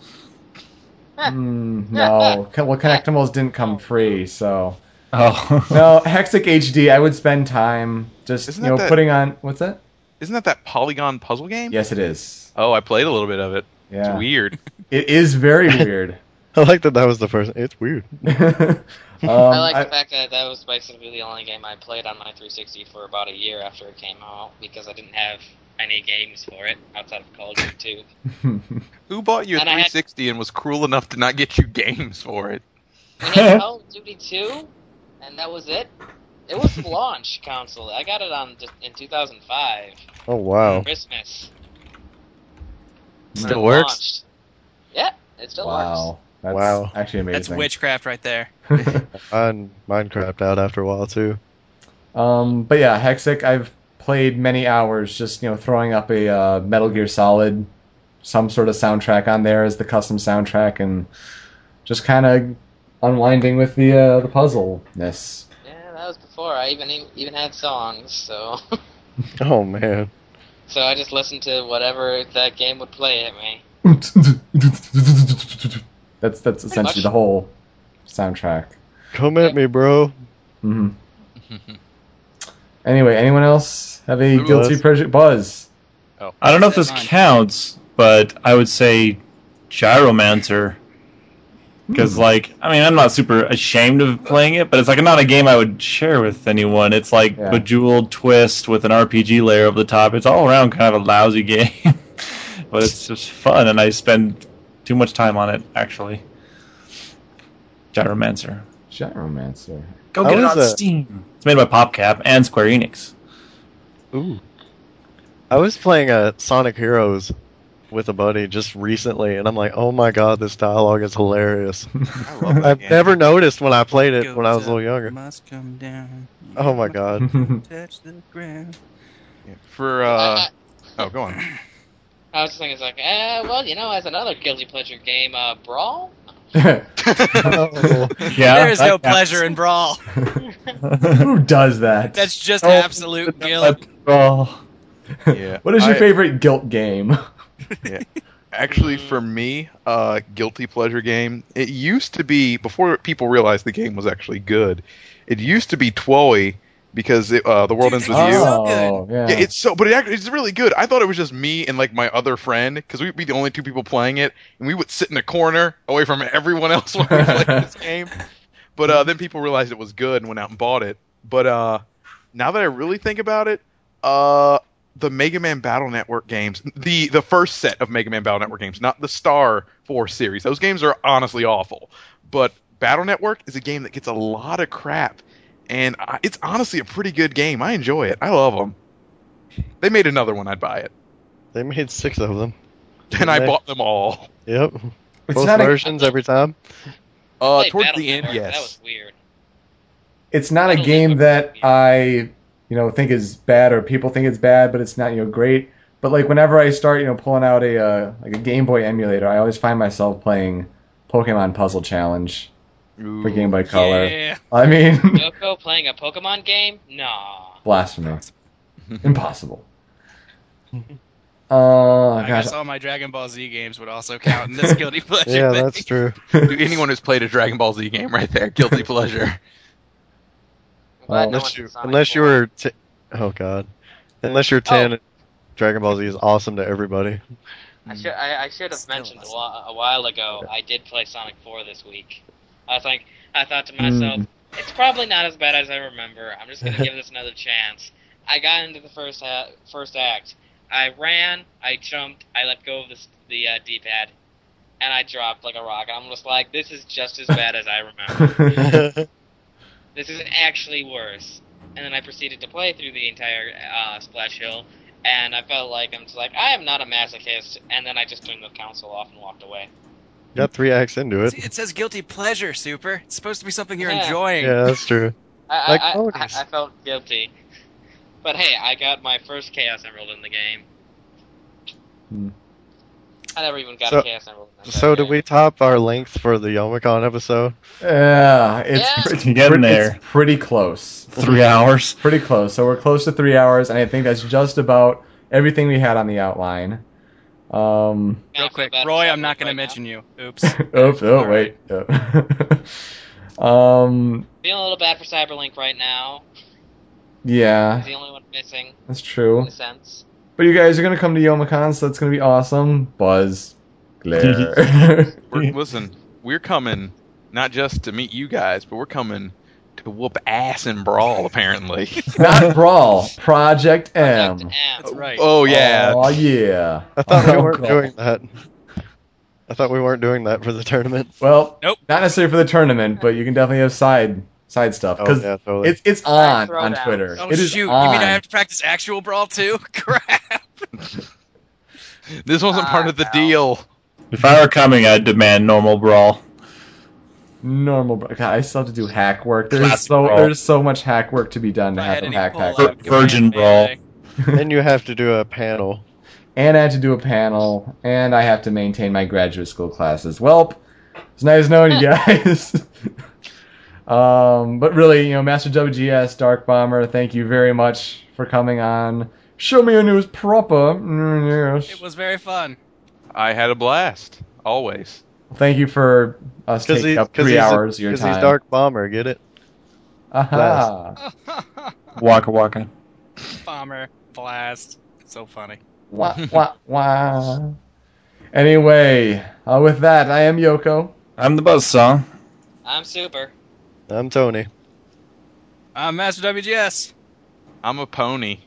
S3: Mm, no, well, Connectimals didn't come free, so
S4: Oh.
S3: no. Hexic HD, I would spend time just
S8: Isn't
S3: you know
S8: that that-
S3: putting on what's that?
S8: Isn't that that Polygon puzzle game?
S3: Yes, it is.
S8: Oh, I played a little bit of it.
S3: Yeah,
S8: It's weird.
S3: it is very weird.
S6: I like that. That was the first. It's weird.
S3: um,
S5: I like
S3: I-
S5: the fact that that was basically the only game I played on my 360 for about a year after it came out because I didn't have any games for it outside of Call of Duty 2.
S8: Who bought you a
S5: And I had-
S8: 360 and was cruel enough to not get you games for it?
S5: We had Call of Duty 2, and that was it. It was the launch console. I got it on just in 2005
S6: Oh wow.
S5: Christmas.
S6: Still
S5: It
S6: works.
S5: launched. Yeah, it still works.
S3: wow, that's
S6: Wow.
S3: actually amazing.
S7: That's witchcraft right there.
S6: Mine, mine crapped out after a while too.
S3: Um, but yeah, Hexic, I've played many hours just, you know, throwing up a uh, Metal Gear Solid, some sort of soundtrack on there as the custom soundtrack, and just kind of unwinding with the uh, the puzzleness.
S5: Yeah, that was before I even even had songs. So
S6: Oh man.
S5: so I just listened to whatever that game would play at me.
S3: that's that's essentially the whole soundtrack.
S6: Come at me, bro.
S3: hmm Anyway, anyone else have a
S8: Who
S3: guilty
S6: was?
S3: pleasure? Buzz. Oh.
S4: I don't know if this
S7: Mine.
S4: counts, but I would say Gyromancer. Because, hmm. like, I mean, I'm not super ashamed of playing it, but it's like not a game I would share with anyone. It's like
S3: Yeah.
S4: Bejeweled Twist with an RPG layer over the top. It's all around kind of a lousy game, but it's just fun, and I spend too much time on it, actually. Gyromancer.
S3: Gyromancer.
S4: Go
S6: How
S4: get it
S6: is
S4: on
S6: that?
S4: Steam. It's made by PopCap and Square Enix.
S6: Ooh. I was playing uh, Sonic Heroes with a buddy just recently, and I'm like, oh my god, this dialogue is hilarious.
S8: I
S6: I've never noticed when I played it
S7: Goes
S6: when I was a little younger.
S7: Must come down.
S6: Oh my god.
S7: Touch the ground.
S8: For uh, oh, go on.
S5: I was just thinking, it's like, eh, well, you know, as another guilty pleasure game, uh, Brawl.
S6: Oh.
S4: Yeah,
S7: there is no pleasure in brawl.
S3: Who does that?
S7: That's just
S4: Oh,
S7: absolute guilt.
S4: Oh.
S8: Yeah.
S3: what is your
S8: I-
S3: favorite guilt game?
S8: Actually, for me, uh, guilty pleasure game. It used to be before people realized the game was actually good. It used to be TWEWY because it, uh, the world
S7: Dude,
S8: ends with
S7: it's
S8: you.
S7: so
S3: oh, yeah.
S8: Yeah, it's so, but it actually, it's really good. I thought it was just me and like my other friend because we'd be the only two people playing it, and we would sit in a corner away from everyone else when we played this game. But uh, then people realized it was good and went out and bought it. But uh, now that I really think about it, uh, the Mega Man Battle Network games, the the first set of Mega Man Battle Network games, not the Star Force series. Those games are honestly awful. But Battle Network is a game that gets a lot of crap, and I, it's honestly a pretty good game. I enjoy it. I love them. They made another one, I'd buy it,
S6: They made six of them.
S8: and I
S6: They-
S8: bought them all.
S6: Yep.
S3: It's
S6: Both
S3: not a-
S6: versions every time.
S8: Uh, towards
S5: Battle
S8: the end,
S5: Network,
S8: yes.
S5: That was weird.
S3: it's not a game that I, you know, think is bad or people think it's bad, but it's not, you know, great. But like whenever I start, you know, pulling out a uh, like a Game Boy emulator, I always find myself playing Pokemon Puzzle Challenge for Game Boy Color.
S7: Yeah.
S3: I mean,
S5: Yoko playing a Pokemon game? Nah.
S3: blasphemy, impossible. Uh,
S7: I
S3: gosh,
S7: guess all my Dragon Ball Z games would also count in this guilty pleasure
S6: Yeah,
S7: thing.
S6: that's true.
S8: Dude, anyone who's played a Dragon Ball Z game right there, guilty pleasure.
S5: I'm no
S6: unless you,
S5: in
S6: unless you were, t- oh god, unless you're ten, Dragon Ball Z is awesome to everybody.
S5: I should I, I should have
S7: Still
S5: mentioned a, while, a while ago. I did play Sonic 4 this week. I was like, I thought to myself, it's probably not as bad as I remember. I'm just gonna give this another chance. I got into the first ha- first act. I ran, I jumped, I let go of the the uh, D-pad, and I dropped like a rock. I'm just like, this is just as bad as I remember. this is actually worse. And then I proceeded to play through the entire uh, Splash Hill, and I felt like I'm just like I am not a masochist. And then I just turned the console off and walked away.
S6: Got three acts into it.
S7: It says guilty pleasure, Super. It's supposed to be something you're
S5: Yeah.
S7: enjoying.
S6: Yeah, that's true.
S5: I,
S6: Like
S5: I, I. I, I felt guilty. But hey, I got my first Chaos Emerald in the game.
S3: Hmm.
S5: I never even got
S6: So-
S5: a Chaos Emerald. in that
S6: So, did we top our length for the Youmacon episode?
S3: yeah, it's
S5: Yeah.
S3: pretty,
S4: Getting
S3: pretty-
S4: there.
S3: it's pretty close.
S4: Three hours.
S3: Pretty close. So we're close to three hours, and I think that's just about everything we had on the outline. Um,
S7: Real quick, Roy, I'm not going
S5: right
S7: to
S5: now.
S7: mention you. Oops.
S3: oops, oh
S7: All
S3: wait. um,
S5: Feeling a little bad for Cyberlink right now.
S3: yeah,
S5: He's the only one missing
S3: that's
S5: in
S3: true.
S5: a sense.
S3: But you guys are gonna come to Youmacon, so that's gonna be awesome. Buzz, Glare.
S8: We're, listen, we're coming not just to meet you guys, but we're coming to whoop ass and brawl. Apparently.
S3: Not Brawl, Project M.
S5: Project M.
S7: That's right.
S8: Oh yeah.
S3: Oh yeah.
S6: I thought we
S3: Oh,
S6: weren't
S3: God.
S6: doing that. I thought we weren't doing that for the tournament.
S3: Well,
S7: Nope.
S3: not necessarily for the tournament, but you can definitely have side side stuff
S6: Oh,
S3: because
S6: yeah, totally.
S3: it's it's on
S5: Side
S3: on
S5: throwdown.
S3: Twitter.
S7: Oh
S3: it is
S7: shoot!
S3: on.
S7: You mean I have to practice actual brawl too? Crap.
S8: This wasn't part
S5: Ah,
S8: of the
S5: no.
S8: deal.
S4: If I were coming, I'd demand normal brawl.
S3: Normal. bro- God, I still have to do hack work. There's
S4: Classic
S3: so
S4: brawl.
S3: there's so much hack work to be done to have a
S7: any
S3: hack hack.
S7: pull-up
S4: Vir- Virgin
S7: command
S4: brawl.
S6: then you have to do a panel.
S3: and I have to do a panel, and I have to maintain my graduate school classes. Welp, it's nice knowing you guys. um, but really, you know, Master WGS, Dark Bomber, thank you very much for coming on. Show me your news proper. Mm, yes.
S7: It was very fun.
S8: I had a blast. Always.
S3: Thank you for us
S6: Because
S3: taking
S6: he,
S3: up
S6: cause
S3: three
S6: he's
S3: hours of your
S6: Because
S3: time.
S6: he's Dark Bomber, get it?
S3: Aha.
S4: Waka waka.
S7: Bomber blast. So funny.
S3: wah, wah, wah. Anyway, uh, with that, I am Yoko.
S4: I'm the buzzsaw.
S5: I'm super.
S6: I'm Tony.
S7: I'm Master WGS.
S8: I'm a pony.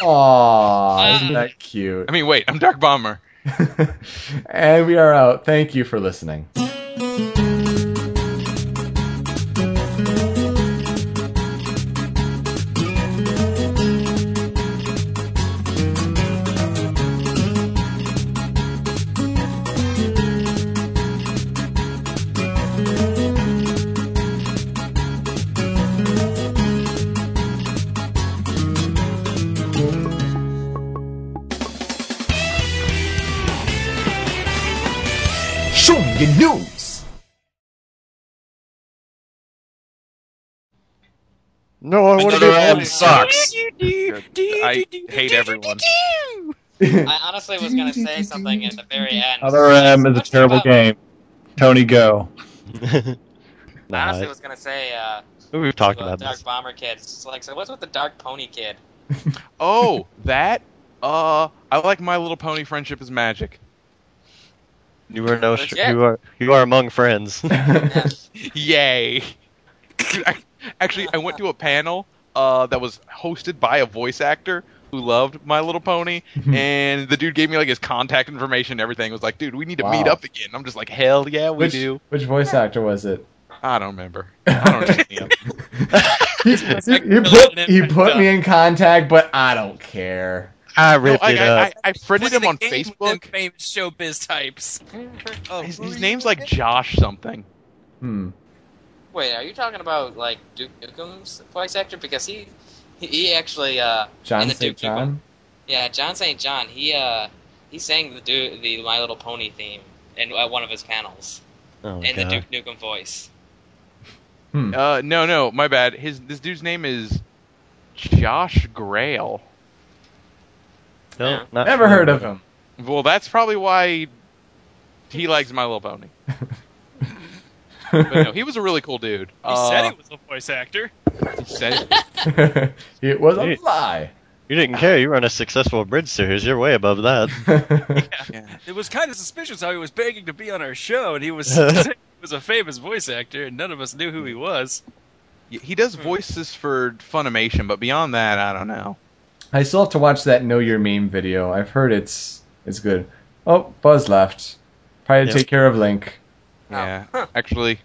S3: Aww, isn't that cute?
S8: I mean, wait, I'm Dark Bomber.
S3: and we are out. Thank you for listening.
S6: No, I want to be
S4: Another
S6: a
S4: M
S6: pony.
S4: sucks.
S8: I hate everyone.
S5: I honestly was gonna say something at the very end.
S4: Other M is a terrible game. Tony, go.
S5: I honestly was gonna say, uh,
S6: we've talked
S5: the
S6: about
S5: Dark
S6: this.
S5: Bomber kid. It's like, so what's with the Dark Pony kid?
S8: Oh, that? Uh, I like My Little Pony Friendship is Magic.
S6: You are no,
S5: Legit.
S6: you are you are among friends.
S8: Yay! Actually, I went to a panel uh, that was hosted by a voice actor who loved My Little Pony, and the dude gave me like his contact information and everything. Was like, dude, we need to meet up again. I'm just like, hell yeah, we
S3: which,
S8: do.
S3: which voice actor was it?
S8: I don't remember. I don't understand.
S3: he, he- he put, he put me in contact, but I don't care.
S6: I
S8: No,
S6: ripped
S8: I,
S6: it
S8: I,
S6: up.
S8: I, I friended him on
S7: game with them
S8: Facebook.
S7: famous showbiz types. Oh,
S8: His, his name's like? Josh something.
S3: Hmm.
S5: Wait, are you talking about like Duke Nukem's voice actor? Because he, he, he actually, uh,
S3: John St. John?
S5: yeah, John St. John. He, uh, he sang the du- the My Little Pony theme in uh, one of his panels.
S6: Oh
S5: in the. Duke Nukem voice.
S3: Hmm.
S8: Uh, no, no, my bad. His this dude's name is Josh Grelle.
S6: No,
S5: Yeah.
S6: not
S3: Never heard of him.
S8: Well, that's probably why he likes My Little Pony. But no, he was a really cool dude.
S7: He
S8: Uh,
S7: said he was a voice actor.
S8: he said-
S3: it was a
S6: Hey.
S3: lie.
S6: You didn't care. You run a successful bridge series. You're way above that.
S8: yeah.
S7: It was kind of suspicious how he was begging to be on our show, and he was he was a famous voice actor, and none of us knew who he was.
S8: He does voices for Funimation, but beyond that, I don't know.
S3: I still have to watch that Know Your Meme video. I've heard it's it's good. Oh, Buzz left. Probably to
S6: Yep.
S3: take care of Link. Oh.
S8: Yeah, actually,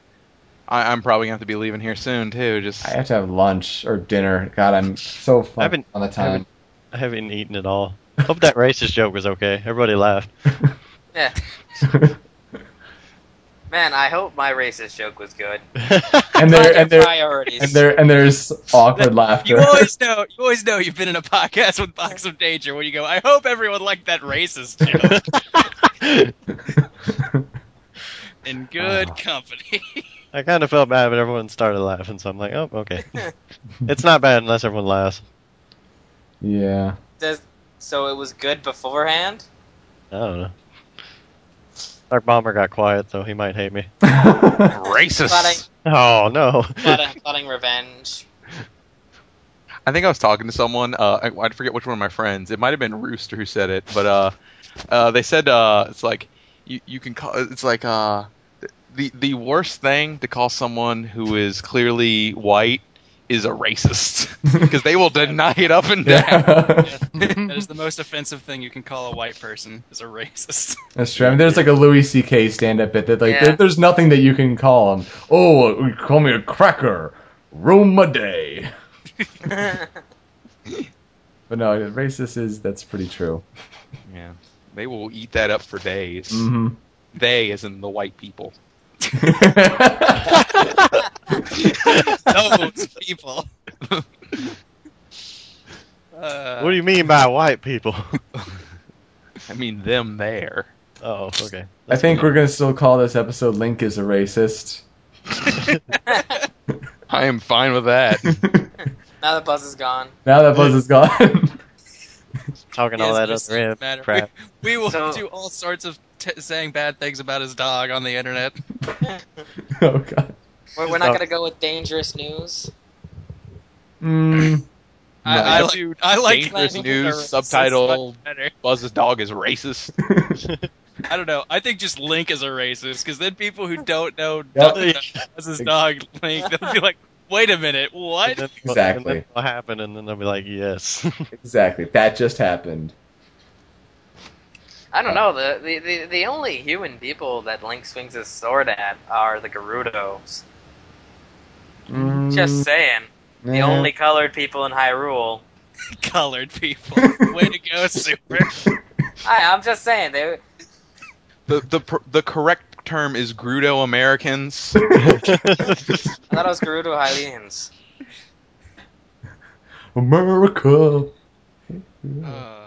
S8: I, I'm probably gonna have to be leaving here soon too. Just
S3: I have to have lunch or dinner. God, I'm so fun
S6: I've been-
S3: on the
S6: I
S3: time.
S6: haven't, I haven't eaten at all. Hope that racist joke was okay. Everybody laughed.
S5: Yeah. Man, I hope my racist joke was good.
S3: and there and there
S5: priorities.
S3: and there and there's awkward laughter.
S7: You always know. You always know you've been in a podcast with Box of Danger when you go. I hope everyone liked that racist joke in good
S3: Ah.
S7: company.
S6: I kind of felt bad, but everyone started laughing, so I'm like, oh, okay. it's not bad unless everyone laughs.
S3: yeah.
S5: Does, so it was good beforehand?
S6: I don't know. Our bomber got quiet, so he might hate me.
S8: racist.
S5: Plotting,
S6: Oh no!
S5: plotting, plotting revenge.
S8: I think I was talking to someone. Uh, I, I forget which one of my friends. It might have been Rooster who said it, but uh, uh, they said uh, it's like you you can call it's like uh, the the worst thing to call someone who is clearly white is a racist because they will deny it up and down.
S3: yeah.
S7: that is the most offensive thing you can call a white person is a racist.
S3: That's true. I mean, there's like a Louis C.K. stand-up bit that like
S5: Yeah.
S3: there, there's nothing that you can call him. Oh, you call me a cracker, Roma day. But no, racist is that's pretty true.
S8: Yeah, they will eat that up for days.
S3: hmm
S8: They, as in the white people.
S7: Those people. Uh,
S6: what do you mean by white people?
S8: I mean them there.
S6: Oh, okay.
S3: I think we're gonna still call this episode "Link is a racist."
S8: I am fine with that.
S5: now that Buzz is gone.
S3: now that Buzz is gone.
S6: talking all
S7: Yes,
S6: that other
S7: doesn't
S6: rap
S7: matter.
S6: crap.
S7: We, we will
S5: So-
S7: do all sorts of t- saying bad things about his dog on the internet.
S3: oh god.
S5: We're, we're not going to go with dangerous news.
S3: Mm,
S7: I,
S3: No.
S7: I, like,
S8: Dude,
S7: I like
S8: dangerous
S7: Link
S8: news, subtitle. Buzz's dog is racist.
S7: I don't know. I think just Link is a racist because then people who don't know
S3: Yep.
S7: nothing about his dog Link, they'll be like, "Wait a minute, what?"
S3: Exactly.
S6: And then what happened? And then they'll be like, yes.
S3: exactly. That just happened.
S5: I don't know. The, the, the, the only human people that Link swings his sword at are the Gerudos.
S3: Mm,
S5: Just saying. The only colored people in Hyrule.
S7: Colored people. Way to go, Super.
S5: I, I'm just saying. They,
S8: the the the correct term is Gerudo Americans.
S5: I thought it was Gerudo Hylians.
S3: America.
S7: Uh,